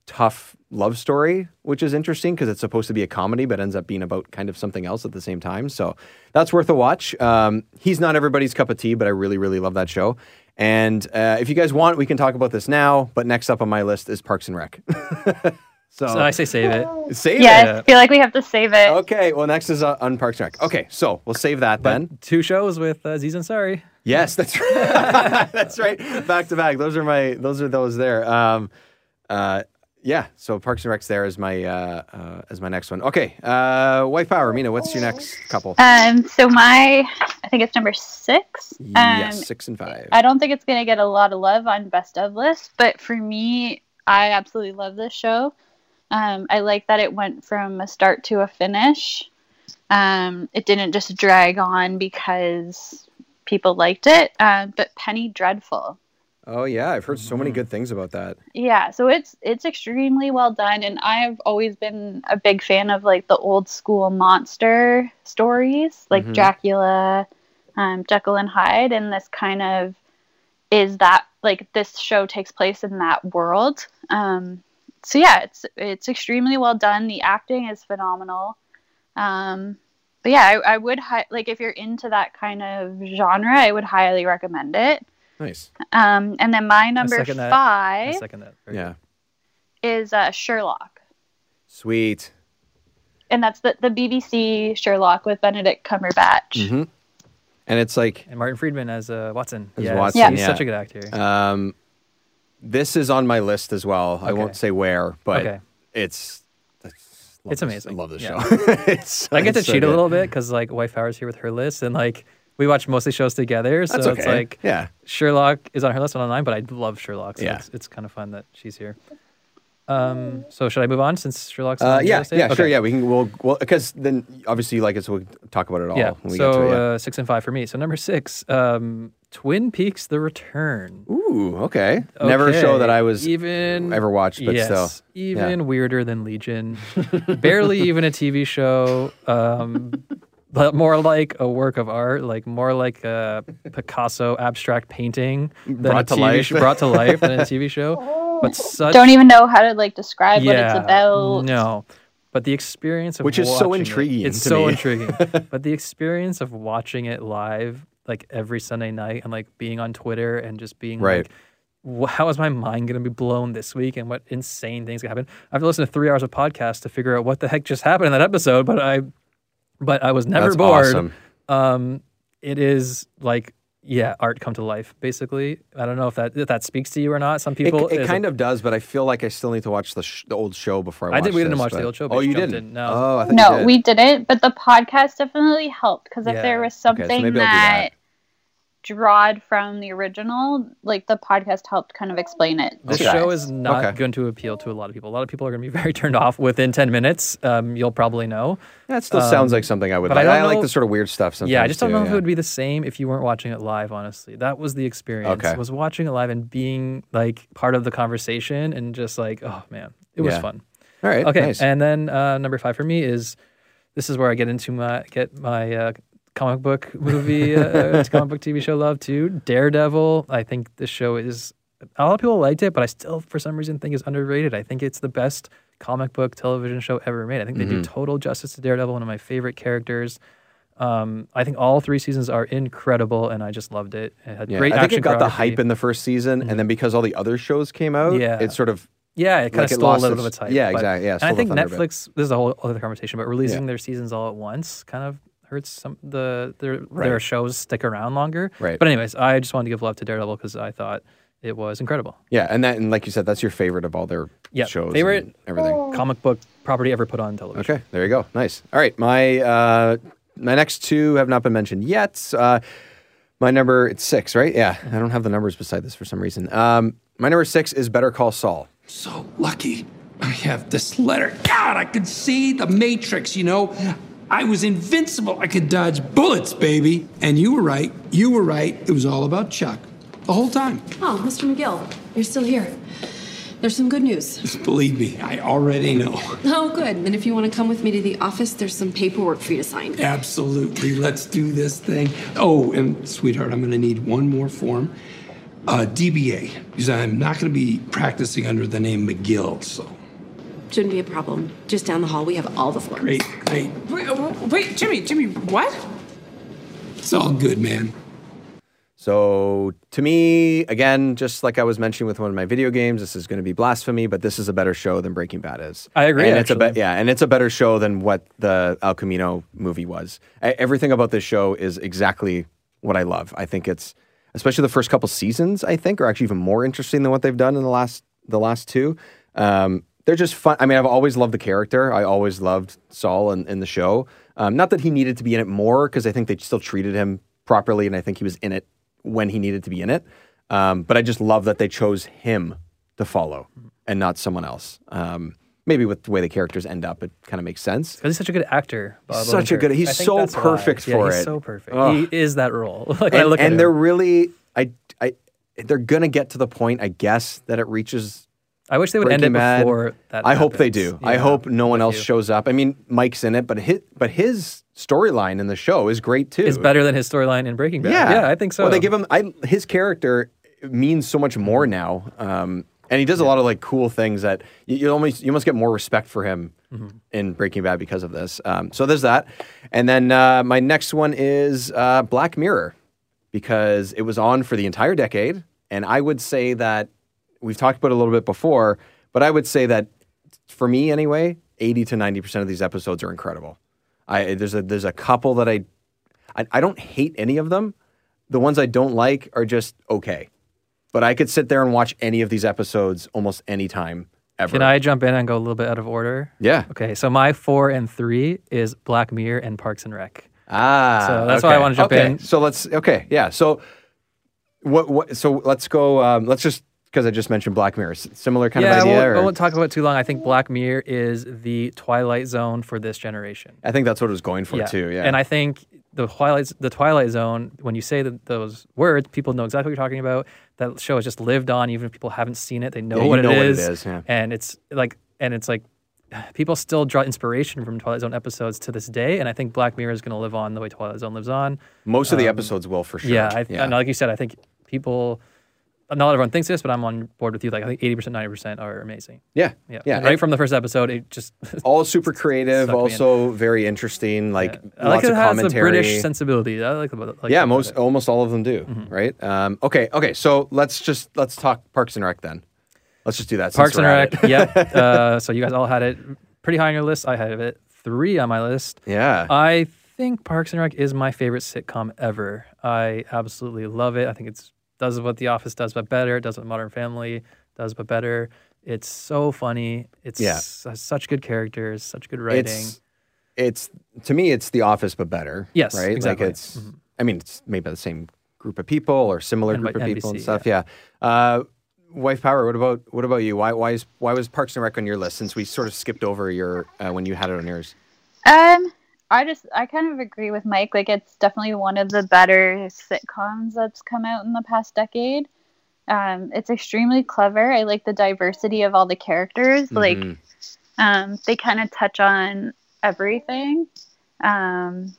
Speaker 2: tough love story, which is interesting because it's supposed to be a comedy, but ends up being about kind of something else at the same time. So that's worth a watch. Um, he's not everybody's cup of tea, but I really, really love that show. And uh, if you guys want, we can talk about this now. But next up on my list is Parks and Rec. so,
Speaker 3: So I say save it.
Speaker 2: save it.
Speaker 4: yeah, I feel like we have to save it.
Speaker 2: Okay, well, next is uh, on Parks and Rec. Okay, so we'll save that then.
Speaker 3: Two shows with uh, Aziz Ansari.
Speaker 2: Yes, that's right. that's right. Back to back. Those are my. Those are those there. Um, uh, yeah. So Parks and Rec's there is my uh, uh, as my next one. Okay. Uh, Wife Power. Mina, what's your next couple?
Speaker 4: Um, so my, I think it's number six. Um,
Speaker 2: yes, six and five.
Speaker 4: I don't think it's going to get a lot of love on best of list, but for me, I absolutely love this show. Um, I like that it went from a start to a finish. Um, it didn't just drag on because people liked it. Uh, but Penny Dreadful,
Speaker 2: Oh yeah, I've heard so many good things about that.
Speaker 4: yeah. So it's it's extremely well done, and I've always been a big fan of like the old school monster stories, like
Speaker 2: Mhm.
Speaker 4: Dracula, um, Jekyll and Hyde, and this kind of is that like this show takes place in that world. Um, so yeah, it's it's extremely well done. The acting is phenomenal. Um, but yeah, I, I would hi- like if you're into that kind of genre, I would highly recommend it.
Speaker 2: Nice.
Speaker 4: Um, and then my number
Speaker 3: second that. I
Speaker 4: five
Speaker 3: second that. Very
Speaker 2: Yeah.
Speaker 4: is uh, Sherlock,
Speaker 2: Sweet.
Speaker 4: and that's the the BBC Sherlock with Benedict Cumberbatch.
Speaker 2: hmm And it's like
Speaker 3: And Martin Friedman as uh, Watson.
Speaker 2: As
Speaker 3: Yes,
Speaker 2: Watson,
Speaker 3: he's
Speaker 2: yeah.
Speaker 3: such a good actor.
Speaker 2: Um, this is on my list as well. I won't say where, but
Speaker 3: Okay.
Speaker 2: it's it's, love
Speaker 3: It's
Speaker 2: this-
Speaker 3: amazing.
Speaker 2: I love this
Speaker 3: Yeah.
Speaker 2: show. it's,
Speaker 3: I get to
Speaker 2: it's so
Speaker 3: cheat a
Speaker 2: good.
Speaker 3: little bit because like Wife Power's here with her list, and like we watch mostly shows together. So
Speaker 2: That's
Speaker 3: it's like
Speaker 2: Yeah.
Speaker 3: Sherlock is on her list, not on mine, but I love Sherlock. So
Speaker 2: Yeah.
Speaker 3: it's, it's kind of fun that she's here. Um, so should I move on since Sherlock's
Speaker 2: Uh,
Speaker 3: on
Speaker 2: yeah, yeah, sure. Yeah, we can. We'll, well, because then obviously you like it, so we'll talk about it all.
Speaker 3: Yeah. so
Speaker 2: get to. Yeah.
Speaker 3: uh, six and five for me. So number six, um, Twin Peaks: The Return.
Speaker 2: Ooh, okay. Never a show that I was
Speaker 3: even
Speaker 2: ever watched, but
Speaker 3: yes,
Speaker 2: still,
Speaker 3: even
Speaker 2: yeah.
Speaker 3: weirder than Legion. Barely even a TV show. Um, but more like a work of art, like more like a Picasso abstract painting than
Speaker 2: Brought
Speaker 3: a
Speaker 2: to
Speaker 3: TV
Speaker 2: life.
Speaker 3: show, brought to life than a TV show. But such
Speaker 4: Don't even know how to like describe what it's about.
Speaker 3: no, but the experience of
Speaker 2: Which is so
Speaker 3: watching it-
Speaker 2: intriguing
Speaker 3: it's
Speaker 2: to
Speaker 3: so
Speaker 2: me.
Speaker 3: intriguing. but the experience of watching it live, like every Sunday night, and like being on Twitter and just being
Speaker 2: Right.
Speaker 3: like, how is my mind going to be blown this week? And what insane things can happen? I have to listen to three hours of podcast to figure out what the heck just happened in that episode. But I, but I was never
Speaker 2: That's
Speaker 3: bored.
Speaker 2: awesome.
Speaker 3: Um, it is like. Yeah, art come to life. Basically, I don't know if that if that speaks to you or not. Some
Speaker 2: It,
Speaker 3: people,
Speaker 2: it
Speaker 3: is
Speaker 2: kind of does, but I feel like I still need to watch the, sh- the old show before I
Speaker 3: I
Speaker 2: watch
Speaker 3: did- we didn't
Speaker 2: this,
Speaker 3: watch the old show,
Speaker 2: Oh,
Speaker 3: you
Speaker 2: you didn't?
Speaker 3: in. No.
Speaker 2: Oh, I thought you
Speaker 4: No,
Speaker 2: did.
Speaker 4: we didn't, but the podcast definitely helped because if
Speaker 3: Yeah.
Speaker 4: there was
Speaker 2: Okay, so
Speaker 4: something
Speaker 2: maybe I'll do that.
Speaker 4: That drawed from the original, like the podcast helped kind of explain it.
Speaker 3: The
Speaker 2: Okay.
Speaker 3: show is not
Speaker 2: Okay.
Speaker 3: going to appeal to a lot of people. A lot of people are going to be very turned off within 10 minutes. Um, you'll probably know.
Speaker 2: That still
Speaker 3: Um,
Speaker 2: sounds like something I would
Speaker 3: but
Speaker 2: like.
Speaker 3: I
Speaker 2: I,
Speaker 3: don't
Speaker 2: like the sort of weird stuff sometimes.
Speaker 3: yeah, I just don't
Speaker 2: too,
Speaker 3: know if
Speaker 2: yeah.
Speaker 3: it would be the same if you weren't watching it live, honestly. That was the experience.
Speaker 2: Okay.
Speaker 3: Was watching it live and being like part of the conversation and just like, oh man, it was
Speaker 2: Yeah.
Speaker 3: fun.
Speaker 2: All right.
Speaker 3: Okay.
Speaker 2: Nice.
Speaker 3: And then uh, number five for me is this is where I get into my get my uh, comic book movie, uh, comic book TV show love too. Daredevil. I think the show is a lot of people liked it, but I still for some reason think it's underrated. I think it's the best comic book television show ever made. I think they do
Speaker 2: Mm-hmm.
Speaker 3: total justice to Daredevil, one of my favorite characters. Um, I think all three seasons are incredible, and I just loved it. It had
Speaker 2: Yeah,
Speaker 3: great
Speaker 2: I think it got the hype in the first season, and then because all the other shows came out,
Speaker 3: Yeah.
Speaker 2: it sort of
Speaker 3: Yeah, it kind
Speaker 2: Like,
Speaker 3: of stole a little
Speaker 2: its-
Speaker 3: of its hype.
Speaker 2: yeah,
Speaker 3: but-
Speaker 2: exactly, yeah,
Speaker 3: and I think
Speaker 2: bit.
Speaker 3: Netflix. This is a whole other conversation, but releasing
Speaker 2: Yeah.
Speaker 3: their seasons all at once kind of hurts some the their
Speaker 2: Right.
Speaker 3: their shows stick around longer.
Speaker 2: Right.
Speaker 3: But anyways, I just wanted to give love to Daredevil because I thought it was incredible.
Speaker 2: yeah, and that and like you said, that's your favorite of all their
Speaker 3: Yeah,
Speaker 2: shows,
Speaker 3: favorite
Speaker 2: and everything.
Speaker 3: comic book property ever put on television.
Speaker 2: Okay, there you go. Nice. All right, my uh, my next two have not been mentioned yet. Uh, my number it's six, right? Yeah, I don't have the numbers beside this for some reason. Um, my number six is Better Call Saul.
Speaker 13: So lucky. I have this letter. God, I could see the Matrix, you know? I was invincible. I could dodge bullets, baby. And you were right. You were right. It was all about Chuck. The whole time.
Speaker 14: Oh, Mr. McGill, you're still here. There's some good news.
Speaker 13: Just believe me, I already know.
Speaker 14: Oh, good. And if you want to come with me to the office, there's some paperwork for you to sign.
Speaker 13: Absolutely. Let's do this thing. Oh, and sweetheart, I'm going to need one more form. Uh, DBA, because I'm not going to be practicing under the name McGill, so.
Speaker 14: Shouldn't be a problem. Just down the hall, we have all the forms.
Speaker 13: Great, great.
Speaker 15: Wait, uh, wait, Jimmy, Jimmy, what?
Speaker 13: It's all good, man.
Speaker 2: So to me, again, just like I was mentioning with one of my video games, this is going to be blasphemy, but this is a better show than Breaking Bad is.
Speaker 3: I agree,
Speaker 2: And it's a be- yeah, and it's a better show than what the El Camino movie was. E- Everything about this show is exactly what I love. I think it's especially the first couple seasons. I think are actually even more interesting than what they've done in the last the last two. Um, they're just fun. I mean, I've always loved the character. I always loved Saul in, in the show. Um, not that he needed to be in it more, because I think they still treated him properly, and I think he was in it when he needed to be in it. Um, but I just love that they chose him to follow and not someone else. Um, maybe with the way the characters end up, it kind of makes sense.
Speaker 3: Because he's such a good actor. Bob
Speaker 2: Such a good- he's so
Speaker 3: that's why.
Speaker 2: perfect
Speaker 3: Yeah,
Speaker 2: for
Speaker 3: he's
Speaker 2: it.
Speaker 3: so perfect.
Speaker 2: Ugh.
Speaker 3: He is that role. like
Speaker 2: and
Speaker 3: I look at
Speaker 2: and they're really, I, I, they're gonna get to the point, I guess, that it reaches.
Speaker 3: I wish they would end it
Speaker 2: Breaking Bad.
Speaker 3: before that
Speaker 2: I hope they
Speaker 3: happens.
Speaker 2: do. I
Speaker 3: Yeah,
Speaker 2: hope no one else
Speaker 3: you.
Speaker 2: shows up. I mean, Mike's in it, but his, but his storyline in the show is great too.
Speaker 3: Is better than his storyline in Breaking Bad.
Speaker 2: Yeah,
Speaker 3: yeah, I think so.
Speaker 2: Well, they give him I, his character means so much more now, um, and he does a lot of like cool things that you, you almost you must get more respect for him
Speaker 3: Mm-hmm.
Speaker 2: in Breaking Bad because of this. Um, so there's that, and then uh, my next one is uh, Black Mirror because it was on for the entire decade, and I would say that we've talked about it a little bit before, but I would say that for me anyway, eighty to ninety percent of these episodes are incredible. I there's a there's a couple that I I, I don't hate any of them. The ones I don't like are just okay. but I could sit there and watch any of these episodes almost any time ever.
Speaker 3: Can I jump in and go a little bit out of order?
Speaker 2: Yeah.
Speaker 3: Okay, so my four and three is Black Mirror and Parks and Rec.
Speaker 2: Ah,
Speaker 3: So that's why I
Speaker 2: okay.
Speaker 3: wanna jump
Speaker 2: okay.
Speaker 3: in.
Speaker 2: So let's okay, yeah. So what? What? So let's go. Um, let's just because I just mentioned Black Mirror, similar kind
Speaker 3: yeah,
Speaker 2: of idea.
Speaker 3: I won't, I won't talk about it too long. I think Black Mirror is the Twilight Zone for this generation.
Speaker 2: I think that's what it was going for too. Yeah,
Speaker 3: And I think the Twilight the Twilight Zone, when you say that those words, people know exactly what you're talking about. That show has just lived on, even if people haven't seen it, they know
Speaker 2: Yeah,
Speaker 3: what
Speaker 2: know
Speaker 3: it
Speaker 2: what it
Speaker 3: is.
Speaker 2: is, yeah.
Speaker 3: And it's like, and it's like, people still draw inspiration from Twilight Zone episodes to this day. And I think Black Mirror is going to live on the way Twilight Zone lives on.
Speaker 2: most of the
Speaker 3: Um,
Speaker 2: episodes will for sure.
Speaker 3: Yeah, I,
Speaker 2: yeah.
Speaker 3: and like you said, I think people. Not everyone thinks this, but I'm on board with you. Like I think eighty percent, ninety percent are amazing.
Speaker 2: Yeah,
Speaker 3: yeah,
Speaker 2: yeah.
Speaker 3: Right from the first episode, it just
Speaker 2: all super creative,
Speaker 3: me in.
Speaker 2: also very interesting. Like
Speaker 3: like
Speaker 2: lots
Speaker 3: it
Speaker 2: of commentary.
Speaker 3: British sensibility. I like about like
Speaker 2: yeah, most
Speaker 3: about
Speaker 2: almost all of them do.
Speaker 3: Mm-hmm.
Speaker 2: Right. Um, okay. Okay. So let's just let's talk Parks and Rec then. Let's just do that.
Speaker 3: Parks and Rec.
Speaker 2: it.
Speaker 3: yep. Uh, so you guys all had it pretty high on your list. I had it three on my list.
Speaker 2: Yeah.
Speaker 3: I think Parks and Rec is my favorite sitcom ever. I absolutely love it. I think it's does what The Office does, but better. It does what Modern Family does, but better. It's so funny. It's
Speaker 2: Yeah.
Speaker 3: has such good characters, such good writing.
Speaker 2: It's it's to me it's The Office but better.
Speaker 3: Yes,
Speaker 2: Right.
Speaker 3: exactly.
Speaker 2: Like it's. I mean, it's made by the same group of people or similar
Speaker 3: And
Speaker 2: group
Speaker 3: by
Speaker 2: of people and
Speaker 3: NBC,
Speaker 2: stuff. Yeah. Uh, Wife Power. What about what about you? Why why is why was Parks and Rec on your list? Since we sort of skipped over your uh, when you had it on yours.
Speaker 4: Um, I just I kind of agree with Mike. Like it's definitely one of the better sitcoms that's come out in the past decade. Um, it's extremely clever. I like the diversity of all the characters. Like,
Speaker 2: Mhm.
Speaker 4: um, they kind of touch on everything. Um,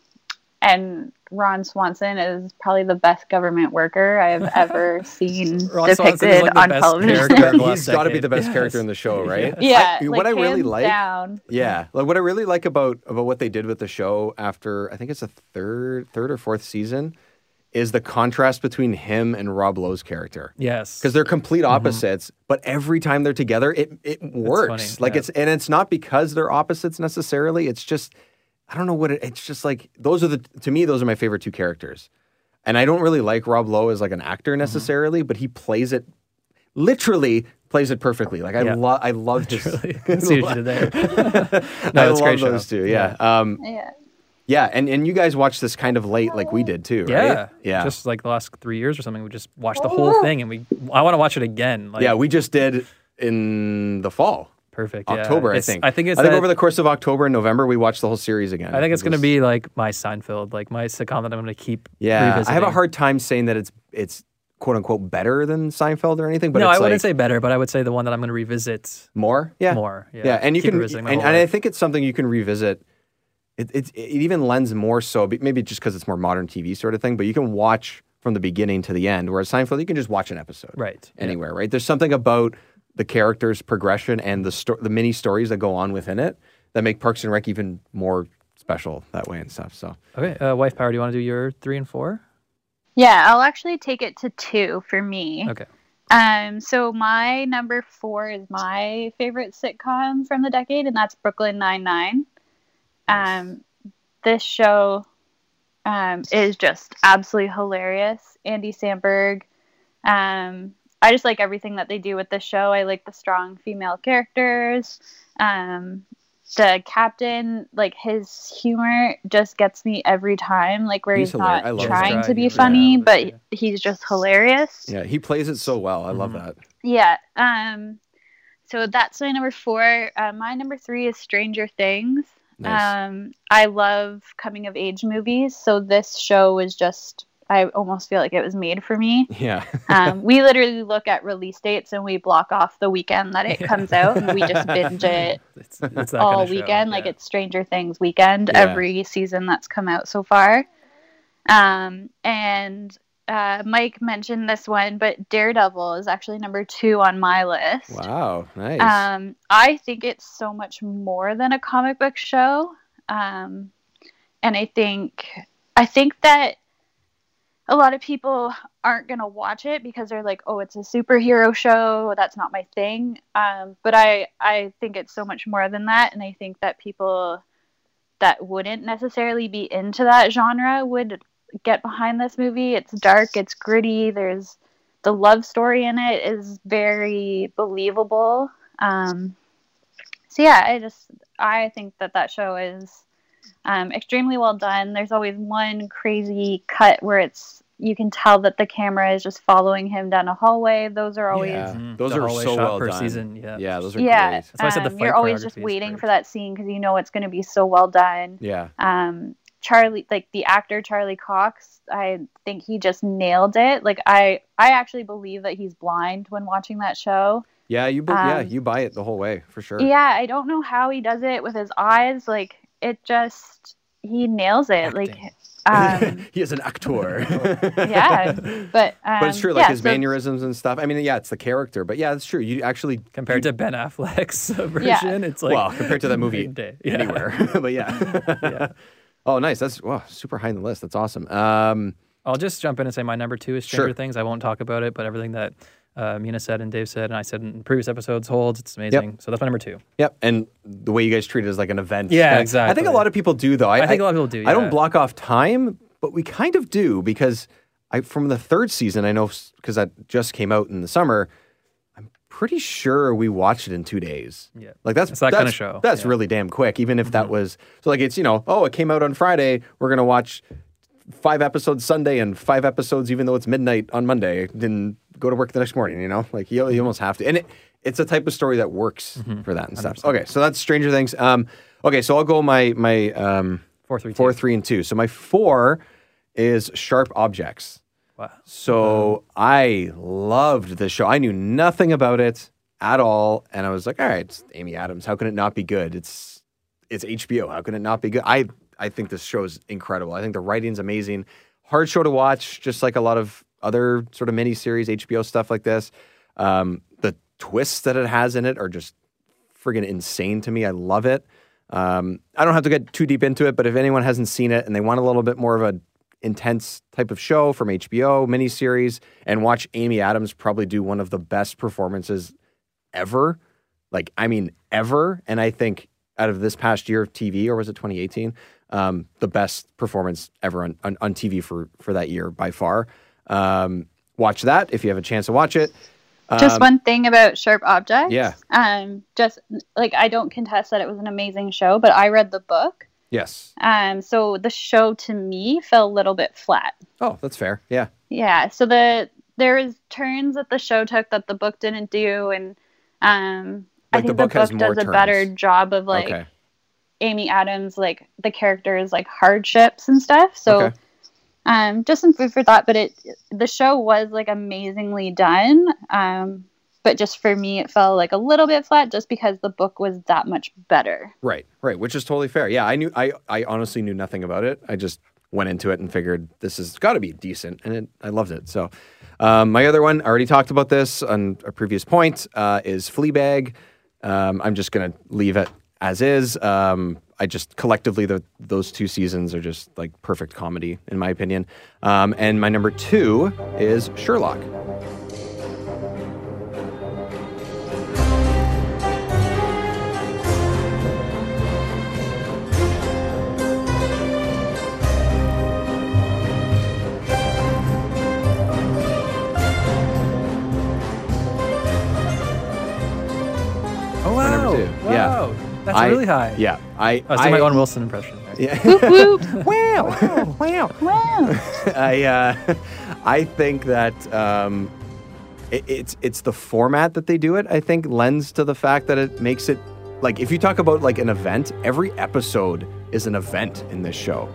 Speaker 4: and Ron Swanson is probably the best government worker I've ever seen
Speaker 3: Ron Swanson is,
Speaker 4: depicted
Speaker 3: like, the
Speaker 4: on
Speaker 3: best
Speaker 4: television.
Speaker 3: character of the last
Speaker 2: He's got to be the best
Speaker 3: Yes.
Speaker 2: character in the show, right?
Speaker 4: Yeah,
Speaker 2: I-
Speaker 4: like,
Speaker 2: what I really like.
Speaker 4: down.
Speaker 2: Yeah, like what I really like about about what they did with the show after I think it's a third third or fourth season is the contrast between him and Rob Lowe's character.
Speaker 3: Yes.
Speaker 2: Because they're complete mm-hmm. opposites, but every time they're together, it it works.
Speaker 3: funny,
Speaker 2: like
Speaker 3: yeah.
Speaker 2: it's and it's not because they're opposites necessarily. It's just I don't know what it, it's just like. Those are the to me those are my favorite two characters, and I don't really like Rob Lowe as like an
Speaker 3: Mm-hmm.
Speaker 2: actor necessarily, but he plays it literally plays it perfectly. Like I
Speaker 3: Yeah.
Speaker 2: love I love his.
Speaker 3: See what you did there.
Speaker 2: I
Speaker 3: No, it's a
Speaker 2: love
Speaker 3: great show.
Speaker 2: those two. Yeah. Um,
Speaker 4: Yeah.
Speaker 2: yeah, and, and you guys watched this kind of late, like we did too, right?
Speaker 3: Yeah,
Speaker 2: Yeah.
Speaker 3: Just like the last three years or something, we just watched the whole thing, and we I want to watch it again. Like,
Speaker 2: yeah, we just did in the fall.
Speaker 3: Perfect. yeah.
Speaker 2: October, I think.
Speaker 3: I think it's
Speaker 2: I think
Speaker 3: that-
Speaker 2: over the course of October and November, we watched the whole series again.
Speaker 3: I think it's going to be like my Seinfeld, like my sitcom that I'm going to keep.
Speaker 2: Yeah, I have a hard time saying that it's it's quote unquote better than Seinfeld or anything. But
Speaker 3: no, I wouldn't
Speaker 2: like
Speaker 3: say better, but I would say the one that I'm going to revisit
Speaker 2: more. Yeah,
Speaker 3: more. Yeah,
Speaker 2: yeah, and you
Speaker 3: Keep
Speaker 2: can,
Speaker 3: revisiting
Speaker 2: and, and I think it's something you can revisit. It it, it even lends more so, be- maybe just because it's more modern TV sort of thing. But you can watch from the beginning to the end, whereas Seinfeld you can just watch an episode,
Speaker 3: Right, yeah.
Speaker 2: Anywhere, right? There's something about the characters' progression and the sto- the mini stories that go on within it that make Parks and Rec even more special that way and stuff. So
Speaker 3: Okay, uh, wife power. Do you want to do your three and four?
Speaker 4: Yeah, I'll actually take it to two for me.
Speaker 3: Okay.
Speaker 4: Um, so my number four is my favorite sitcom from the decade, and that's Brooklyn Nine Nine. Um, this show um, is just absolutely hilarious. Andy Samberg. Um, I just like everything that they do with the show. I like the strong female characters. Um, the captain, like his humor, just gets me every time. Like where
Speaker 2: He's
Speaker 4: he's, not
Speaker 2: love
Speaker 4: trying to be
Speaker 2: humor.
Speaker 4: funny, but he's just hilarious.
Speaker 2: yeah, he plays it so well. I love
Speaker 3: Mm-hmm.
Speaker 2: that.
Speaker 4: Yeah. Um. So that's my number four. Uh, my number three is Stranger Things.
Speaker 2: Nice.
Speaker 4: Um. I love coming of age movies, so this show was just. I almost feel like it was made for me.
Speaker 2: Yeah.
Speaker 4: Um, we literally look at release dates and we block off the weekend that it comes out, and we just binge it
Speaker 3: It's, it's
Speaker 4: all
Speaker 3: kind of show,
Speaker 4: weekend. Like
Speaker 3: yeah.
Speaker 4: it's Stranger Things weekend
Speaker 2: Yeah.
Speaker 4: every season that's come out so far. Um, and uh, Mike mentioned this one, but Daredevil is actually number two on my list.
Speaker 2: Wow, nice.
Speaker 4: Um, I think it's so much more than a comic book show. Um, and I think I think that a lot of people aren't gonna watch it because they're like, "Oh, it's a superhero show. That's not my thing." Um, but I I think it's so much more than that, and I think that people that wouldn't necessarily be into that genre would get behind this movie. It's dark, it's gritty. There's the love story in it is very believable. Um, so yeah, I just I think that that show is um, extremely well done. There's always one crazy cut where it's you can tell that the camera is just following him down a hallway. Those are always
Speaker 2: Yeah.
Speaker 3: Mhm.
Speaker 2: Those
Speaker 3: The
Speaker 2: are
Speaker 3: hallway
Speaker 2: so
Speaker 3: shot
Speaker 2: well
Speaker 3: per
Speaker 2: done.
Speaker 3: season, yeah.
Speaker 2: yeah, those are
Speaker 4: yeah.
Speaker 2: great.
Speaker 3: That's why I said the
Speaker 4: um,
Speaker 3: fight
Speaker 4: you're always just waiting
Speaker 3: great.
Speaker 4: for that scene because you know it's going to be so well done.
Speaker 2: Yeah,
Speaker 4: um charlie like the actor charlie cox i think he just nailed it like i i actually believe that he's blind when watching that show
Speaker 2: yeah, you bu- yeah
Speaker 4: Um,
Speaker 2: you buy it the whole way for sure.
Speaker 4: yeah i don't know how he does it with his eyes like it just he nails it like um
Speaker 2: he is an actor.
Speaker 4: yeah but um,
Speaker 2: but it's true, like
Speaker 4: yeah,
Speaker 2: his
Speaker 4: so-
Speaker 2: mannerisms and stuff. I mean, yeah, it's the character, but yeah, it's true. You actually
Speaker 3: Compared to Ben Affleck's uh, version, it's like
Speaker 2: well, compared to that movie
Speaker 3: night and. Yeah.
Speaker 2: anywhere, but yeah. Oh, nice. That's wow, super high on the list. That's awesome. Um,
Speaker 3: I'll just jump in and say my number two is Stranger
Speaker 2: Sure.
Speaker 3: Things. I won't talk about it, but everything that uh, Mina said and Dave said and I said in previous episodes holds. It's amazing. So that's my number two.
Speaker 2: Yep, and the way you guys treat it as like an event.
Speaker 3: Yeah, exactly.
Speaker 2: I think a lot of people do, though.
Speaker 3: I think a lot of people do,
Speaker 2: I don't block off time, but we kind of do because I from the third season, I know because that just came out in the summer. I'm pretty sure we watched it in two days.
Speaker 3: Yeah.
Speaker 2: like that's
Speaker 3: It's that
Speaker 2: that's-
Speaker 3: show,
Speaker 2: That's
Speaker 3: yeah.
Speaker 2: really damn quick. Even if that was so, like it's you know, oh, it came out on Friday. We're gonna watch five episodes Sunday and five episodes, even though it's midnight on Monday. Then go to work the next morning. You know, like you, you almost have to. And it, it's a type of story that works for that and stuff. Okay, so that's Stranger Things. Um, okay, so I'll go my my um,
Speaker 3: Four, three,
Speaker 2: four, three, and two. So my four is Sharp Objects.
Speaker 3: Wow.
Speaker 2: So I loved this show. I knew nothing about it at all, and I was like, "All right, it's Amy Adams. How can it not be good? It's it's HBO. How can it not be good?" I I think this show is incredible. I think the writing's amazing. Hard show to watch, just like a lot of other sort of miniseries HBO stuff like this. Um, the twists that it has in it are just friggin' insane to me. I love it. Um, I don't have to get too deep into it, but if anyone hasn't seen it and they want a little bit more of a intense type of show from HBO miniseries and watch Amy Adams probably do one of the best performances ever, like I mean ever, and I think out of this past year of TV or was it 2018, um, the best performance ever on, on, on TV for for that year by far. Um, watch that if you have a chance to watch it.
Speaker 4: just
Speaker 2: Um,
Speaker 4: one thing about sharp objects
Speaker 2: Yeah.
Speaker 4: um just like i don't contest that it was an amazing show but i read the book
Speaker 2: Yes.
Speaker 4: um so the show to me fell a little bit flat
Speaker 2: Oh, that's fair. Yeah.
Speaker 4: Yeah, so the there is turns that the show took that the book didn't do, and um, I
Speaker 2: Like the
Speaker 4: think the
Speaker 2: book
Speaker 4: book,
Speaker 2: has more
Speaker 4: does a better job of like
Speaker 2: okay.
Speaker 4: Amy Adams, like the characters, like hardships and stuff. So,
Speaker 2: Okay.
Speaker 4: Um, just some food for thought. But it the show was like amazingly done. Um, but just for me, it fell like a little bit flat, just because the book was that much better.
Speaker 2: Right, right, which is totally fair. Yeah, I knew I I honestly knew nothing about it. I just went into it and figured this has got to be decent, and it, I loved it. So, um, my other one, I already talked about this on a previous point, uh, is Fleabag. Um, I'm just gonna leave it as is. Um, I just collectively the those two seasons are just like perfect comedy in my opinion. Um, and my number two is Sherlock.
Speaker 3: Oh wow! Wow,
Speaker 2: Yeah.
Speaker 3: That's
Speaker 2: I-
Speaker 3: really high.
Speaker 2: Yeah, I
Speaker 3: I was doing my Owen Wilson impression. there.
Speaker 2: Yeah. wow. wow.
Speaker 4: Wow.
Speaker 2: I uh, I think that um, it, it's it's the format that they do it. I think lends to the fact that it makes it like if you talk about like an event, every episode is an event in this show.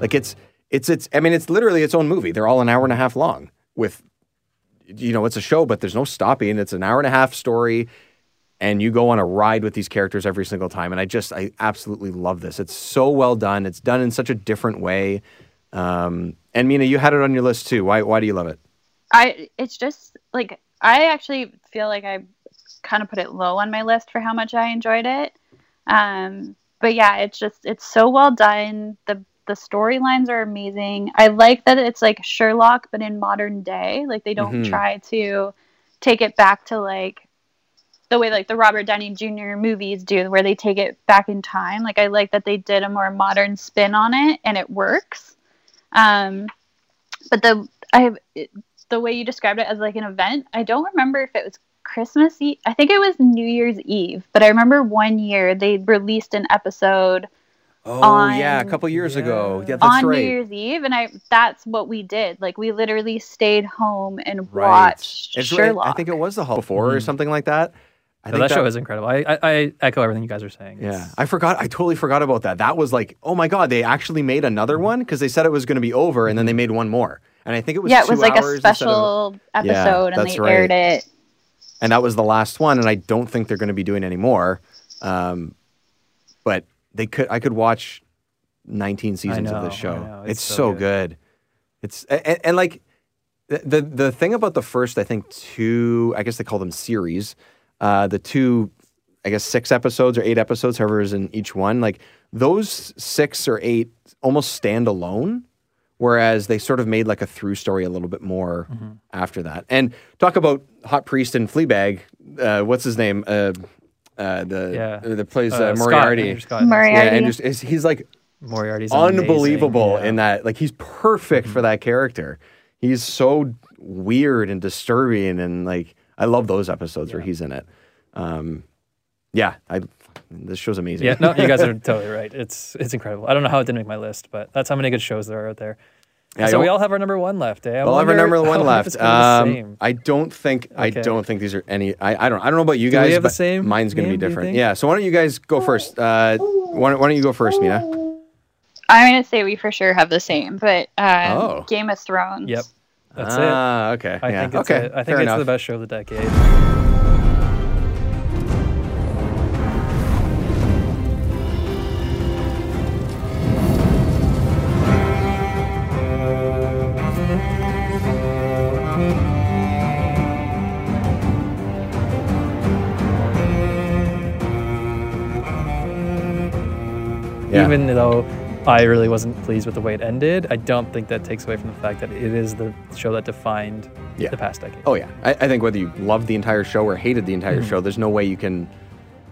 Speaker 2: Like it's it's it's I mean it's literally its own movie. They're all an hour and a half long with you know it's a show, but there's no stopping. It's an hour and a half story. And you go on a ride with these characters every single time. And I just, I absolutely love this. It's so well done. It's done in such a different way. Um, and Mina, you had it on your list too. Why, why do you love it?
Speaker 4: I it's just like I actually feel like I kind of put it low on my list for how much I enjoyed it. Um, but yeah, it's just it's so well done. The the storylines are amazing. I like that it's like Sherlock but in modern day. Like they don't
Speaker 16: Mhm.
Speaker 4: try to take it back to like the way like the Robert Downey Jr. movies do where they take it back in time. Like I like that they did a more modern spin on it and it works. Um but the I have it, the way you described it as like an event. I don't remember if it was Christmas Eve. I think it was New Year's Eve, but I remember one year they released an episode
Speaker 2: Oh
Speaker 4: on
Speaker 2: yeah, a couple years ago. Yeah, that's
Speaker 4: on
Speaker 2: right.
Speaker 4: New Year's Eve, and I that's what we did. Like we literally stayed home and
Speaker 2: right.
Speaker 4: watched
Speaker 2: It's-
Speaker 4: Sherlock.
Speaker 2: I think it was the Hall before or something like that. I
Speaker 3: No,
Speaker 2: think
Speaker 3: that, show is incredible. I, I, I echo everything you guys are saying.
Speaker 2: Yeah, I forgot. I totally forgot about that. That was like, oh my god, they actually made another one because they said it was going to be over, and then they made one more. And I think it was
Speaker 4: yeah, it was
Speaker 2: two
Speaker 4: like a
Speaker 2: hours instead of-
Speaker 4: special
Speaker 2: Yeah,
Speaker 4: episode, and
Speaker 2: that's
Speaker 4: they
Speaker 2: right.
Speaker 4: aired it.
Speaker 2: and that was the last one. And I don't think they're going to be doing any more. Um, but they could. I could watch 19 seasons
Speaker 3: know,
Speaker 2: of this show. It's,
Speaker 3: It's
Speaker 2: so,
Speaker 3: so
Speaker 2: good. It's and, and like the, the the thing about the first, I think two. I guess they call them series. Uh, the two, I guess six episodes or eight episodes, however is in each one. Like those six or eight almost stand alone. Whereas they sort of made like a through story a little bit more
Speaker 3: Mm-hmm.
Speaker 2: after that. And talk about Hot Priest and Fleabag. Uh, what's his name? Uh, uh, the
Speaker 3: Yeah.
Speaker 2: uh, that plays
Speaker 3: Uh,
Speaker 2: uh,
Speaker 3: Scott,
Speaker 2: Moriarty.
Speaker 3: Andrew Scott.
Speaker 2: Yeah,
Speaker 4: Moriarty.
Speaker 2: Andrew, is- he's like
Speaker 3: Moriarty's
Speaker 2: unbelievable
Speaker 3: amazing, yeah.
Speaker 2: in that. Like he's perfect
Speaker 3: Mm-hmm.
Speaker 2: for that character. He's so weird and disturbing, and like I love those episodes where he's in it. Um, yeah, I this show's amazing.
Speaker 3: Yeah, no, you guys are totally right. It's it's incredible. I don't know how it didn't make my list, but that's how many good shows there are out there.
Speaker 2: Yeah,
Speaker 3: so we all have our number one left. Eh? I
Speaker 2: We'll have our number one left.
Speaker 3: it's gonna be the
Speaker 2: Um. I don't think I don't think these are any. I, I don't I don't know about you
Speaker 3: Do we
Speaker 2: guys.
Speaker 3: have the
Speaker 2: but
Speaker 3: same
Speaker 2: Mine's going to be
Speaker 3: name, do you
Speaker 2: different. Yeah. So why don't you guys go first? Uh, why, don't- why don't you go first, Mina?
Speaker 4: I'm gonna say we for sure have the same, but um,
Speaker 2: Oh.
Speaker 4: Game of Thrones.
Speaker 3: Yep, that's
Speaker 2: ah,
Speaker 3: it.
Speaker 2: okay.
Speaker 3: I
Speaker 2: yeah.
Speaker 3: think it's
Speaker 2: okay.
Speaker 3: it. I
Speaker 2: fair
Speaker 3: think it's
Speaker 2: enough.
Speaker 3: the best show of the decade.
Speaker 2: Yeah.
Speaker 3: Even though I really wasn't pleased with the way it ended, I don't think that takes away from the fact that it is the show that defined
Speaker 2: Yeah.
Speaker 3: the past decade.
Speaker 2: Oh yeah, I, I think whether you loved the entire show or hated the entire
Speaker 3: Mhm.
Speaker 2: show, there's no way you can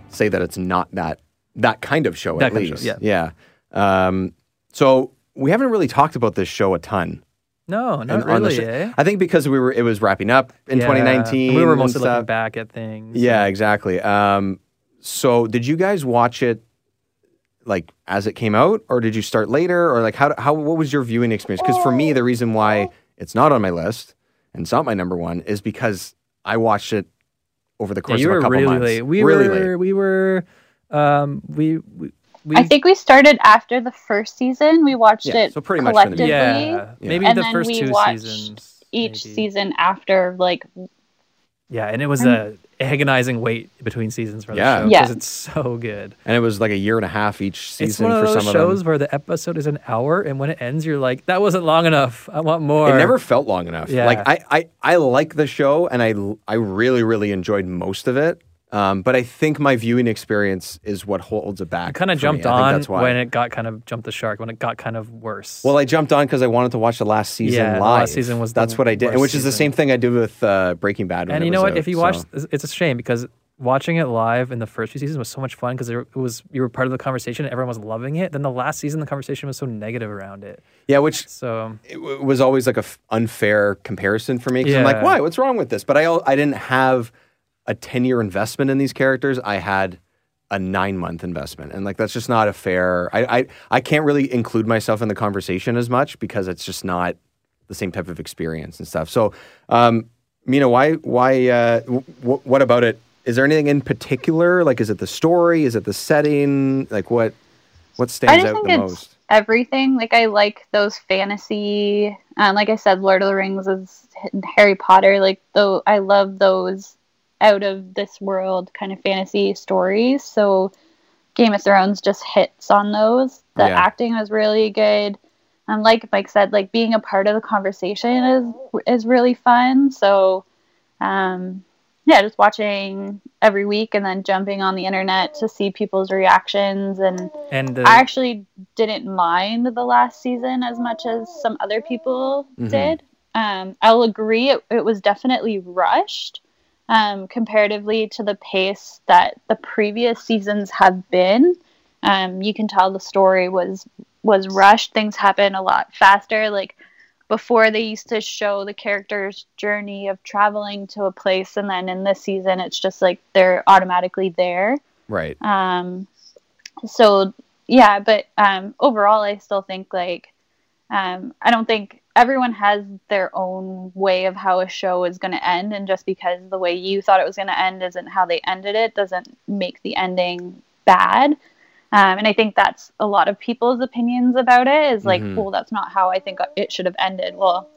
Speaker 2: say that it's not that that kind of show
Speaker 3: That
Speaker 2: at least.
Speaker 3: show,
Speaker 2: yeah. Um, so we haven't really talked about this show a ton.
Speaker 3: No,
Speaker 2: and-
Speaker 3: not
Speaker 2: the
Speaker 3: really. eh?
Speaker 2: I think because we were it was wrapping up in
Speaker 3: Yeah.
Speaker 2: 2019.
Speaker 3: We were mostly looking back at things.
Speaker 2: Yeah, exactly. Um, so did you guys watch it like as it came out, or did you start later, or like how how what was your viewing experience? Because for me, the reason why it's not on my list and it's not my number one is because I watched it over the
Speaker 3: Yeah,
Speaker 2: course
Speaker 3: you
Speaker 2: of
Speaker 3: were
Speaker 2: a couple
Speaker 3: really
Speaker 2: months.
Speaker 3: late. We
Speaker 2: really
Speaker 3: were,
Speaker 2: late.
Speaker 3: we were, um, we, we, we
Speaker 4: I think we started after the first season. We watched
Speaker 2: Yeah,
Speaker 4: it
Speaker 2: so pretty much the
Speaker 4: collectively.
Speaker 2: beginning.
Speaker 3: yeah, maybe
Speaker 4: and
Speaker 3: the
Speaker 4: then
Speaker 3: first
Speaker 4: we
Speaker 3: two
Speaker 4: watched
Speaker 3: seasons.
Speaker 4: each
Speaker 3: maybe.
Speaker 4: season after, like
Speaker 3: Yeah, and it was
Speaker 4: I'm-
Speaker 3: a agonizing wait between seasons for the
Speaker 2: Yeah.
Speaker 3: show
Speaker 4: Yeah.
Speaker 3: because it's so good.
Speaker 2: and it was like a year and a half each season
Speaker 3: It's one of
Speaker 2: for
Speaker 3: those
Speaker 2: some
Speaker 3: shows
Speaker 2: of them.
Speaker 3: where the episode is an hour, and when it ends, you're like, "That wasn't long enough. I want more."
Speaker 2: It never felt long enough.
Speaker 3: Yeah.
Speaker 2: Like I, I, I like the show, and I, I really, really enjoyed most of it. Um, but I think my viewing experience is what holds it back.
Speaker 3: I kind of
Speaker 2: for me.
Speaker 3: jumped on
Speaker 2: that's why.
Speaker 3: when it got kind of jumped the shark when it got kind of worse.
Speaker 2: Well, I jumped on because I wanted to watch the last season
Speaker 3: Yeah,
Speaker 2: live.
Speaker 3: last season was the
Speaker 2: that's what I did, and which is the same thing I did with uh, Breaking Bad.
Speaker 3: and you know what? If
Speaker 2: out,
Speaker 3: you watch,
Speaker 2: so.
Speaker 3: it's a shame because watching it live in the first few seasons was so much fun because it was you were part of the conversation. and Everyone was loving it. Then the last season, the conversation was so negative around it.
Speaker 2: yeah, which
Speaker 3: So
Speaker 2: it w- was always like a f- unfair comparison for me. 'cause I'm like, why? What's wrong with this? But I, I didn't have a ten year investment in these characters. I had a nine month investment, and like that's just not a fair. I, I, I can't really include myself in the conversation as much because it's just not the same type of experience and stuff. So, um, Mina, why, why, uh, w- what about it? Is there anything in particular? Like, is it the story? Is it the setting? Like, what, what stands out the most?
Speaker 4: everything. Like I like those fantasy, um, like I said, Lord of the Rings is Harry Potter. Like though, I love those out of this world kind of fantasy stories. So Game of Thrones just hits on those. The
Speaker 16: Yeah.
Speaker 4: acting was really good. And like Mike said, like being a part of the conversation is is really fun. So um yeah, just watching every week and then jumping on the internet to see people's reactions and
Speaker 3: and the,
Speaker 4: I actually didn't mind the last season as much as some other people
Speaker 3: Mhm.
Speaker 4: did. Um, I'll agree, it, it was definitely rushed um, comparatively to the pace that the previous seasons have been. Um, you can tell the story was was rushed. Things happen a lot faster. Like before they used to show the character's journey of traveling to a place and then in this season it's just like they're automatically there
Speaker 2: Right.
Speaker 4: um so yeah but um overall i still think like um i don't think everyone has their own way of how a show is going to end and just because the way you thought it was going to end isn't how they ended it doesn't make the ending bad um, and i think that's a lot of people's opinions about it is like
Speaker 2: Mhm.
Speaker 4: well that's not how i think it should have ended well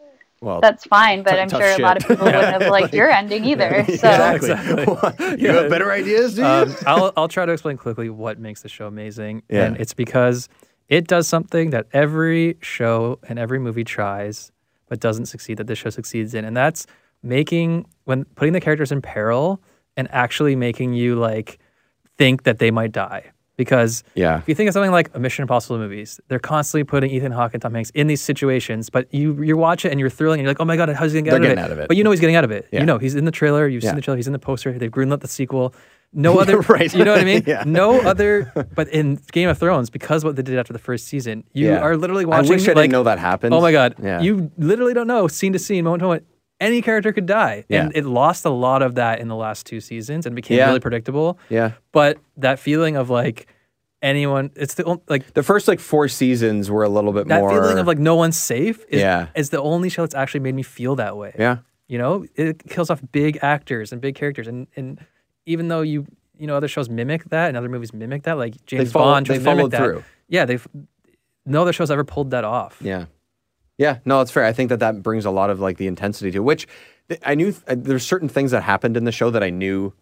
Speaker 2: Well,
Speaker 4: that's fine but
Speaker 2: t-
Speaker 4: i'm
Speaker 2: tough
Speaker 4: sure a lot of
Speaker 2: shit.
Speaker 4: people wouldn't have liked
Speaker 2: Like-
Speaker 4: your ending either so
Speaker 2: Exactly. you have better ideas, do you?
Speaker 3: Um, I'll I'll try to explain quickly what makes the show amazing,
Speaker 2: Yeah.
Speaker 3: and it's because it does something that every show and every movie tries, but doesn't succeed. That this show succeeds in, and that's making when putting the characters in peril and actually making you like think that they might die. Because
Speaker 2: Yeah.
Speaker 3: if you think of something like a Mission Impossible movies, they're constantly putting Ethan Hawke and Tom Hanks in these situations, but you you watch it and you're thrilling and you're like, oh my god, how's he gonna get out, of
Speaker 2: out of it.
Speaker 3: But you know he's getting out of it.
Speaker 2: Yeah.
Speaker 3: You know he's in the trailer. You've
Speaker 2: Yeah.
Speaker 3: seen the trailer. He's in the poster. They've greenlit the sequel. No other,
Speaker 2: Right.
Speaker 3: You know what I mean?
Speaker 2: Yeah.
Speaker 3: No other. But in Game of Thrones, because what they did after the first season, you
Speaker 2: Yeah.
Speaker 3: are literally watching.
Speaker 2: I wish I didn't know that happened.
Speaker 3: Oh my god!
Speaker 2: Yeah.
Speaker 3: You literally don't know scene to scene, moment to moment. Any character could die, and
Speaker 2: Yeah.
Speaker 3: it lost a lot of that in the last two seasons and became
Speaker 2: Yeah.
Speaker 3: really predictable.
Speaker 2: Yeah.
Speaker 3: But that feeling of like anyone, it's the only like
Speaker 2: The first like four seasons were a little bit
Speaker 3: that
Speaker 2: more.
Speaker 3: feeling of like no one's safe. Is,
Speaker 2: Yeah.
Speaker 3: is the only show that's actually made me feel that way.
Speaker 2: yeah.
Speaker 3: You know, it kills off big actors and big characters, and and even though you you know other shows mimic that and other movies mimic that, like James
Speaker 2: follow-
Speaker 3: Bond,
Speaker 2: they
Speaker 3: tries to mimic
Speaker 2: followed
Speaker 3: that.
Speaker 2: through.
Speaker 3: Yeah, they've no other shows ever pulled that off.
Speaker 2: Yeah. Yeah, no, it's fair. I think that that brings a lot of like the intensity to it, which th- I knew uh, there's certain things that happened in the show that I knew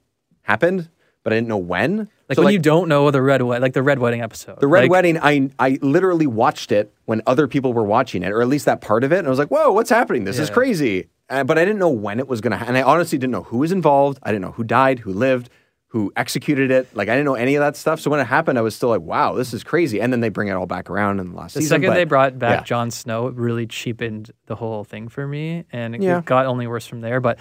Speaker 2: happened, but I didn't know when.
Speaker 3: Like
Speaker 2: So,
Speaker 3: when you don't know the red wedding, like the red wedding episode.
Speaker 2: the Red
Speaker 3: Like,
Speaker 2: Wedding, I I literally watched it when other people were watching it, or at least that part of it, and I was like, "Whoa, what's happening? This is
Speaker 3: Yeah.
Speaker 2: crazy." Uh, but I didn't know when it was going to, happen. and I honestly didn't know who was involved. I didn't know who died, who lived, who executed it. Like I didn't know any of that stuff. So when it happened, I was still like, "Wow, this is crazy." And then they bring it all back around in the last
Speaker 3: The
Speaker 2: season.
Speaker 3: second
Speaker 2: but-
Speaker 3: they brought back
Speaker 2: yeah.
Speaker 3: Jon Snow, it really cheapened the whole thing for me, and it
Speaker 2: Yeah.
Speaker 3: got only worse from there. But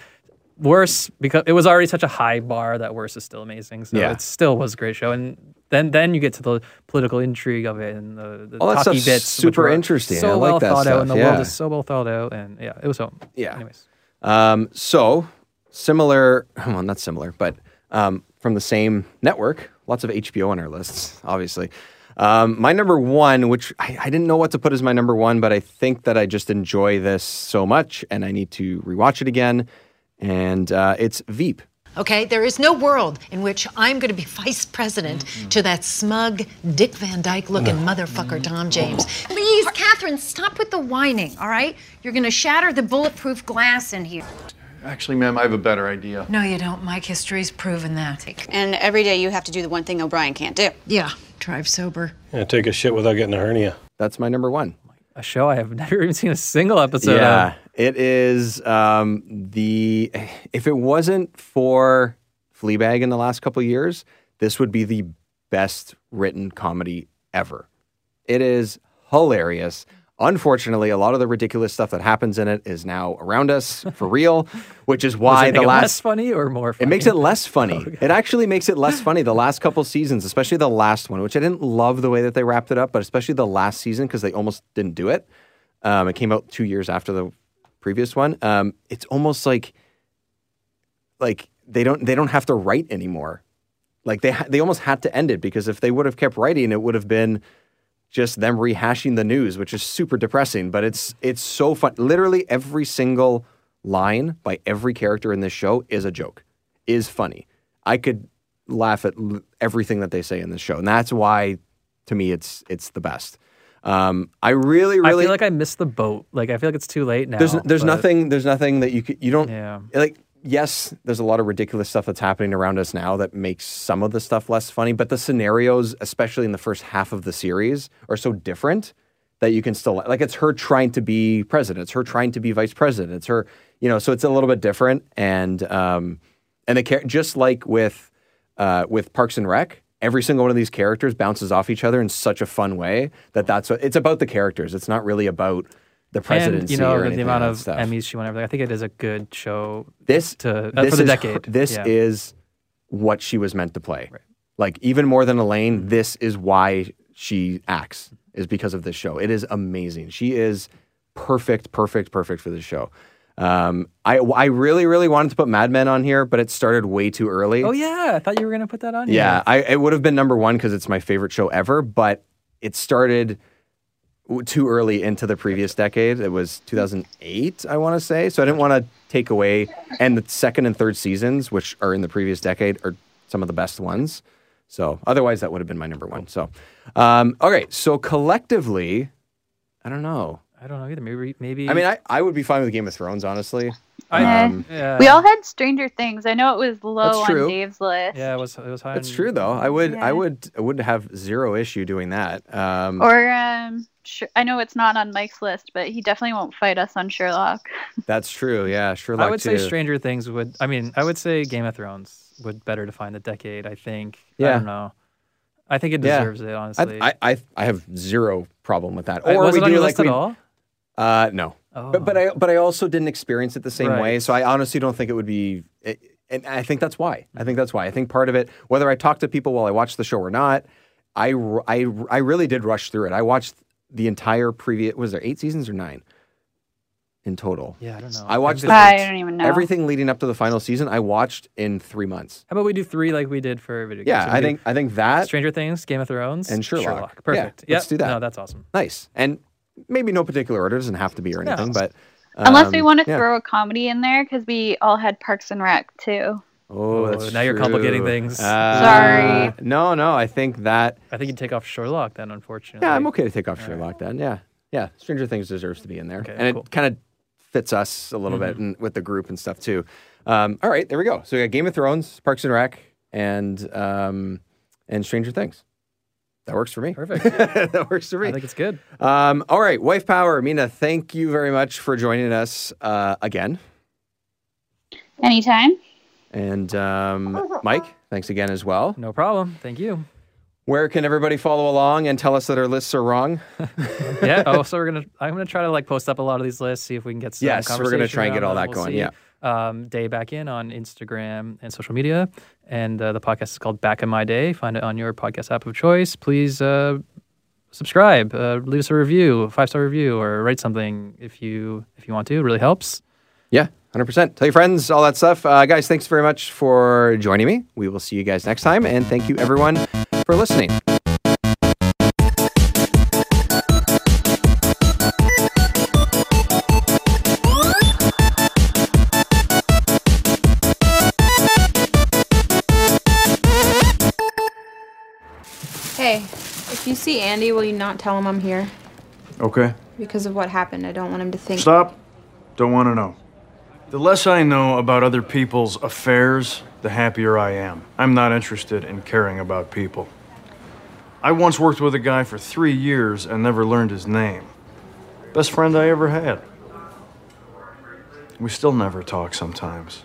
Speaker 3: worse because it was already such a high bar that worse is still amazing. So
Speaker 2: Yeah.
Speaker 3: it still was a great show, and then then you get to the political intrigue of it and the, the
Speaker 2: All that
Speaker 3: talky
Speaker 2: stuff's
Speaker 3: bits,
Speaker 2: super interesting.
Speaker 3: So
Speaker 2: I like
Speaker 3: well
Speaker 2: that
Speaker 3: thought
Speaker 2: stuff,
Speaker 3: out, and the
Speaker 2: yeah.
Speaker 3: world is so well thought out, and yeah, it was so.
Speaker 2: Yeah.
Speaker 3: Anyways,
Speaker 2: Um, so similar, well, not similar, but um, from the same network. Lots of HBO on our lists, obviously. Um, my number one, which I, I didn't know what to put as my number one, but I think that I just enjoy this so much, and I need to rewatch it again. And uh, it's Veep.
Speaker 16: Okay, there is no world in which I'm going to be vice president to that smug Dick Van Dyke looking motherfucker Tom James.
Speaker 17: Please, Catherine, stop with the whining, all right? You're gonna shatter the bulletproof glass in here.
Speaker 18: Actually, ma'am, I have a better idea.
Speaker 16: No, you don't. Mike history's proven that.
Speaker 19: And every day you have to do the one thing O'Brien can't do.
Speaker 16: Yeah, drive sober.
Speaker 20: Yeah, take a shit without getting a hernia.
Speaker 2: That's my number one.
Speaker 3: A show I have never even seen a single episode
Speaker 2: yeah,
Speaker 3: of.
Speaker 2: it is um, the. If it wasn't for Fleabag in the last couple years, this would be the best written comedy ever. It is hilarious. Unfortunately, a lot of the ridiculous stuff that happens in it is now around us for real, which is why the last
Speaker 3: less funny or more funny?
Speaker 2: it makes it less funny. It actually makes it less funny the last couple seasons, especially the last one, which I didn't love the way that they wrapped it up, but especially the last season because they almost didn't do it. Um, it came out two years after the previous one. Um, it's almost like like they don't they don't have to write anymore. Like they ha- they almost had to end it because if they would have kept writing, it would have been just them rehashing the news, which is super depressing. But it's it's so fun. Literally every single line by every character in this show is a joke, is funny. I could laugh at l- everything that they say in this show, and that's why, to me, it's it's the best. Um, I really,
Speaker 3: I
Speaker 2: really
Speaker 3: feel like I missed the boat. Like I feel like it's too late now.
Speaker 2: there's there's
Speaker 3: but-
Speaker 2: nothing there's nothing that you could you don't
Speaker 3: Yeah.
Speaker 2: like yes there's a lot of ridiculous stuff that's happening around us now that makes some of the stuff less funny but the scenarios especially in the first half of the series are so different that you can still like it's her trying to be president it's her trying to be vice president it's her you know so it's a little bit different and um and the just like with uh with Parks and Rec every single one of these characters bounces off each other in such a fun way that that's what it's about the characters it's not really about the presidency
Speaker 3: and, you know the, amount of. Emmys she won. Everything. I think it is a good show.
Speaker 2: This
Speaker 3: to uh,
Speaker 2: this
Speaker 3: for the
Speaker 2: is
Speaker 3: decade.
Speaker 2: her- this
Speaker 3: Yeah.
Speaker 2: is what she was meant to play. Like even more than Elaine, this is why she acts is because of this show. It is amazing. She is perfect, perfect, perfect for the show. Um, I I really, really wanted to put Mad Men on here, but it started way too early.
Speaker 3: Oh yeah, I thought you were gonna put that on.
Speaker 2: Yeah,
Speaker 3: here.
Speaker 2: I, it would have been number one because it's my favorite show ever, but it started too early into the previous decade. It was 2008, I want to say. So I didn't want to take away. And the second and third seasons, which are in the previous decade, are some of the best ones. So otherwise, that would have been my number one. So, um, okay. So collectively, I don't know.
Speaker 3: I don't know either. Maybe maybe.
Speaker 2: I mean, I, I would be fine with Game of Thrones, honestly.
Speaker 3: I-
Speaker 2: Um,
Speaker 3: yeah.
Speaker 4: we all had Stranger Things. I know it was low
Speaker 2: That's
Speaker 4: on. Dave's list.
Speaker 3: Yeah, it was it was high.
Speaker 2: That's
Speaker 3: on-
Speaker 2: true, though. I would,
Speaker 4: Yeah.
Speaker 2: I would, I would have zero issue doing that. Um,
Speaker 4: Or um, sh- I know it's not on Mike's list, but he definitely won't fight us on Sherlock.
Speaker 2: That's true. Yeah, Sherlock
Speaker 3: I would
Speaker 2: too.
Speaker 3: say Stranger Things would. I mean, I would say Game of Thrones would better define the decade. I think.
Speaker 2: Yeah.
Speaker 3: I don't know. I think it
Speaker 2: Yeah.
Speaker 3: deserves it. Honestly.
Speaker 2: I, I, I, I have zero problem with that. Or
Speaker 3: was
Speaker 2: we
Speaker 3: it on
Speaker 2: do
Speaker 3: your
Speaker 2: like
Speaker 3: list at all?
Speaker 2: Uh, no. But but oh. I but I also didn't experience it the same
Speaker 3: Right.
Speaker 2: way. So I honestly don't think it would be. It, and I think that's why. I think that's why. I think part of it, whether I talked to people while I watched the show or not, I, I, I really did rush through it. I watched the entire previous. Was there eight seasons or nine in total?
Speaker 3: Yeah, I don't know.
Speaker 2: I watched. the-
Speaker 4: I don't even know.
Speaker 2: Everything leading up to the final season, I watched in three months.
Speaker 3: How about we do three like we did for video games?
Speaker 2: Yeah,
Speaker 3: So
Speaker 2: I think I think that
Speaker 3: Stranger Things, Game of Thrones,
Speaker 2: and Sherlock.
Speaker 3: Perfect.
Speaker 2: Yeah, let's do that.
Speaker 3: No, that's awesome.
Speaker 2: Nice. And maybe no particular order doesn't have to be or
Speaker 4: No.
Speaker 2: anything, but
Speaker 4: Unless we
Speaker 2: um,
Speaker 4: want to
Speaker 2: yeah.
Speaker 4: throw a comedy in there, because we all had Parks and Rec too.
Speaker 2: Oh, that's
Speaker 3: now you're complicating things.
Speaker 2: Uh,
Speaker 4: Sorry.
Speaker 2: No, no. I think that.
Speaker 3: I think you'd take off Sherlock then, unfortunately.
Speaker 2: Yeah, I'm okay to take off Sherlock then. Yeah, yeah. Stranger Things deserves to be in there,
Speaker 3: Okay,
Speaker 2: and
Speaker 3: cool.
Speaker 2: it kind of fits us a little bit
Speaker 3: Mhm.
Speaker 2: and with the group and stuff too. Um, all right, there we go. So we got Game of Thrones, Parks and Rec, and um, and Stranger Things. That works for me.
Speaker 3: Perfect.
Speaker 2: that works for me.
Speaker 3: I think it's good.
Speaker 2: Um, all right, Wife Power, Mina, thank you very much for joining us uh, again.
Speaker 4: Anytime.
Speaker 2: And um, Mike, thanks again as well.
Speaker 3: No problem. Thank you.
Speaker 2: Where can everybody follow along and tell us that our lists are wrong?
Speaker 3: yeah. Oh, so we're gonna. I'm gonna try to like post up a lot of these lists, see if we can get some.
Speaker 2: Yes, we're gonna try and get all
Speaker 3: them.
Speaker 2: that
Speaker 3: We'll
Speaker 2: going,
Speaker 3: see.
Speaker 2: yeah.
Speaker 3: Um, day back in on Instagram and social media, and uh, the podcast is called Back in My Day. Find it on your podcast app of choice. Please uh, subscribe, uh, leave us a review, five star review, or write something if you if you want to. It really helps.
Speaker 2: Yeah, 100%. Tell your friends, all that stuff. Uh, guys, thanks very much for joining me. We will see you guys next time. And thank you, everyone, for listening.
Speaker 21: If you see Andy, will you not tell him I'm here?
Speaker 9: Okay.
Speaker 21: Because of what happened, I don't want him to think.
Speaker 9: Stop. Don't want to know. The less I know about other people's affairs, the happier I am. I'm not interested in caring about people. I once worked with a guy for three years and never learned his name. Best friend I ever had. We still never talk sometimes.